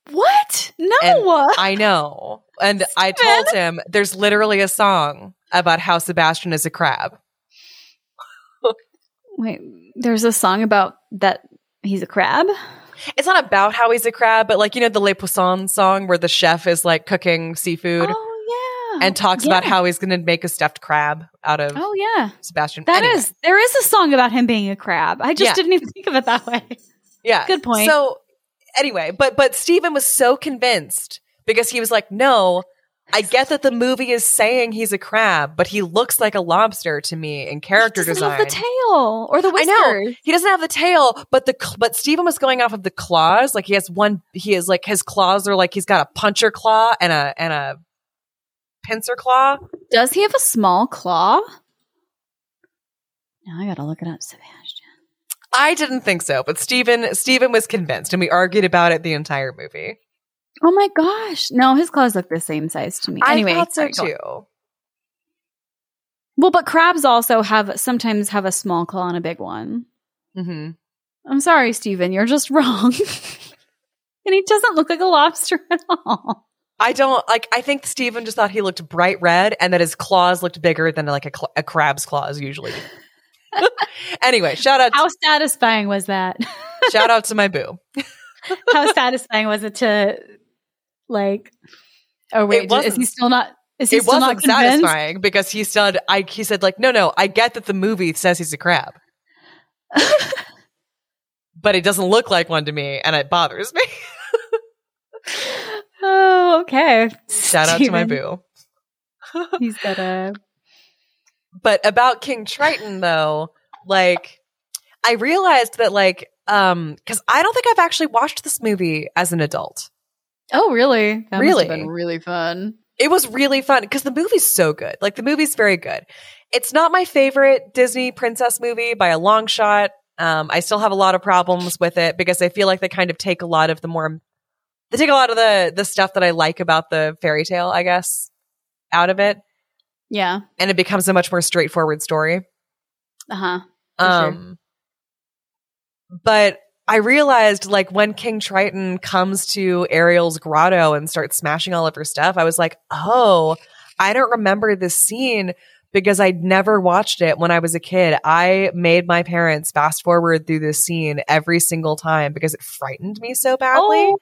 what? No. And I know. And I told him there's literally a song about how Sebastian is a crab. Wait, there's a song about that he's a crab? It's not about how he's a crab, but like, you know, the Le Poisson song where the chef is like cooking seafood Oh. And talks Yeah. about how he's going to make a stuffed crab out of Oh yeah. Sebastian. That is Anyway, there is a song about him being a crab. I just Yeah. didn't even think of it that way. Yeah. Good point. So anyway, but but Steven was so convinced because he was like, "No, I get that the movie is saying he's a crab, but he looks like a lobster to me in character he doesn't design." have the tail or the I know he doesn't have the tail, but the but Steven was going off of the claws. Like he has one, he is like his claws are like he's got a puncher claw and a and a pincer claw. Does he have a small claw? Now I gotta look it up, Sebastian. I didn't think so, but Steven Steven was convinced, and we argued about it the entire movie. Oh my gosh. No, his claws look the same size to me. Anyway, I thought so sorry, too. Well, but crabs also have sometimes have a small claw and a big one. Mm-hmm. I'm sorry, Steven, you're just wrong. and he doesn't look like a lobster at all. I don't like. I think Steven just thought he looked bright red, and that his claws looked bigger than like a, cl- a crab's claws usually. anyway, shout out, How satisfying was that? shout out to my boo. How satisfying was it to like? Oh wait, is he still not? Is he It still wasn't not satisfying because he said, "I." He said, "Like, no, no, I get that the movie says he's a crab, but it doesn't look like one to me, and it bothers me." Oh, okay. shout out to my boo. He's got a. But about King Triton, though, like, I realized that, like, um, because I don't think I've actually watched this movie as an adult. Oh, really? That Really? been really fun. it was really fun because the movie's so good. Like the movie's very good. It's not my favorite Disney princess movie by a long shot. Um, I still have a lot of problems with it because I feel like they kind of take a lot of the more, they take a lot of the the stuff that I like about the fairy tale, I guess, out of it, Yeah. and it becomes a much more straightforward story. Uh huh. For sure. Um, but I realized like when King Triton comes to Ariel's grotto and starts smashing all of her stuff, I was like, oh, I don't remember this scene because I'd never watched it when I was a kid. I made my parents fast forward through this scene every single time because it frightened me so badly.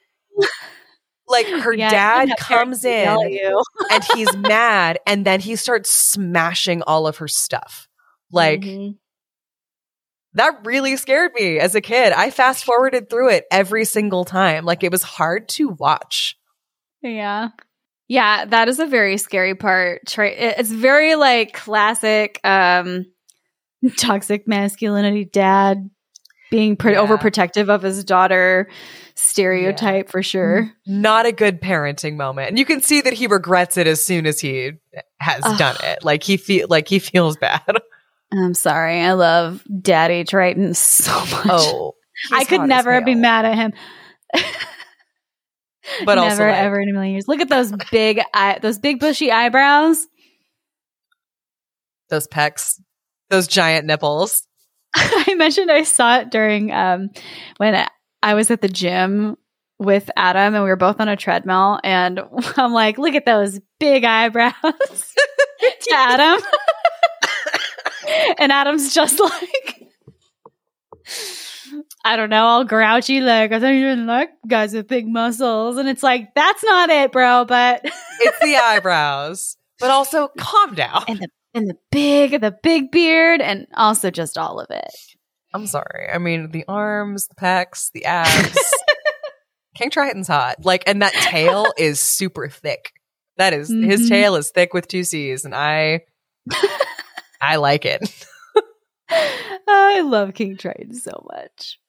Like her. Yeah, dad you have parents comes who yell at in and he's mad and then he starts smashing all of her stuff. Like Mhm. that really scared me as a kid. I fast forwarded through it every single time. Like it was hard to watch. Yeah. Yeah, that is a very scary part. It's very like classic um toxic masculinity dad being pre- Yeah. overprotective of his daughter stereotype for sure. Not a good parenting moment. And you can see that he regrets it as soon as he has Ugh. done it. Like he feel like he feels bad. I'm sorry. I love Daddy Triton so much. Oh. I could never be mad at him. But also, never like- ever in a million years. Look at those big eye, those big bushy eyebrows. Those pecs, those giant nipples. I mentioned I saw it during um, when I was at the gym with Adam and we were both on a treadmill and I'm like, look at those big eyebrows to Adam. and Adam's just like I don't know, all grouchy like I think you didn't like guys with big muscles. And it's like, that's not it, bro, but it's the eyebrows. But also calm down. And the and the big the big beard and also just all of it. I'm sorry. I mean the arms, the pecs, the abs. King Triton's hot. Like, and that tail is super thick. That is, mm-hmm. his tail is thick with two C's, and I, I like it. I love King Triton so much.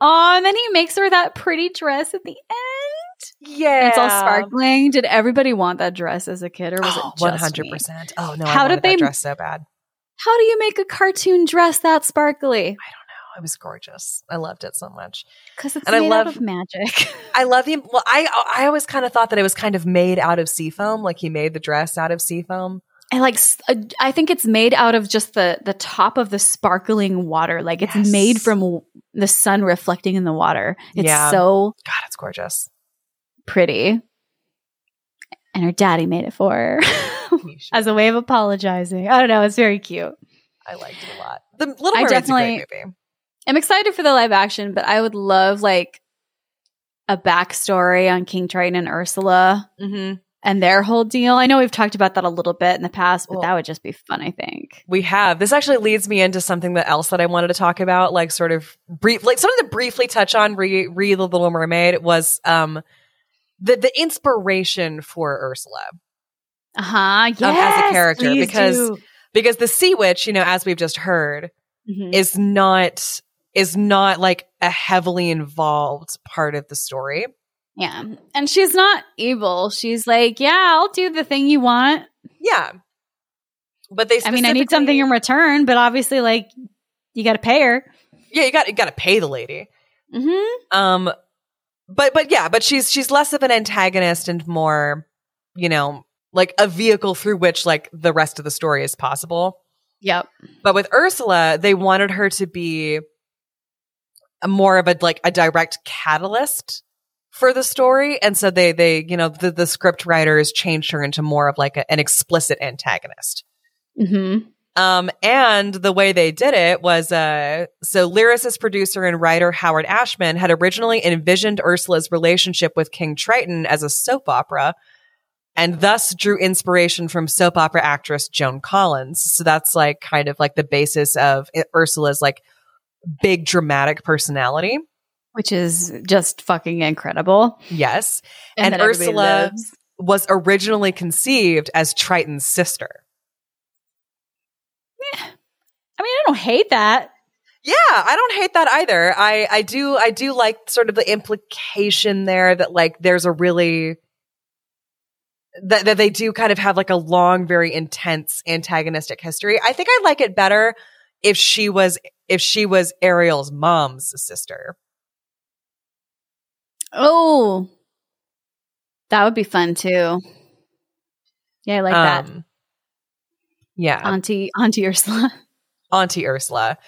Oh, and then he makes her that pretty dress at the end. Yeah, and it's all sparkling. Did everybody want that dress as a kid, or was oh, it one hundred percent? Oh no! How did they dress so bad? How do you make a cartoon dress that sparkly? I don't know. It was gorgeous. I loved it so much because it's and made I love, out of magic. I love the well. I I always kind of thought that it was kind of made out of seafoam, like he made the dress out of seafoam. I like uh, I think it's made out of just the the top of the sparkling water. Like it's yes. made from the sun reflecting in the water. It's yeah. so God, it's gorgeous. Pretty. And her daddy made it for her as a way of apologizing. I don't know, it's very cute. I liked it a lot. The Little Mermaid's I definitely, a great movie. I'm excited for the live action, but I would love like a backstory on King Triton and Ursula. Mm-hmm and their whole deal. I know we've talked about that a little bit in the past, but well, that would just be fun, I think. We have. This actually leads me into something that else that I wanted to talk about, like sort of brief, like something to briefly touch on re, re the Little Mermaid was um the the inspiration for Ursula. Uh-huh. Yes, um, as a character because do. because the sea witch, you know, as we've just heard, mm-hmm. is not is not like a heavily involved part of the story. Yeah. And she's not evil. She's like, yeah, I'll do the thing you want. Yeah. But they I mean, I need something in return, but obviously like you got to pay her. Yeah, you got you got to pay the lady. Mm-hmm. Um but but yeah, but she's she's less of an antagonist and more, you know, like a vehicle through which like the rest of the story is possible. Yep. But with Ursula, they wanted her to be more of a like a direct catalyst for the story. And so they, they, you know, the, the script writers changed her into more of like a, an explicit antagonist. Mm-hmm. Um, and the way they did it was, uh, so lyricist, producer, and writer Howard Ashman had originally envisioned Ursula's relationship with King Triton as a soap opera and thus drew inspiration from soap opera actress Joan Collins. So that's like kind of like the basis of Ursula's like big dramatic personality which is just fucking incredible. Yes. And, and Ursula was originally conceived as Triton's sister. Yeah. I mean, I don't hate that. Yeah, I don't hate that either. I I do I do like sort of the implication there that like there's a really that, that they do kind of have like a long, very intense antagonistic history. I think I like it better if she was if she was Ariel's mom's sister. Oh, that would be fun too. Yeah, I like um, that. Yeah, Auntie Auntie Ursula. Auntie Ursula.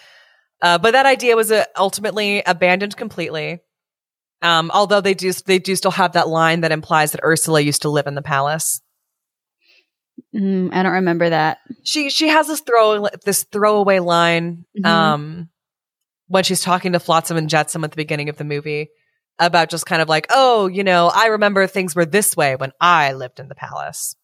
Uh, but that idea was uh, ultimately abandoned completely. Um, although they do they do still have that line that implies that Ursula used to live in the palace. Mm, I don't remember that. She she has this throw this throwaway line mm-hmm. um, when she's talking to Flotsam and Jetsam at the beginning of the movie about just kind of like, oh, you know, I remember things were this way when I lived in the palace.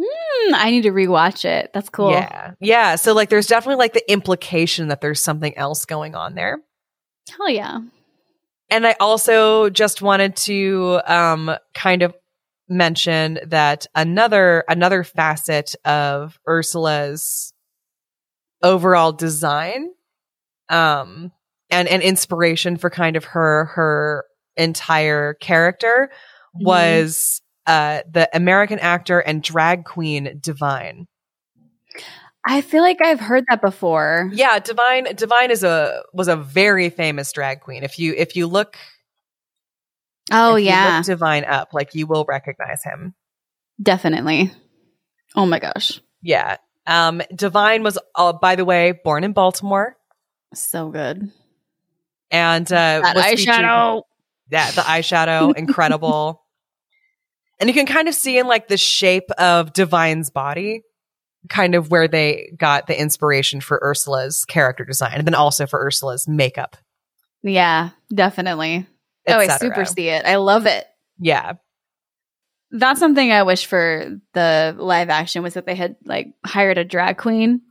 Mm, I need to rewatch it. That's cool. Yeah. Yeah. So, like, there's definitely like the implication that there's something else going on there. Hell yeah. And I also just wanted to um, kind of mention that another another facet of Ursula's overall design um and an inspiration for kind of her her entire character mm-hmm. was uh, the American actor and drag queen Divine. I feel like I've heard that before. Yeah, Divine Divine is a was a very famous drag queen. If you if you look Oh yeah. Look Divine up, like you will recognize him. Definitely. Oh my gosh. Yeah. Um, Divine was, uh, by the way, born in Baltimore, So good. and uh, That was eyeshadow. Yeah, the eyeshadow, incredible. and you can kind of see in like the shape of Divine's body, kind of where they got the inspiration for Ursula's character design, and then also for Ursula's makeup. Yeah, definitely. Oh, I super see it. I love it. Yeah, That's something I wish for the live action was that they had like hired a drag queen.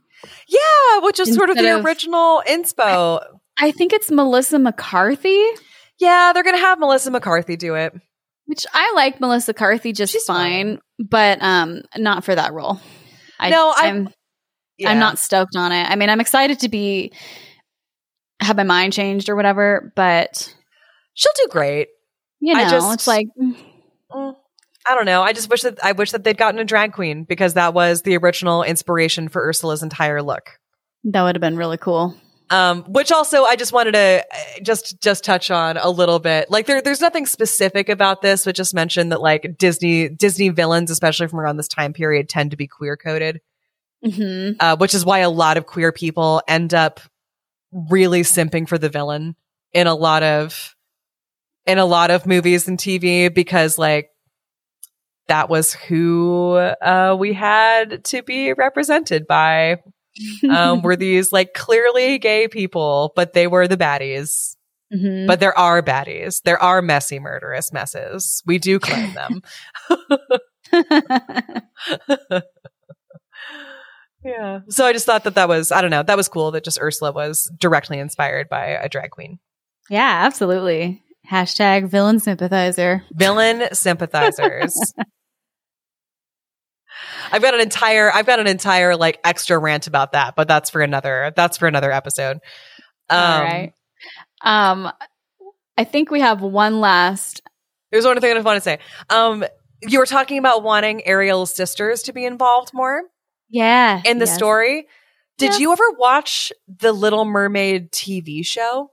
yeah, which is sort of the of- original inspo. I think it's Melissa McCarthy, Yeah, they're gonna have Melissa McCarthy do it. which I like Melissa McCarthy just She's fine, but um not for that role. I, No, I- I'm Yeah. I'm not stoked on it. I mean, I'm excited to be have my mind changed or whatever, but She'll do great. you know, I just- it's like Mm, I don't know. I just wish that I wish that they'd gotten a drag queen because that was the original inspiration for Ursula's entire look. that would have been really cool. Um, which also I just wanted to uh, just just touch on a little bit. Like there, there's nothing specific about this, but just mention that like Disney Disney villains, especially from around this time period, tend to be queer coded, hmm uh, which is why a lot of queer people end up really simping for the villain in a lot of in a lot of movies and TV because like that was who uh, we had to be represented by um, were these like clearly gay people, but they were the baddies. Mhm. But there are baddies. There are messy, murderous messes. We do claim them. yeah. So I just thought that that was, I don't know, that was cool that just Ursula was directly inspired by a drag queen. yeah, absolutely. Hashtag villain sympathizer. Villain sympathizers. I've got an entire, I've got an entire like extra rant about that, but that's for another, that's for another episode. Um, All right. Um, I think we have one last. There's one thing I want to say. Um, you were talking about wanting Ariel's sisters to be involved more Yeah. in the yes. story. Did Yes. you ever watch the Little Mermaid TV show?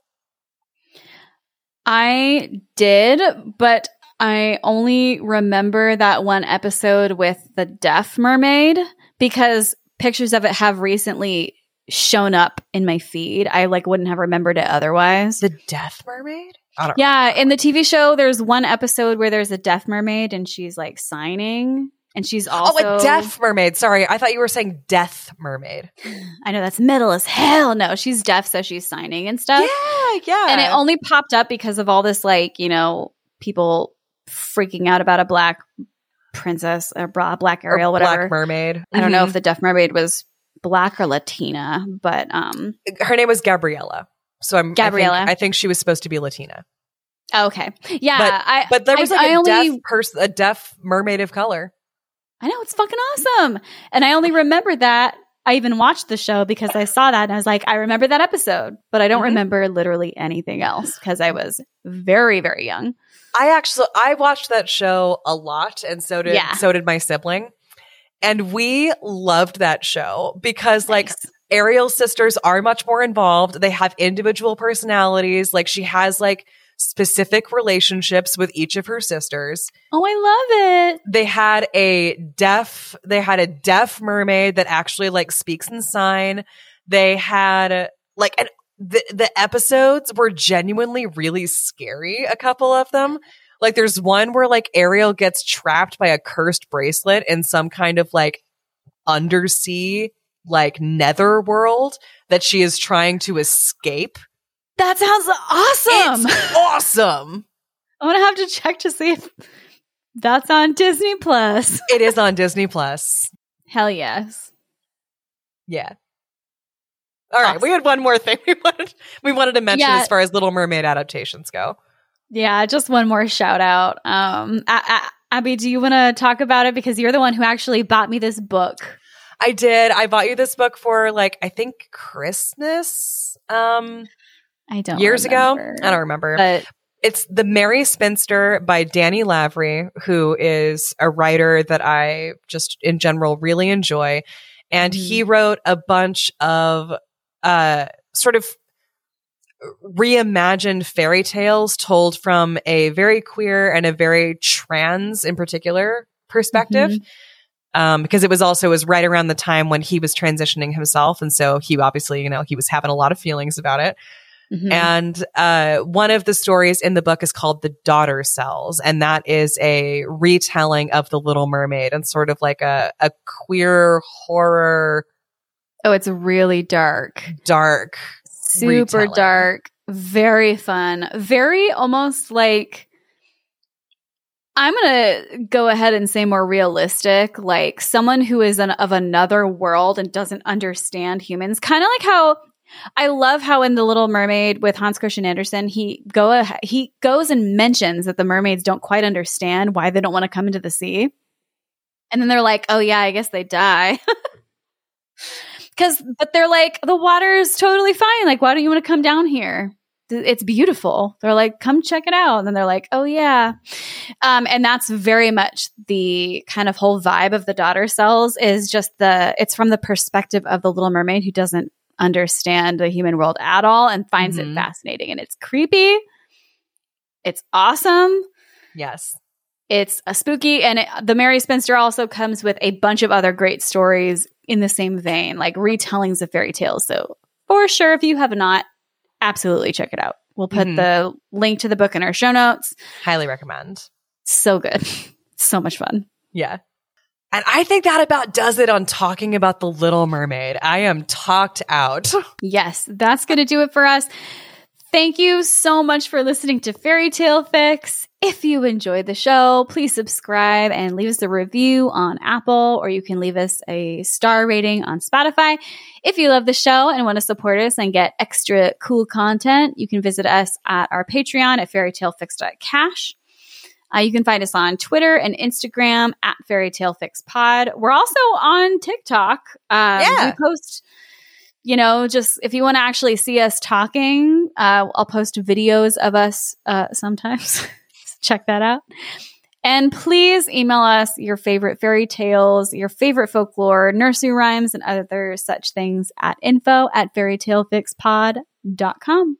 I did, but I only remember that one episode with the deaf mermaid because pictures of it have recently shown up in my feed. I like wouldn't have remembered it otherwise. The deaf Mermaid? I don't Yeah, in the TV show, there's one episode where there's a deaf mermaid and she's like signing, and she's also oh, a Deaf Mermaid. Sorry, I thought you were saying Death Mermaid. I know that's metal as hell. No, she's deaf, so she's signing and stuff. Yeah, yeah. and it only popped up because of all this like you know people freaking out about a black princess or bra- black Or ariel whatever Black Mermaid. i don't know if the deaf mermaid was black or latina but um her name was Gabriella. So I'm Gabriella. I think, I think she was supposed to be Latina, okay yeah But, i but there was I- like I a only- deaf person, a deaf mermaid of color. I know it's fucking awesome and i only remember that i even watched the show because i saw that and i was like i remember that episode but i don't Mhm. remember literally anything else because i was very very young I actually I watched that show a lot, and so did Yeah. so did my sibling, and we loved that show because like Ariel's sisters are much more involved. They have individual personalities. Like she has like specific relationships with each of her sisters. oh i love it They had a deaf. They had a deaf mermaid that actually like speaks in sign. They had like and the the episodes were genuinely really scary. A couple of them. Like there's one where like Ariel gets trapped by a cursed bracelet in some kind of like undersea like nether world that she is trying to escape. That sounds awesome It's awesome. I'm gonna have to check to see if that's on Disney Plus. It is on Disney Plus. Hell yes. Yeah. All right, Awesome. we had one more thing we wanted we wanted to mention Yeah. as far as Little Mermaid adaptations go. Yeah, just one more shout out. Um, Abby, do you want to talk about it because you're the one who actually bought me this book? I did. I bought you this book for like I think Christmas um I don't years remember. ago. I don't remember. But it's The Merry Spinster by Danny Lavery, who is a writer that I just in general really enjoy. And he wrote a bunch of uh sort of reimagined fairy tales told from a very queer and a very trans in particular perspective. Mhm. Um, because it was also it was right around the time when he was transitioning himself, and so he obviously, you know, he was having a lot of feelings about it. Mm-hmm. And uh, one of the stories in the book is called The Daughter Cells. And that is a retelling of The Little Mermaid and sort of like a, a queer horror. Oh, it's really dark. Dark. Super retelling. dark. Very fun. Very almost like. I'm going to go ahead and say more realistic, like someone who is an, of another world and doesn't understand humans. Kind of like how I love how in the Little Mermaid with Hans Christian Andersen, he go he goes and mentions that the mermaids don't quite understand why they don't want to come into the sea, and then they're like, "Oh yeah, I guess they die." Because, but they're like, the water is totally fine. Like, why don't you want to come down here? It's beautiful. They're like, come check it out. And then they're like, oh yeah. Um, and that's very much the kind of whole vibe of the daughter cells is just the, it's from the perspective of the little mermaid who doesn't understand the human world at all and finds mm-hmm. it fascinating. And it's creepy. It's awesome. Yes. It's a spooky. And it, the Merry Spinster also comes with a bunch of other great stories in the same vein, like retellings of fairy tales. So, for sure, if you have not, absolutely check it out. We'll put mm-hmm. the link to the book in our show notes. Highly recommend. So good. so much fun. Yeah. And I think that about does it on talking about The Little Mermaid. I am talked out. Yes, that's going to do it for us. Thank you so much for listening to Fairy Tale Fix. If you enjoyed the show, please subscribe and leave us a review on Apple, or you can leave us a star rating on Spotify. If you love the show and want to support us and get extra cool content, you can visit us at our Patreon at fairytalefix.cash. Uh, you can find us on Twitter and Instagram at Fairy Tale Fix Pod. We're also on TikTok. Um, yeah. We post, you know, just if you want to actually see us talking, uh, I'll post videos of us uh, sometimes. Check that out. And please email us your favorite fairy tales, your favorite folklore, nursery rhymes, and other such things at info at fairytalefixpod.com.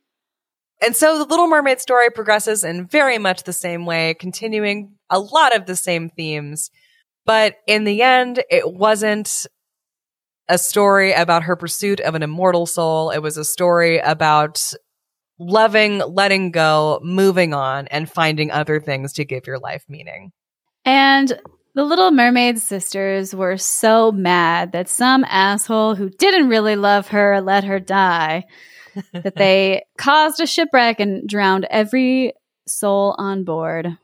And so the Little Mermaid story progresses in very much the same way, continuing a lot of the same themes. But in the end, it wasn't a story about her pursuit of an immortal soul. It was a story about loving, letting go, moving on, and finding other things to give your life meaning. And the Little Mermaid sisters were so mad that some asshole who didn't really love her let her die that they caused a shipwreck and drowned every soul on board.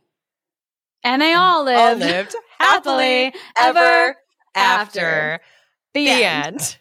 And they all lived, all lived happily ever after. The, the end. end.